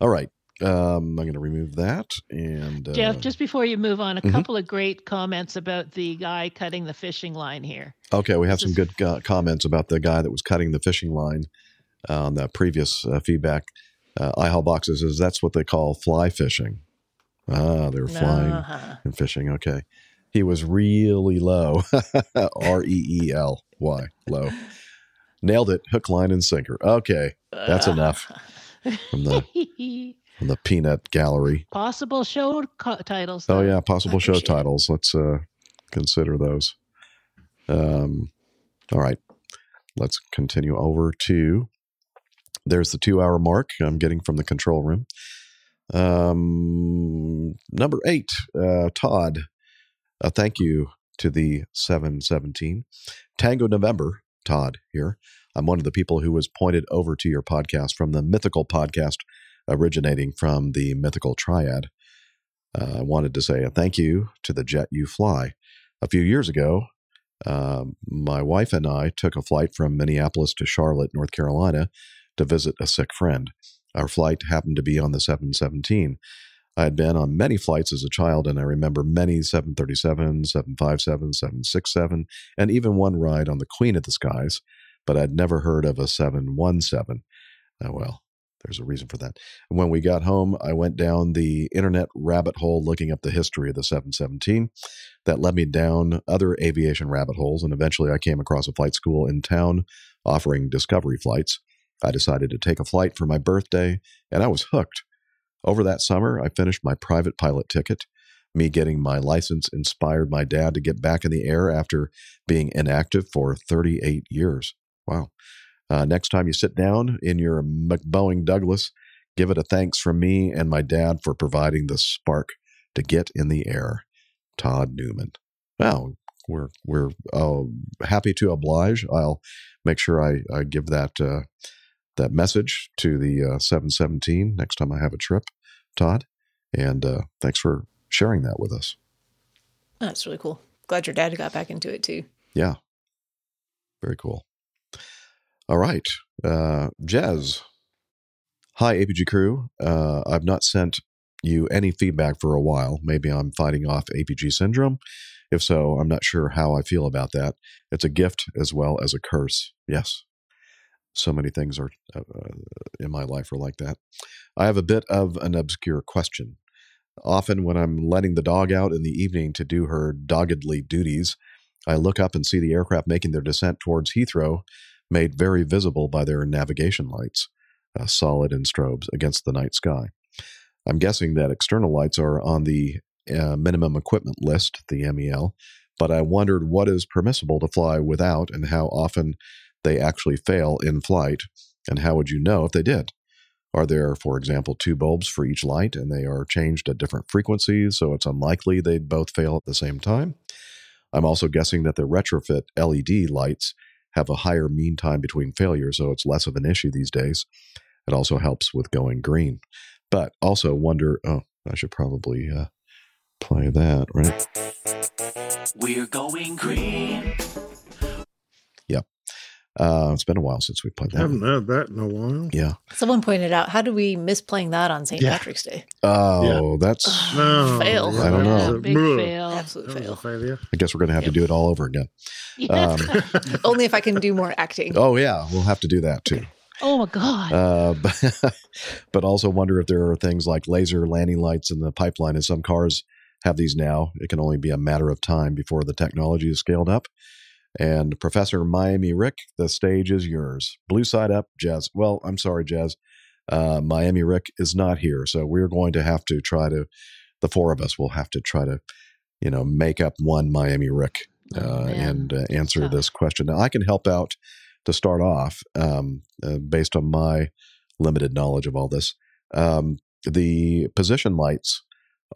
All right. Um, I'm going to remove that. And uh, Jeff, just before you move on, a Mhm. couple of great comments about the guy cutting the fishing line here. Okay, we have This some is- good uh, comments about the guy that was cutting the fishing line uh, on the previous uh, feedback. Uh, iHall Boxes is that's what they call fly fishing. Ah, they're flying Uh-huh. and fishing. Okay. He was really low. R E E L Y, low. Nailed it. Hook, line, and sinker. Okay. That's enough from the from the peanut gallery. Possible show co- titles. Oh yeah, possible show titles. Let's uh consider those. Um all right. Let's continue over to there's the 2 hour mark I'm getting from the control room. Um number 8, uh Todd. A thank you to the 717. Tango November, Todd here. I'm one of the people who was pointed over to your podcast from the mythical podcast originating from the mythical triad. Uh, I wanted to say a thank you to the jet you fly. A few years ago, um, my wife and I took a flight from Minneapolis to Charlotte, North Carolina, to visit a sick friend. Our flight happened to be on the 717. I had been on many flights as a child, and I remember many 737, 757, 767, and even one ride on the Queen of the Skies, but I'd never heard of a 717. Oh, uh, well, there's a reason for that. And When we got home, I went down the internet rabbit hole looking up the history of the 717. That led me down other aviation rabbit holes, and eventually I came across a flight school in town offering discovery flights. I decided to take a flight for my birthday, and I was hooked. Over that summer, I finished my private pilot ticket. Me getting my license inspired my dad to get back in the air after being inactive for 38 years. Wow. Uh, next time you sit down in your McBoeing Douglas, give it a thanks from me and my dad for providing the spark to get in the air. Todd Newman. Wow, we're we're uh, happy to oblige. I'll make sure I, I give that uh, that message to the uh, 717 next time I have a trip, Todd. And uh, thanks for sharing that with us. That's really cool. Glad your dad got back into it too. Yeah, very cool. All right, uh, Jez. Hi, APG crew. Uh, I've not sent you any feedback for a while. Maybe I'm fighting off APG syndrome. If so, I'm not sure how I feel about that. It's a gift as well as a curse. Yes. So many things are uh, in my life are like that. I have a bit of an obscure question. Often, when I'm letting the dog out in the evening to do her doggedly duties, I look up and see the aircraft making their descent towards Heathrow, made very visible by their navigation lights, uh, solid in strobes against the night sky. I'm guessing that external lights are on the uh, minimum equipment list, the MEL, but I wondered what is permissible to fly without and how often they actually fail in flight, and how would you know if they did? Are there, for example, two bulbs for each light and they are changed at different frequencies, so it's unlikely they'd both fail at the same time? I'm also guessing that the retrofit LED lights have a higher mean time between failures, so it's less of an issue these days. It also helps with going green. But also wonder, oh, I should probably uh, play that, right? We're going green. Yep. Uh, it's been a while since we played that. I haven't had that in a while. Yeah. Someone pointed out, how do we miss playing that on St. Yeah. Patrick's Day? Oh, that's. No, fail. I don't know. Big fail. Absolute fail. failure. I guess we're going to have to do it all over again. Yeah. Um, Only if I can do more acting. oh, yeah. We'll have to do that too. oh my god. Uh, but, but also wonder if there are things like laser landing lights in the pipeline, and some cars have these now. It can only be a matter of time before the technology is scaled up. And Professor Miami Rick, the stage is yours. Blue side up, Jazz. Well, I'm sorry, Jazz. Uh, Miami Rick is not here, so we're going to have to try to. The four of us will have to try to, you know, make up one Miami Rick uh, Oh, and uh, answer this question. Now, I can help out to start off um, uh, based on my limited knowledge of all this. Um, the position lights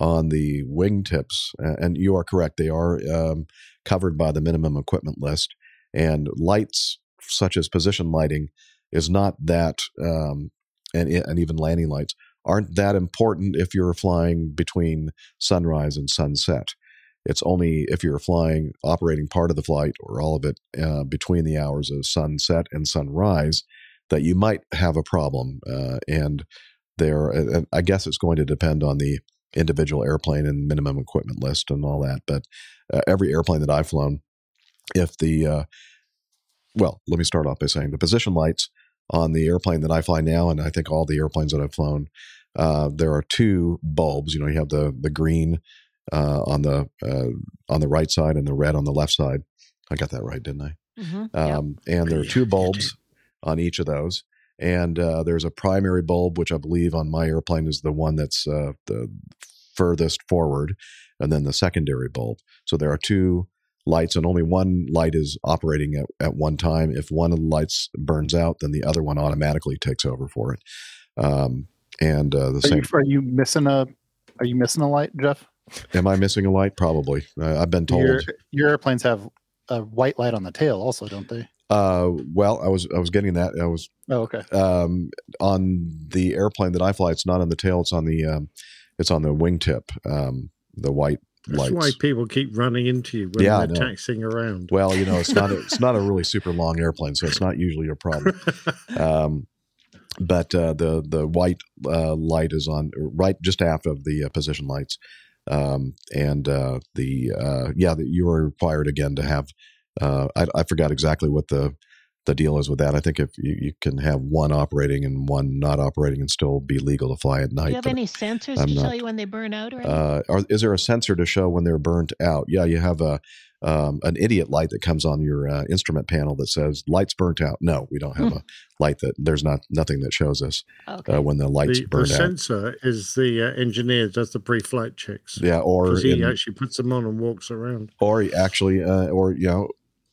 on the wingtips, and you are correct, they are um, covered by the minimum equipment list. And lights such as position lighting is not that, um, and, and even landing lights aren't that important if you're flying between sunrise and sunset. It's only if you're flying, operating part of the flight or all of it uh, between the hours of sunset and sunrise that you might have a problem. Uh, and there, I guess it's going to depend on the individual airplane and minimum equipment list and all that. But uh, every airplane that I've flown, if the, uh, well, let me start off by saying the position lights on the airplane that I fly now, and I think all the airplanes that I've flown, uh, there are two bulbs. You know, you have the the green uh, on the uh, on the right side and the red on the left side. I got that right, didn't I? Mhm. Um, And there are two bulbs on each of those. And uh, there's a primary bulb, which I believe on my airplane is the one that's uh, the furthest forward, and then the secondary bulb. So there are two lights, and only one light is operating at, at one time. If one of the lights burns out, then the other one automatically takes over for it. Um, and uh, the Are same. you, are you missing a? Are you missing a light, Jeff? Am I missing a light? Probably. Uh, I've been told. Your, your airplanes have a white light on the tail, also, don't they? Uh, well, I was I was getting that. I was Oh, okay. um, on the airplane that I fly. It's not on the tail. It's on the um, it's on the wingtip. Um, the white That's lights. why people keep running into you when Yeah, they're taxiing around. Well, you know, it's not a, it's not a really super long airplane, so it's not usually a problem. Um, but uh, the the white uh, light is on right just after the uh, position lights, um, and uh, the uh, yeah, that you are required again to have. Uh, I, I forgot exactly what the the deal is with that. I think if you, you can have one operating and one not operating and still be legal to fly at night. Do you have any sensors I'm to not- tell you when they burn out or uh, are, is there a sensor to show when they're burnt out? Yeah, you have a um, an idiot light that comes on your uh, instrument panel that says lights burnt out. No, we don't have a light that there's not nothing that shows us Okay. uh, when the lights the, the burned out. sensor is the uh, engineer that does the pre-flight checks. Yeah, or he in- actually puts them on and walks around. or he actually, uh, or you know,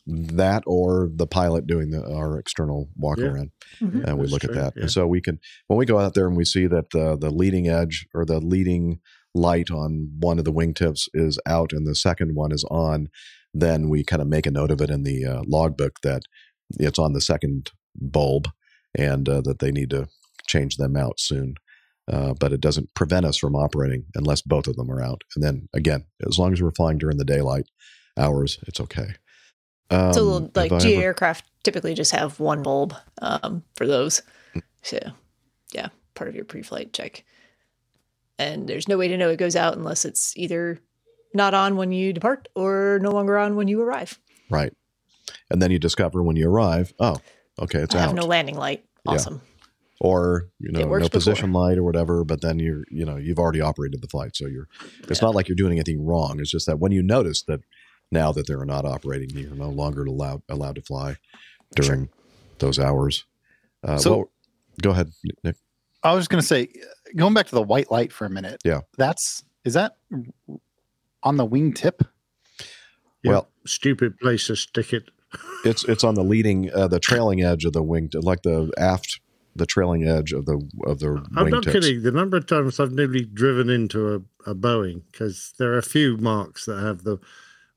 that or the pilot doing the our external walk Yeah. around, Mhm. and we That's look at that. yeah. And so we can when we go out there and we see that the the leading edge or the leading light on one of the wingtips is out and the second one is on, then we kind of make a note of it in the uh, logbook that it's on the second bulb and uh, that they need to change them out soon. Uh, but it doesn't prevent us from operating unless both of them are out. And then again, as long as we're flying during the daylight hours, it's okay. Um, so like GA ever- aircraft typically just have one bulb um, for those. So yeah, part of your pre-flight check. And there's no way to know it goes out unless it's either not on when you depart or no longer on when you arrive. right. And then you discover when you arrive, oh, okay, it's I out. have no landing light. Yeah. Awesome. or you know no before. position light or whatever but then you're you know you've already operated the flight so you're it's not like you're doing anything wrong it's just that when you notice that now that they're not operating you're no longer allowed allowed to fly during those hours uh, So- well, go ahead nick I was just going to say, going back to the white light for a minute. Yeah. That's is that on the wing tip? well Stupid place to stick it. it's it's on the leading uh, the trailing edge of the wing like the aft the trailing edge of the of the I'm not tips. kidding. The number of times I've nearly driven into a, a Boeing because there are a few marks that have the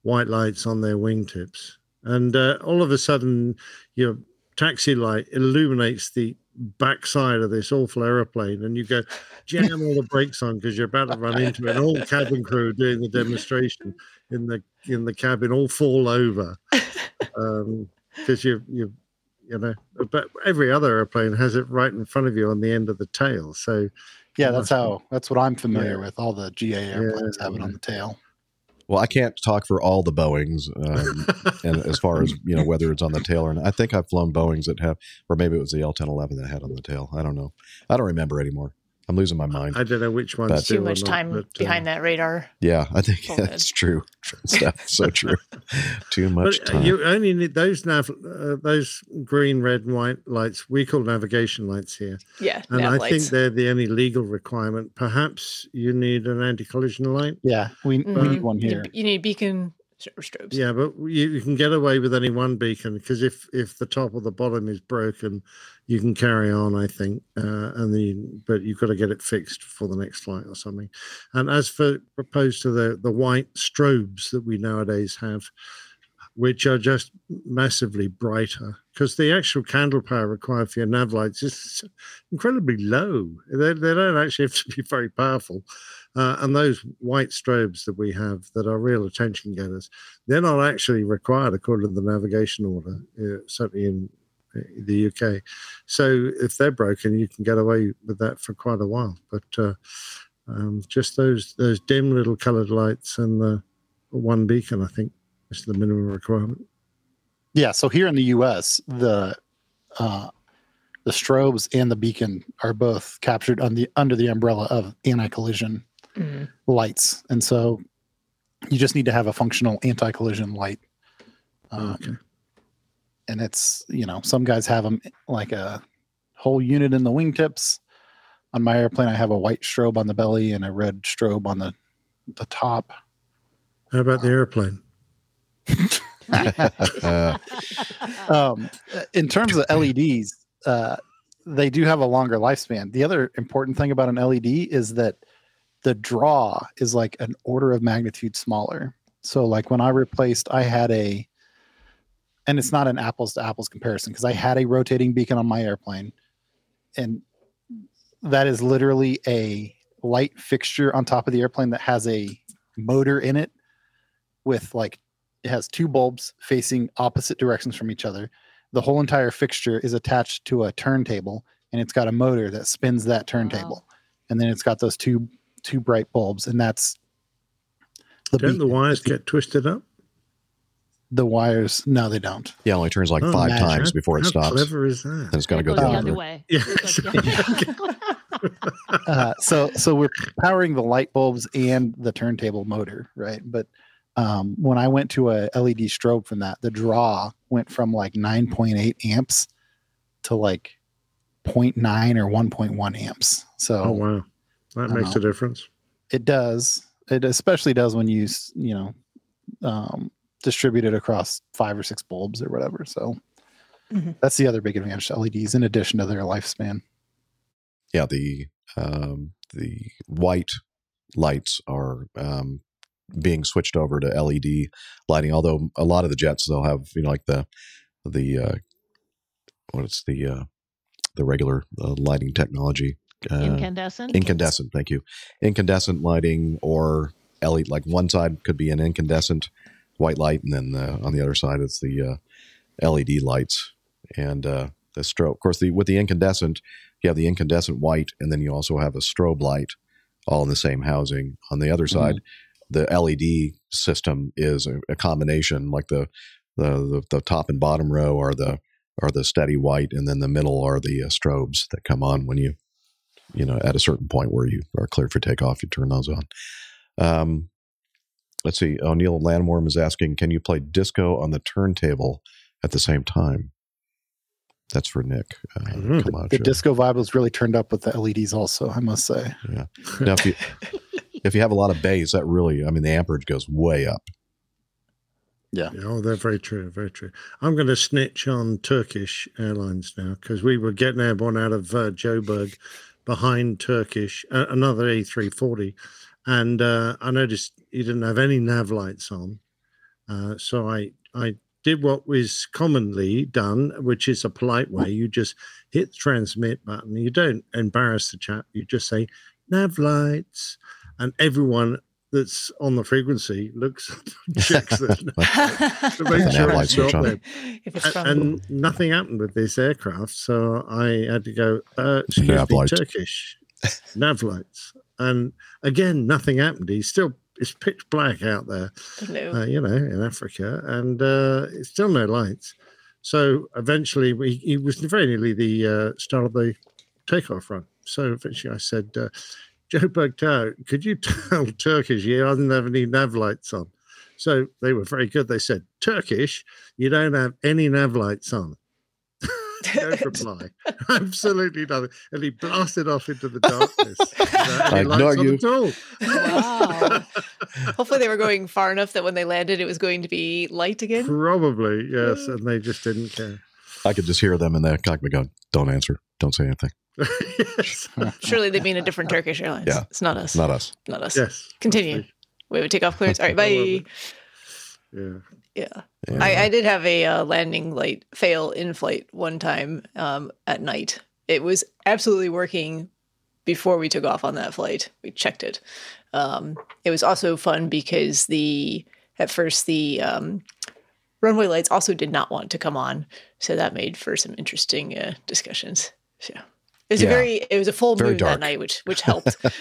white lights on their wingtips, and uh, all of a sudden your taxi light illuminates the backside of this awful aeroplane, and you go jam all the brakes on because you're about to run into it. And all cabin crew doing the demonstration in the in the cabin all fall over because you you you know but every other airplane has it right in front of you on the end of the tail so Yeah, that's how. That's what I'm familiar Yeah. with. All the GA airplanes have it on the tail. Well, I can't talk for all the Boeings, um, and as far as you know whether it's on the tail or not. I think I've flown Boeings that have, or maybe it was the L ten eleven that had on the tail. I don't know. I don't remember anymore. I'm losing my mind. i don't know which ones But- Too or much not, time but, uh, behind that radar. yeah, I think good. that's true. Steph, so true. Too much but uh, time. you only need those nav uh, those green red and white lights we call navigation lights here Yeah, and nav i lights. think they're the only legal requirement perhaps you need an anti-collision light Yeah, we, we Mhm. need one here. You need beacon or strobes. Yeah, but you, you can get away with only one beacon because if if the top or the bottom is broken, you can carry on. I think, uh, and the but you've got to get it fixed for the next flight or something. And as for opposed to the the white strobes that we nowadays have, which are just massively brighter because the actual candle power required for your nav lights is incredibly low. They, they don't actually have to be very powerful. Uh, and those white strobes that we have that are real attention getters, they're not actually required according to the navigation order, uh, certainly in uh, the UK. So if they're broken, you can get away with that for quite a while. But uh, um, just those those dim little coloured lights and the one beacon, I think, is the minimum requirement. Yeah, so here in the U.S., the uh, the strobes and the beacon are both captured on the under the umbrella of anti-collision Mhm. lights, and so you just need to have a functional anti-collision light. Um, Okay. And it's you know some guys have them like a whole unit in the wingtips. On my airplane, I have a white strobe on the belly and a red strobe on the the top. How about the airplane? Uh, um, in terms of LEDs, uh, they do have a longer lifespan. The other important thing about an LED is that the draw is like an order of magnitude smaller. So, like when I replaced, I had a, and it's not an apples to apples comparison because I had a rotating beacon on my airplane, and that is literally a light fixture on top of the airplane that has a motor in it with like it has two bulbs facing opposite directions from each other. The whole entire fixture is attached to a turntable and it's got a motor that spins that turntable. And then it's got those two two bright bulbs and that's the Don't the beacon. wires get twisted up? the wires no they don't. yeah, it only turns like Oh, five imagine. times How- before it how stops. clever is that? Then it's got to go goes the the other other way. way. Yeah. Uh, so so we're powering the light bulbs and the turntable motor, right? But um, when I went to a LED strobe from that, the draw went from like 9.8 amps to like 0.9 or 1.1 amps. So Oh wow, that I makes know. a difference. it does. It especially does when you you know um, distribute it across five or six bulbs or whatever. So Mhm. that's the other big advantage to LEDs in addition to their lifespan. yeah the um, the white lights are um, being switched over to LED lighting. Although a lot of the jets they'll have you know like the the uh, what is the uh, the regular uh, lighting technology. Uh, Incandescent? Incandescent. Thank you. Incandescent lighting or LED. Like one side could be an incandescent white light, and then uh, on the other side it's the uh, LED lights and uh, the strobe. Of course, the with the incandescent, you have the incandescent white, and then you also have a strobe light, all in the same housing. On the other side, the LED system is a, a combination. Like the, the the the top and bottom row are the are the steady white, and then the middle are the uh, strobes that come on when you you know at a certain point where you are cleared for takeoff. You turn those on. Um, let's see. O'Neill Landworm is asking, can you play disco on the turntable at the same time? That's for Nick. Uh, The, come on, the disco vibe was really turned up with the LEDs, also. I must say. Yeah. Now, if you if you have a lot of bass, that really, I mean, the amperage goes way up. Yeah. Oh, they're very true. Very true. I'm going to snitch on Turkish Airlines now because we were getting airborne out of uh, Joburg behind Turkish, uh, another A340. And uh, I noticed he didn't have any nav lights on. Uh, so I, I did what was commonly done, which is a polite way. You just hit the transmit button. You don't embarrass the chap. You just say, nav lights. And everyone that's on the frequency looks checks the to make The sure it's not on. there. If it's A- from- and nothing happened with this aircraft, so I had to go. Uh, excuse Nav me, lights. Turkish nav lights, and again nothing happened. He's still it's pitch black out there, No. uh, you know, in Africa, and uh, it's still no lights. So eventually, we he was very nearly the uh, start of the takeoff run. So eventually, I said, uh, Joe bugged out. Could you tell Turkish he doesn't have any nav lights on? So they were very good. They said, Turkish, you don't have any nav lights on. no reply. Absolutely nothing. And he blasted off into the darkness. without I any lights ignore on you. at all. Wow. Hopefully, they were going far enough that when they landed, it was going to be light again. Probably, yes. Mm. And they just didn't care. I could just hear them in the cockpit going, "Don't answer, don't say anything." yes. Surely they mean a different Turkish Airlines. Yeah. It's not us. Not us. Not us. Yes. Continue. We have a takeoff clearance. All right, bye. Yeah. Yeah. Yeah. I, I did have a uh, landing light fail in flight one time um, at night. It was absolutely working before we took off on that flight. We checked it. Um, it was also fun because the at first the um, runway lights also did not want to come on, so that made for some interesting uh, discussions. So it was Yeah. a very it was a full Very moon dark. that night, which which helped, but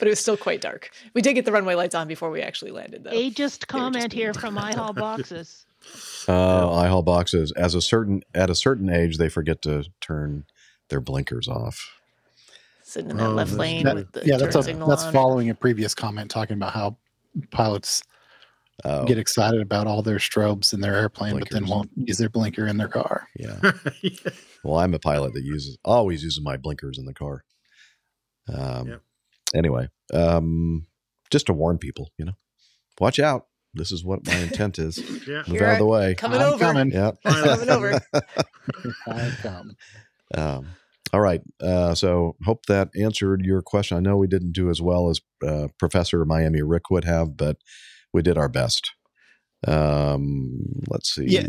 it was still quite dark. We did get the runway lights on before we actually landed, though. Ageist comment here from iHall Boxes. Uh, iHall boxes. As a certain at a certain age, they forget to turn their blinkers off. Sitting in that Oh, left lane That- with the yeah, that's a, signal that's on. following a previous comment talking about how pilots Oh, get excited about all their strobes in their airplane, but then won't use their blinker in their car. yeah. Well, I'm a pilot that uses always uses my blinkers in the car. Um, Yep. Anyway, um, just to warn people, you know, watch out. This is what my intent is. Yeah. Move Here out of the way. Coming I'm over. coming. Yep. Coming over. I come. Um, all right. Uh, so hope that answered your question. I know we didn't do as well as uh, Professor Miami Rick would have, but we did our best. Um, let's see. Yeah.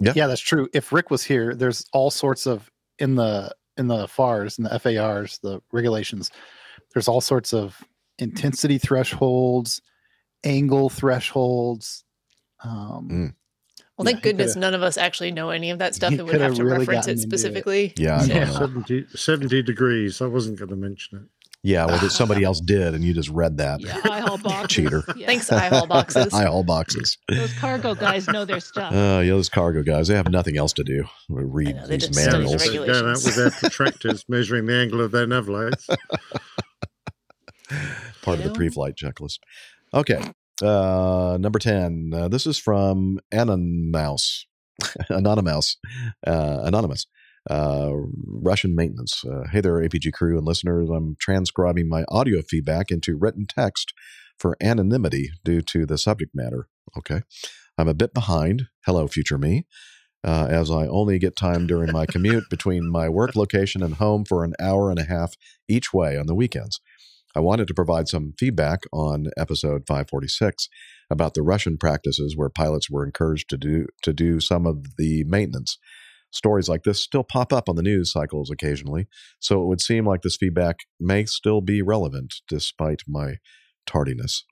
Yeah. Yeah, that's true. If Rick was here, there's all sorts of in the in the FARs and the FARs, the regulations. There's all sorts of intensity thresholds, angle thresholds. Um, Mm. Well, thank he goodness none of us actually know any of that stuff he and would have to really reference it into it. specifically. Yeah, I So- don't know. 70, 70 degrees. I wasn't going to mention it. Yeah. Well, that somebody else did, and you just read that. Yeah, iHall Boxes. Cheater. Yeah. Thanks, iHall boxes. iHall boxes. Those cargo guys know their stuff. Uh, yeah, those cargo guys, they have nothing else to do. but Read know, these just study the manuals. They're going out regulations. with their protractors measuring the angle of their nav lights. part of You the pre-flight checklist. Okay, uh, number ten. Uh, this is from Anonymous, Anonymous, uh, Anonymous, uh, Russian maintenance. Uh, hey there, APG crew and listeners. I'm transcribing my audio feedback into written text for anonymity due to the subject matter. Okay, I'm a bit behind. Hello, future me. Uh, as I only get time during my commute between my work location and home for an hour and a half each way on the weekends. I wanted to provide some feedback on episode 546 about the Russian practices where pilots were encouraged to do to do some of the maintenance. Stories like this still pop up on the news cycles occasionally, so it would seem like this feedback may still be relevant despite my tardiness.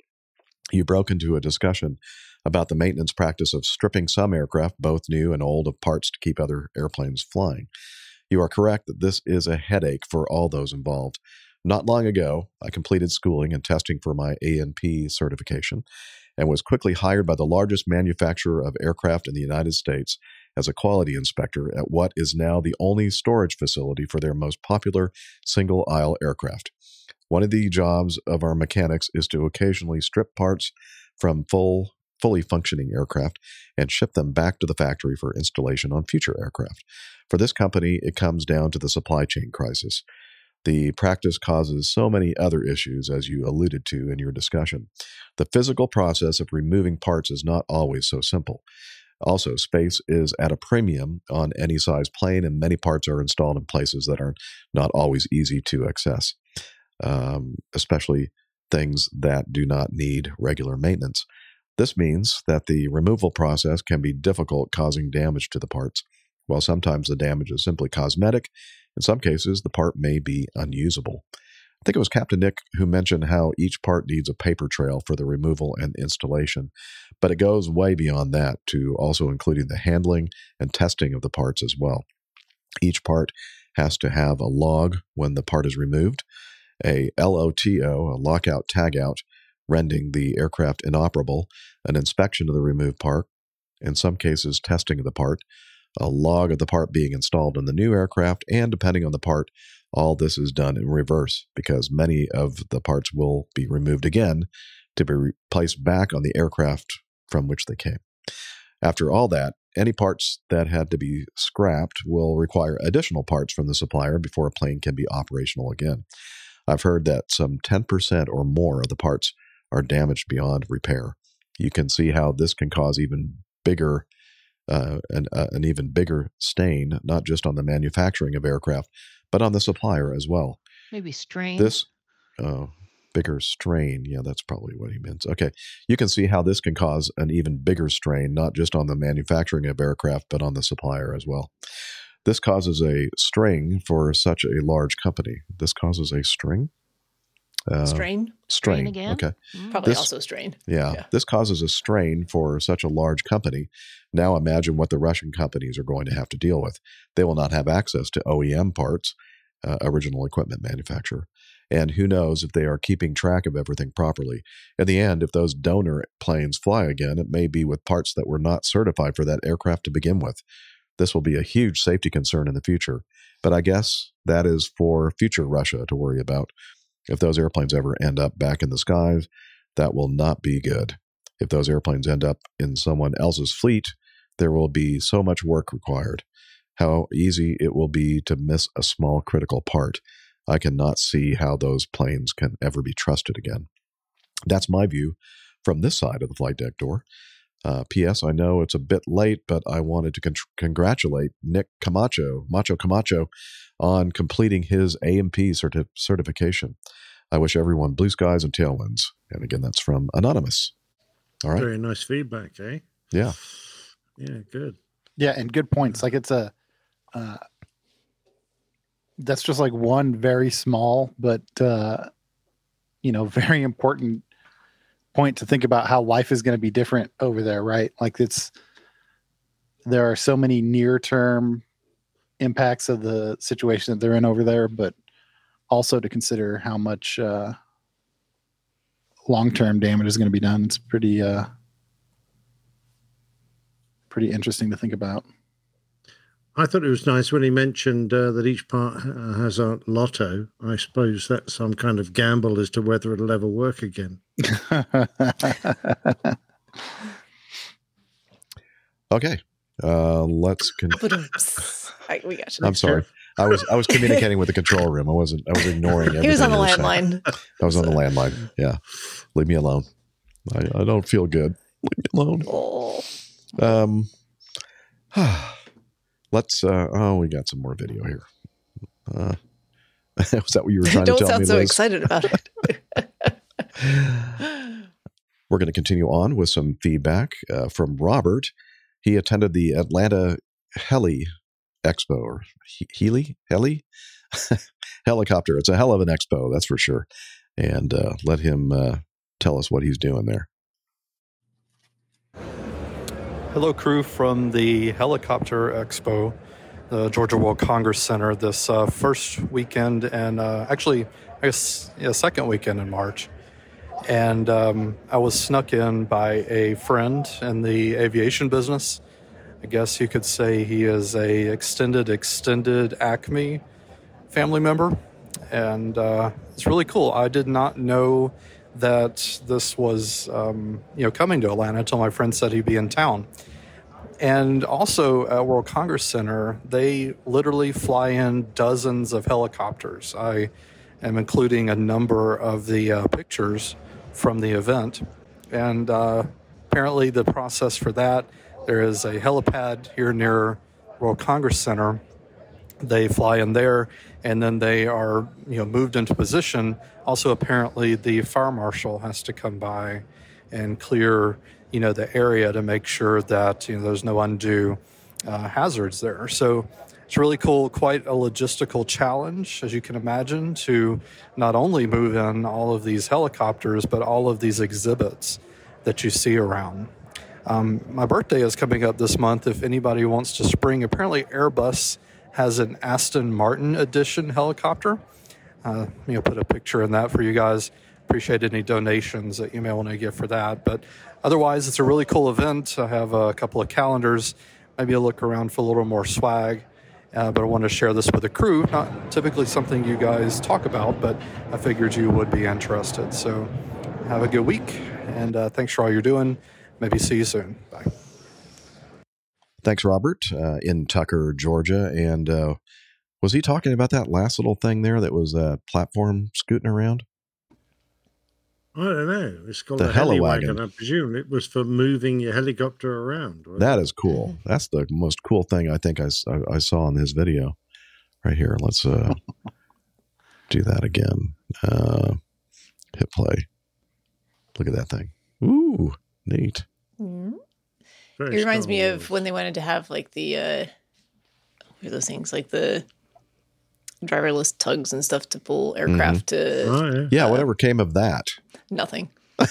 You broke into a discussion about the maintenance practice of stripping some aircraft, both new and old, of parts to keep other airplanes flying. You are correct that this is a headache for all those involved. Not long ago, I completed schooling and testing for my A&P certification and was quickly hired by the largest manufacturer of aircraft in the United States as a quality inspector at what is now the only storage facility for their most popular single aisle aircraft. One of the jobs of our mechanics is to occasionally strip parts from full fully functioning aircraft and ship them back to the factory for installation on future aircraft. For this company, it comes down to the supply chain crisis. The practice causes so many other issues, as you alluded to in your discussion. The physical process of removing parts is not always so simple. Also, space is at a premium on any size plane, and many parts are installed in places that are not always easy to access, um, especially things that do not need regular maintenance. This means that the removal process can be difficult, causing damage to the parts. While sometimes the damage is simply cosmetic, in some cases the part may be unusable. I think it was Captain Nick who mentioned how each part needs a paper trail for the removal and installation, but it goes way beyond that to also including the handling and testing of the parts as well. Each part has to have a log when the part is removed, a LOTO, a lockout tagout, rendering the aircraft inoperable, an inspection of the removed part, in some cases, testing of the part, a log of the part being installed in the new aircraft, and depending on the part, all this is done in reverse because many of the parts will be removed again to be placed back on the aircraft from which they came. After all that, any parts that had to be scrapped will require additional parts from the supplier before a plane can be operational again. I've heard that some 10% or more of the parts are damaged beyond repair. You can see how this can cause even bigger, uh, an, uh, an even bigger stain, not just on the manufacturing of aircraft, but on the supplier as well. Maybe strain. This, uh, bigger strain. Yeah, that's probably what he meant. Okay. You can see how this can cause an even bigger strain, not just on the manufacturing of aircraft, but on the supplier as well. This causes a string for such a large company. This causes a string? Uh, Strain? Strain. Strain again? Okay. Probably This- also strain. Yeah, this causes a strain for such a large company. Now imagine what the Russian companies are going to have to deal with. They will not have access to OEM parts, uh, original equipment manufacturer. And who knows if they are keeping track of everything properly. In the end, if those donor planes fly again, it may be with parts that were not certified for that aircraft to begin with. This will be a huge safety concern in the future. But I guess that is for future Russia to worry about. If those airplanes ever end up back in the skies, that will not be good. If those airplanes end up in someone else's fleet, there will be so much work required. How easy it will be to miss a small critical part. I cannot see how those planes can ever be trusted again. That's my view from this side of the flight deck door. Uh, P.S. I know it's a bit late, but I wanted to con- congratulate Nick Camacho, Macho Camacho, on completing his A&P certi- certification. I wish everyone blue skies and tailwinds. And again, that's from Anonymous. All right. Very nice feedback, eh? Yeah. Yeah, good. Yeah, and good points. Like it's a uh that's just like one very small but uh you know, very important point to think about how life is going to be different over there, right? Like it's there are so many near-term impacts of the situation that they're in over there, but also to consider how much uh long-term damage is going to be done. It's pretty uh pretty interesting to think about. I thought it was nice when he mentioned uh, that each part uh, has a lotto. I suppose that's some kind of gamble as to whether it'll ever work again. Okay. Uh, let's. Con- I, we got you. I'm sorry. I was I was communicating with the control room. I wasn't. I was ignoring. He was on the everything you were saying. landline. I was on the landline. Yeah. Leave me alone. I, I don't feel good. Leave me alone. Oh. Um. let's. Uh, oh, we got some more video here. Uh, Was that what you were trying Don't to tell sound me? so Liz? excited about it. We're going to continue on with some feedback uh, from Robert. He attended the Atlanta Heli Expo or He- Healy Heli helicopter. It's a hell of an expo, that's for sure. And uh, let him uh, tell us what he's doing there. Hello, crew from the Helicopter Expo, the Georgia World Congress Center, this uh, first weekend and uh, actually, I guess, yeah, second weekend in March. And um, I was snuck in by a friend in the aviation business. I guess you could say he is a extended, extended Acme family member. And uh, it's really cool. I did not know that this was, um, you know, coming to Atlanta until my friend said he'd be in town. And also at World Congress Center, they literally fly in dozens of helicopters. I am including a number of the uh, pictures from the event. And uh, apparently, the process for that there is a helipad here near World Congress Center. They fly in there, and then they are you know moved into position. Also, apparently, the fire marshal has to come by and clear you know the area to make sure that you know there's no undue uh, hazards there. So it's really cool, quite a logistical challenge, as you can imagine, to not only move in all of these helicopters, but all of these exhibits that you see around. Um, my birthday is coming up this month. If anybody wants to spring, apparently Airbus has an Aston Martin edition helicopter. Uh, you know, put a picture in that for you guys. Appreciate any donations that you may want to give for that. But otherwise, it's a really cool event. I have a couple of calendars. Maybe a look around for a little more swag. Uh, but I want to share this with the crew. Not typically something you guys talk about, but I figured you would be interested. So have a good week, and uh, thanks for all you're doing. Maybe see you soon. Bye. Thanks, Robert, uh, in Tucker, Georgia. And uh, was he talking about that last little thing there that was a platform scooting around? I don't know. It's called The a heli heliwagon. wagon. I presume it was for moving your helicopter around. wasn't That it? is cool. That's the most cool thing I think I saw in his video right here. Let's uh, do that again. Uh, hit play. Look at that thing. Ooh, neat. Mhm. Very It reminds me Wars. of when they wanted to have like the uh what are those things like the driverless tugs and stuff to pull aircraft to Oh, yeah. Yeah, whatever came of that. nothing.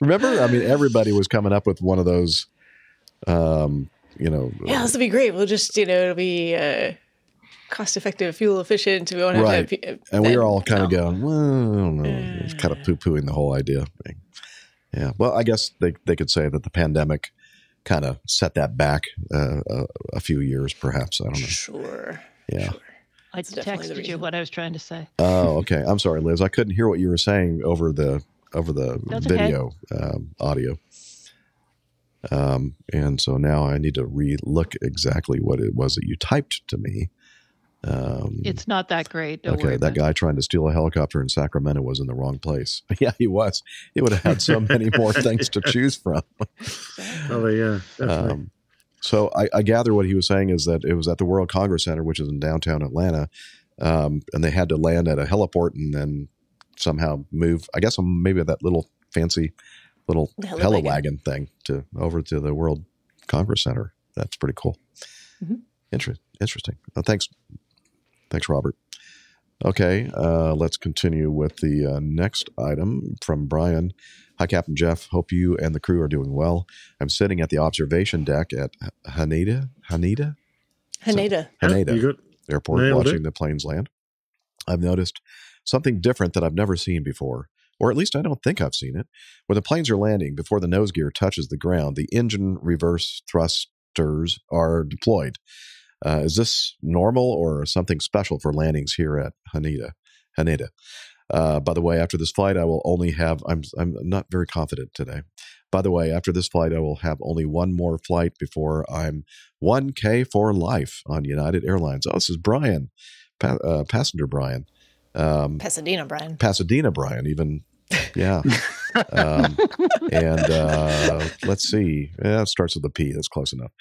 Remember? I mean, everybody was coming up with one of those, um, you know, Yeah, this would be great. We'll just you know it'll be uh, cost effective, fuel efficient. We won't have right. to have, pe- and we then- were all kind of going, well, I don't know. It's kind of poo pooing the whole idea. Yeah. Well, I guess they, they could say that the pandemic kind of set that back uh, a, a few years, perhaps. I don't know. Sure. Yeah. I texted you what I was trying to say. Oh, okay. I'm sorry, Liz. I couldn't hear what you were saying over the over the That's okay. video um, audio. Um, and so now I need to re-look exactly what it was that you typed to me. Um, It's not that great. Don't okay, worry. that guy trying to steal a helicopter in Sacramento was in the wrong place. Yeah, he was. He would have had so many more things to choose from. Oh, yeah. Definitely. Um, so I, I gather what he was saying is that it was at the World Congress Center, which is in downtown Atlanta, um, and they had to land at a heliport and then somehow move. I guess um, maybe that little fancy little The heliwagon. heliwagon thing to over to the World Congress Center. That's pretty cool. Mhm. Inter- interesting. Uh, thanks, thanks, Robert. Okay, uh, let's continue with the uh, next item from Brian. Hi, Captain Jeff. Hope you and the crew are doing well. I'm sitting at the observation deck at Haneda, Haneda, Haneda. Haneda You Airport, nailed watching it. the planes land. I've noticed something different that I've never seen before, or at least I don't think I've seen it. When the planes are landing, before the nose gear touches the ground, the engine reverse thrusters are deployed. Uh, is this normal or something special for landings here at Haneda? Haneda. Uh, by the way, after this flight, I will only have. I'm I'm not very confident today. By the way, after this flight, I will have only one more flight before I'm 1K for life on United Airlines. Oh, this is Brian, pa- uh, passenger Brian, um, Pasadena, Brian. Pasadena Brian, even. Yeah. um, and uh, let's see. Yeah, it starts with a P. That's close enough.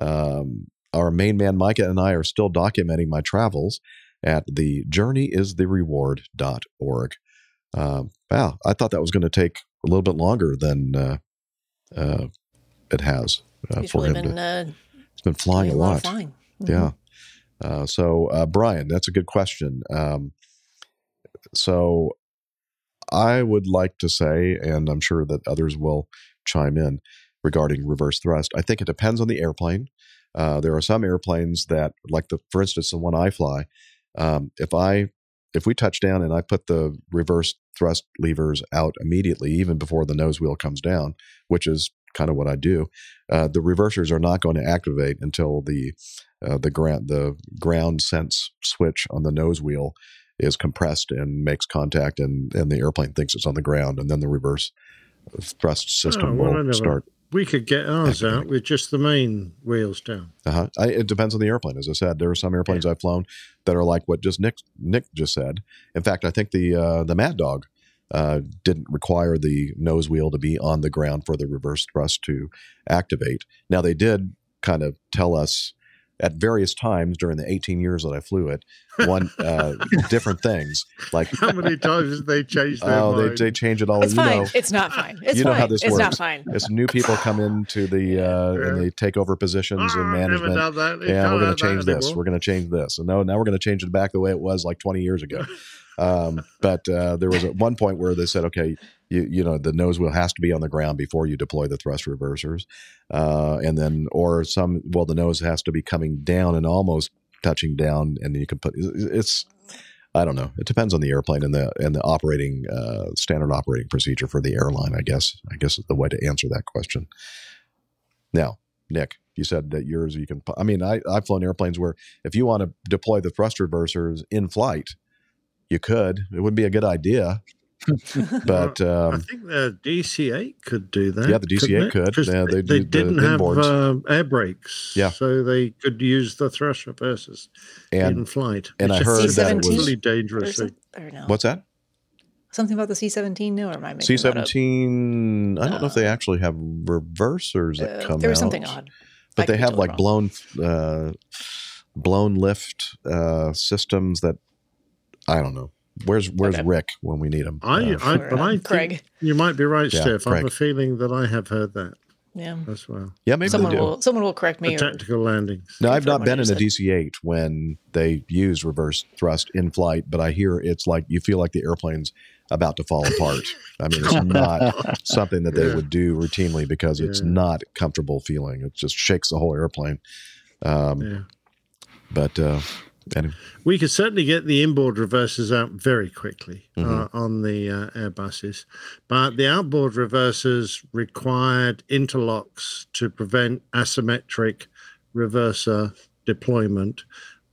Um, our main man Micah and I are still documenting my travels at the journeyisthereward.org. Um, wow, I thought that was going to take a little bit longer than uh, uh, it has uh, for really him. been to, uh, it's been flying a lot flying. Yeah. Uh, so, uh, Brian, that's a good question. Um, so, I would like to say, and I'm sure that others will chime in regarding reverse thrust. I think it depends on the airplane. Uh, there are some airplanes that, like the, for instance, the one I fly. Um, if I, if we touch down and I put the reverse thrust levers out immediately, even before the nose wheel comes down, which is kind of what I do, uh, the reversers are not going to activate until the uh, the ground the ground sense switch on the nose wheel is compressed and makes contact, and and the airplane thinks it's on the ground, and then the reverse thrust system Oh, well, will never- start. We could get ours out with just the main wheels down. Uh-huh. I, it depends on the airplane. As I said, there are some airplanes I've flown that are like what just Nick Nick just said. In fact, I think the uh, the Mad Dog uh, didn't require the nose wheel to be on the ground for the reverse thrust to activate. Now they did kind of tell us at various times during the 18 years that I flew it, one uh, different things like How many times have they changed their oh they, mind? they change it all. It's you fine. know, it's not fine. It's you know fine. how this it's works. not fine. As new people come into the uh, and they take over positions in Ah, never management, done that. Yeah, we're going to change this. anymore. We're going to change this. And no, now we're going to change it back the way it was like 20 years ago. Um, but uh, there was at one point where they said, okay, you you know the nose wheel has to be on the ground before you deploy the thrust reversers, uh, and then or some well the nose has to be coming down and almost touching down, and you can put it's. I don't know. It depends on the airplane and the and the operating uh, standard operating procedure for the airline. I guess. I guess is the way to answer that question. Now, Nick, you said that yours you can. I mean, I I've flown airplanes where if you want to deploy the thrust reversers in flight, you could. It would be a good idea, but I um, think the DC-8 could do that. Yeah, the DC-8 couldn't it? Yeah, they, they they do the didn't have inboards. um, air brakes. Yeah. so they could use the thrust reversers And- in flight. and It's I just heard that it was- really dangerous Or thing. some- or no. what's that? Something about the C seventeen? No, or am I making C-17, I don't know if they actually have reversers that Uh, come there was out. something odd. I but they have totally like blown, uh, blown lift uh, systems that I don't know. Where's Where's Okay. Rick when we need him? I, Uh, I, but I think Craig. you might be right, Yeah, Steph. I have a feeling that I have heard that Yeah. as well. yeah, maybe someone they do. will someone will correct me. The Or, tactical landings. No, I've not been you in a. DC-8 when they use reverse thrust in flight, but I hear it's like you feel like the airplane's about to fall apart. I mean, it's not something that they Yeah. would do routinely because it's Yeah. not comfortable feeling. It just shakes the whole airplane. Um, Yeah. But uh, We could certainly get the inboard reversers out very quickly uh, Mm-hmm. on the uh, Airbuses, but the outboard reversers required interlocks to prevent asymmetric reverser deployment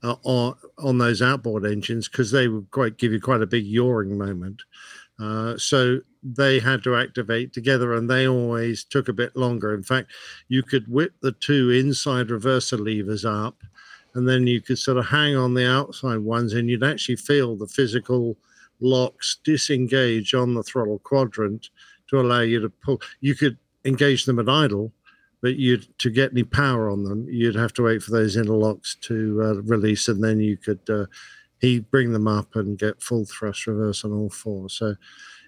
uh, on, on those outboard engines because they would quite give you quite a big yawing moment. Uh, so they had to activate together and they always took a bit longer. In fact, you could whip the two inside reverser levers up and then you could sort of hang on the outside ones and you'd actually feel the physical locks disengage on the throttle quadrant to allow you to pull. You could engage them at idle but you'd to get any power on them you'd have to wait for those interlocks to uh, release and then you could uh, he bring them up and get full thrust reverse on all four. So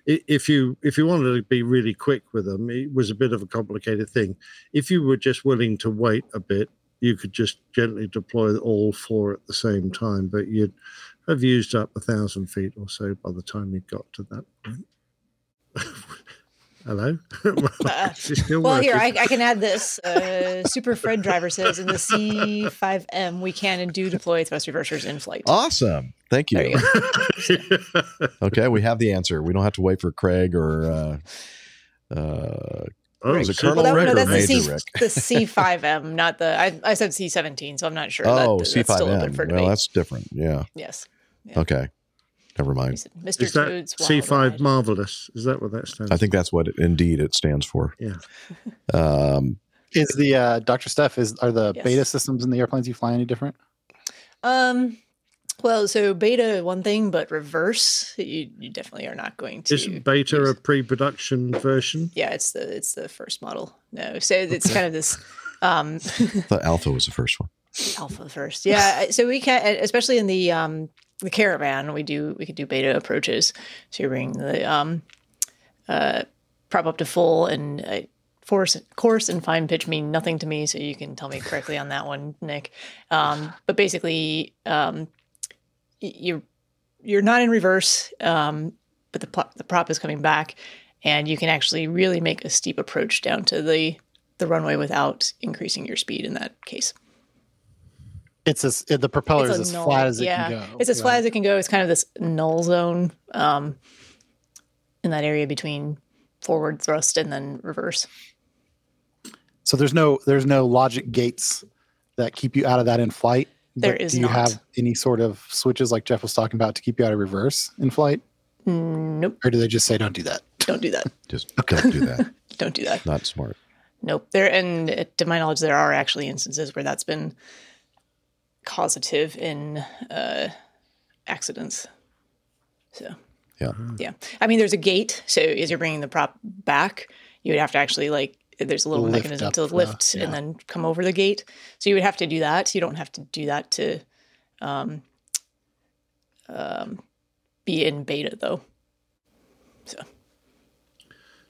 if you if you wanted to be really quick with them it was a bit of a complicated thing. If you were just willing to wait a bit you could just gently deploy all four at the same time, but you'd have used up a thousand feet or so by the time you got to that point. Hello? She's still well, here I. I can add this. Uh, Super Fred driver says in the C5M we can and do deploy thrust reversers in flight. awesome. Thank There you. you okay, we have the answer. We don't have to wait for Craig or. Uh, uh, Oh, is it so- Colonel Well, that, Rick no, or that's the, Major C, Rick? the C5M, not the. I, I said C17, so I'm not sure. Oh, that, that's still open for C5M. debate. Well, that's different. Yeah. yes. Yeah. Okay. Never mind. Mr. Is that Toad's C5 Ride. Marvelous? Is that what that stands For? I think that's what it, indeed it stands for. Yeah. Um, Is the uh, Dr. Steph is are the Yes. beta systems in the airplanes you fly any different? Um, well, so beta one thing, but reverse, you, you definitely are not going to. Isn't beta a pre production version? yeah, it's the it's the first model. No, so it's kind of this. Um, the Alpha was the first one. Alpha first. Yeah. So we can, especially in the um, the caravan, we do we could do beta approaches. So you bring the um, uh, prop up to full and uh, force coarse and fine pitch mean nothing to me. So you can tell me correctly on that one, Nick. Um, but basically, um, y- you're you're not in reverse, um, but the pl- the prop is coming back, and you can actually really make a steep approach down to the the runway without increasing your speed in that case. It's as the propeller It's is as null- flat as it can go. It's as flat as it can go. It's kind of this null zone um, in that area between forward thrust and then reverse. So there's no there's no logic gates that keep you out of that in flight. There But is Do you not. have any sort of switches like Jeff was talking about to keep you out of reverse in flight, Nope. or do they just say don't do that? Don't do that. Just don't do that. Don't do that. Not smart. Nope. There and to my knowledge, there are actually instances where that's been causative in uh, accidents. So Yeah. yeah, I mean, there's a gate. So as you're bringing the prop back, you would have to actually like there's a little Lift mechanism up to the- lift yeah. and then come over the gate. So you would have to do that. You don't have to do that to um, um, be in beta though. So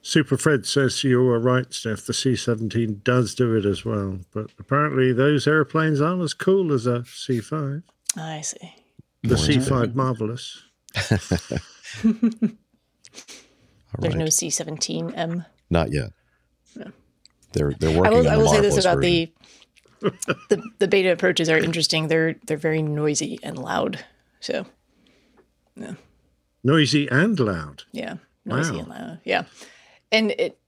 Super Fred says you are right, Steph. The C 17 does do it as well. But apparently, those airplanes aren't as cool as a C 5. I see. The C 5. Marvelous. There's right. no C17M. Not yet. No. They're they're I working will, on I will say this about version. the, the the beta approaches are interesting. They're they're very noisy and loud. So Noisy and loud. yeah, noisy Wow. and loud. Yeah, and it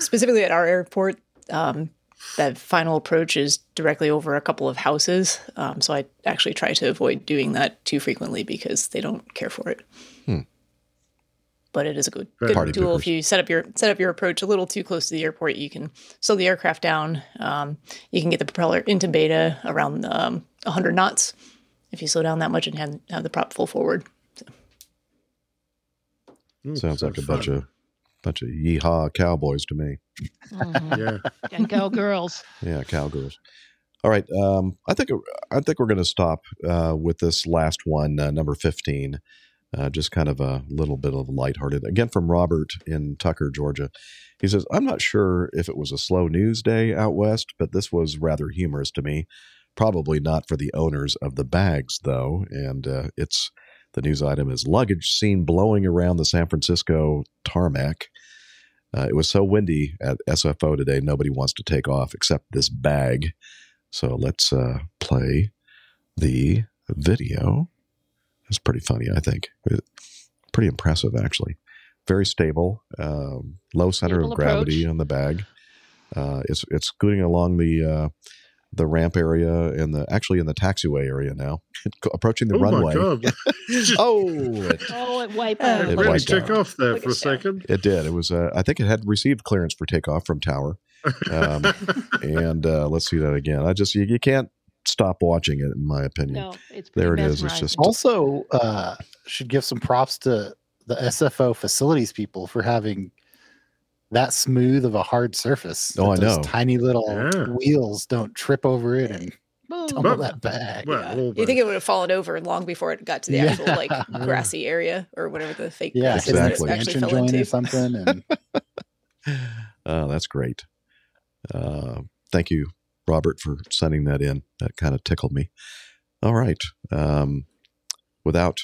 specifically at our airport, um, that final approach is directly over a couple of houses. Um, so I actually try to avoid doing that too frequently because they don't care for it. Hmm. But it is a good good Party tool poopers. if you set up your set up your approach a little too close to the airport. You can slow the aircraft down. Um, you can get the propeller into beta around um, 100 knots if you slow down that much and have, have the prop full forward. Mm, Sounds like a fun. bunch of bunch of yeehaw cowboys to me. Mhm. Yeah. And go. Yeah, cowgirls. All right, um, I think I think we're going to stop uh, with this last one, uh, number fifteen. Uh, just kind of a little bit of lighthearted. Again, from Robert in Tucker, Georgia. He says, "I'm not sure if it was a slow news day out west, but this was rather humorous to me. Probably not for the owners of the bags, though. And uh, it's the news item is luggage seen blowing around the San Francisco tarmac." Uh, it was so windy at SFO today, nobody wants to take off except this bag. So let's uh, play the video. It's pretty funny, I think. It- pretty impressive, actually. Very stable, um, low center Stable of gravity approach. on the bag. Uh, it's it's scooting along the uh, the ramp area and the actually in the taxiway area now, approaching the oh runway. my God. oh, it, Oh, it wiped out. It her really wiped took out. off there Look for a at that. second. It did. It was. Uh, I think it had received clearance for takeoff from tower. Um, and uh, let's see that again. I just you, you can't stop watching it, in my opinion. No, it's There it is. It's just Also, uh, should give some props to the SFO facilities people for having that smooth of a hard surface. Oh, I know. Tiny little Yeah. wheels don't trip over it and Boom. tumble Well, that bag. Well, Yeah. You think it would have fallen over long before it got to the Yeah. actual like grassy area or whatever the fake yeah, grass hit an Exactly. that it actually expansion fell joint or into. something. And Oh, that's great. Uh, thank you, Robert, for sending that in. That kind of tickled me. All right. Um, without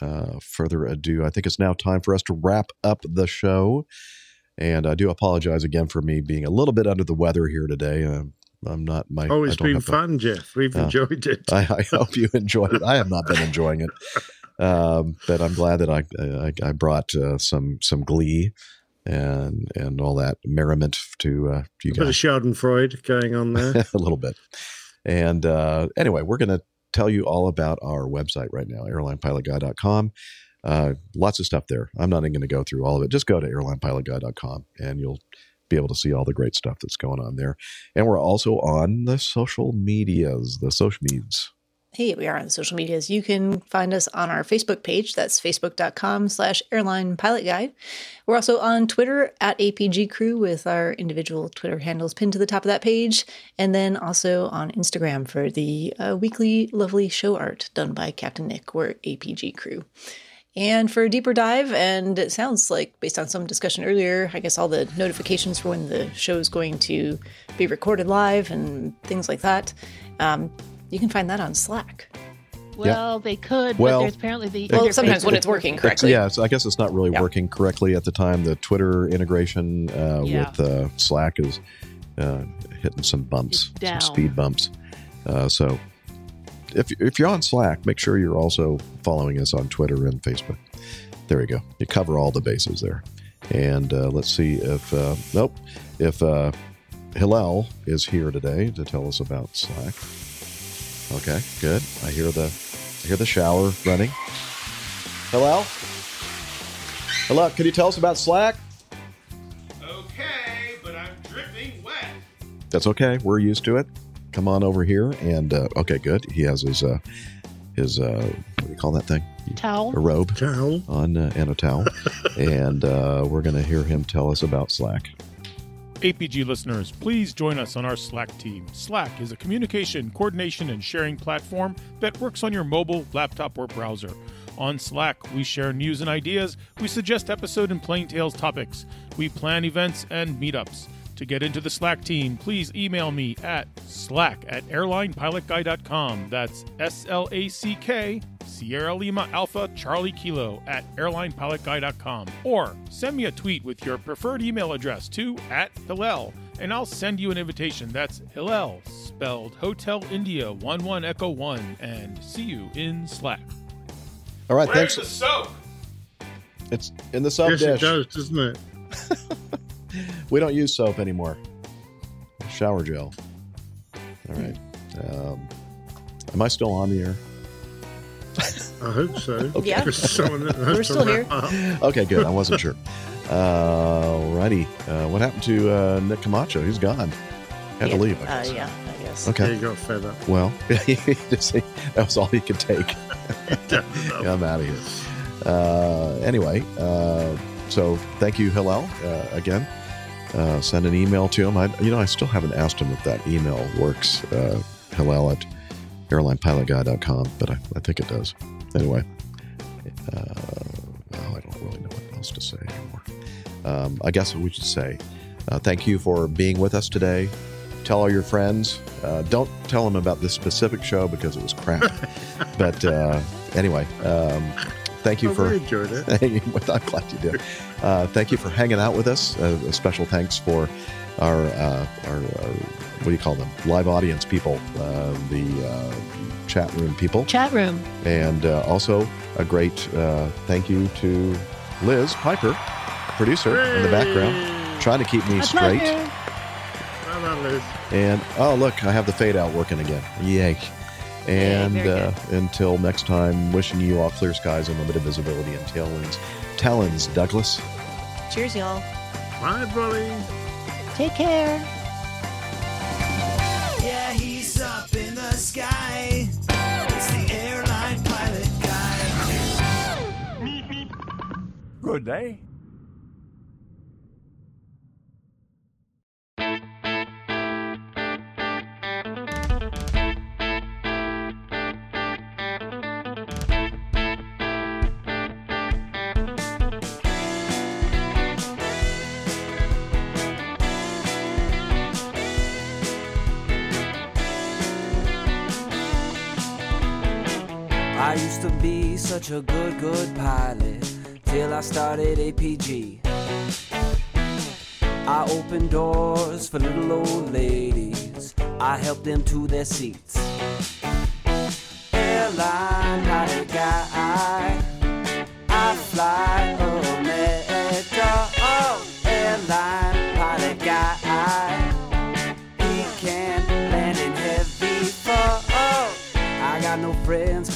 uh, further ado, I think it's now time for us to wrap up the show. And I do apologize again for me being a little bit under the weather here today. Um, I'm not my. Oh, it's been fun, Jeff. We've Oh. enjoyed it. I, I hope you enjoyed it. I have not been enjoying it, um, but I'm glad that I I, I brought uh, some some glee and and all that merriment to uh, you a bit of Schadenfreude going on there. a little bit. And uh, anyway, we're going to tell you all about our website right now, airlinepilotguy.com. Uh, lots of stuff there. I'm not even going to go through all of it. Just go to airlinepilotguy.com and you'll be able to see all the great stuff that's going on there. And we're also on the social medias, the social medias. Hey, we are on social medias. You can find us on our Facebook page. That's facebook.com slash airline pilot guy. We're also on Twitter at APG Crew with our individual Twitter handles pinned to the top of that page. And then also on Instagram for the uh, weekly lovely show art done by Captain Nick. We're APG Crew. And for a deeper dive, and it sounds like based on some discussion earlier, I guess all the notifications for when the show is going to be recorded live and things like that, um, you can find that on Slack. Well, they could, Well, but there's apparently the. Well, interface sometimes when isn't it's working working. correctly. Yeah, so I guess it's not really working correctly at the time. The Twitter integration uh, Yeah. with uh, Slack is uh, hitting some bumps, some speed bumps. Uh, so if, if you're on Slack, make sure you're also following us on Twitter and Facebook. There you go. You cover all the bases there. And uh, let's see if, uh, nope, if uh, Hillel is here today to tell us about Slack. Okay, good. I hear the I hear the shower running. Hello? Hello, can you tell us about Slack? Okay, but I'm dripping wet. That's okay. We're used to it. Come on over here and uh, okay, good. He has his uh his uh what do you call that thing? Towel. A robe towel on uh, and a towel. and uh, we're going to hear him tell us about Slack. APG listeners, please join us on our Slack team. Slack is a communication, coordination, and sharing platform that works on your mobile, laptop, or browser. On Slack, we share news and ideas, we suggest episode and plain tales topics, we plan events and meetups. To get into the Slack team, please email me at slack at airlinepilotguy.com. That's S L A C K, Sierra Lima Alpha Charlie Kilo at airlinepilotguy.com. Or send me a tweet with your preferred email address to at Hillel, and I'll send you an invitation. That's Hillel, spelled Hotel India 11 Echo 1, and see you in Slack. All right, Where's thanks. the soap? It's in the soap yes, dish. it does, doesn't it? We don't use soap anymore. Shower gel. All right. Um, am I still on the air? I hope so. Okay. Yeah. Because someone has We're still here. Okay, good. I wasn't sure. Uh, righty. Uh, what happened to uh, Nick Camacho? He's gone. Had to leave. I Uh, yeah, I guess. Okay. Yeah, you got fed up. Well, that was all he could take. Yeah, I'm out of here. Uh, anyway, uh, so thank you, Hillel, uh, again. Uh, send an email to him. I, you know, I still haven't asked him if that email works. Uh, Hillel at airlinepilotguy.com, but I, I think it does. Anyway, uh, well, I don't really know what else to say anymore. Um, I guess we should say uh, thank you for being with us today. Tell all your friends. Uh, don't tell them about this specific show because it was crap. but uh, anyway, um, thank you I for. really enjoyed it. I'm glad you did. Uh, thank you for hanging out with us. Uh, a special thanks for our, uh, our, our what do you call them? Live audience people, uh, the uh, chat room people, Chat room. and uh, also a great uh, thank you to Liz Piper, producer in the background, trying to keep me That's straight. not fair. Well done, Liz. And oh, look, I have the fade out working again. Yay. And very uh, until next time, wishing you all clear skies and limited visibility and tailwinds. Talons, Douglas. Cheers, y'all. Bye, buddy. Take care. Yeah, he's up in the sky. It's the airline pilot guy. Good day. Such a good, good pilot till I started APG. I opened doors for little old ladies, I helped them to their seats. Airline pilot guy, I fly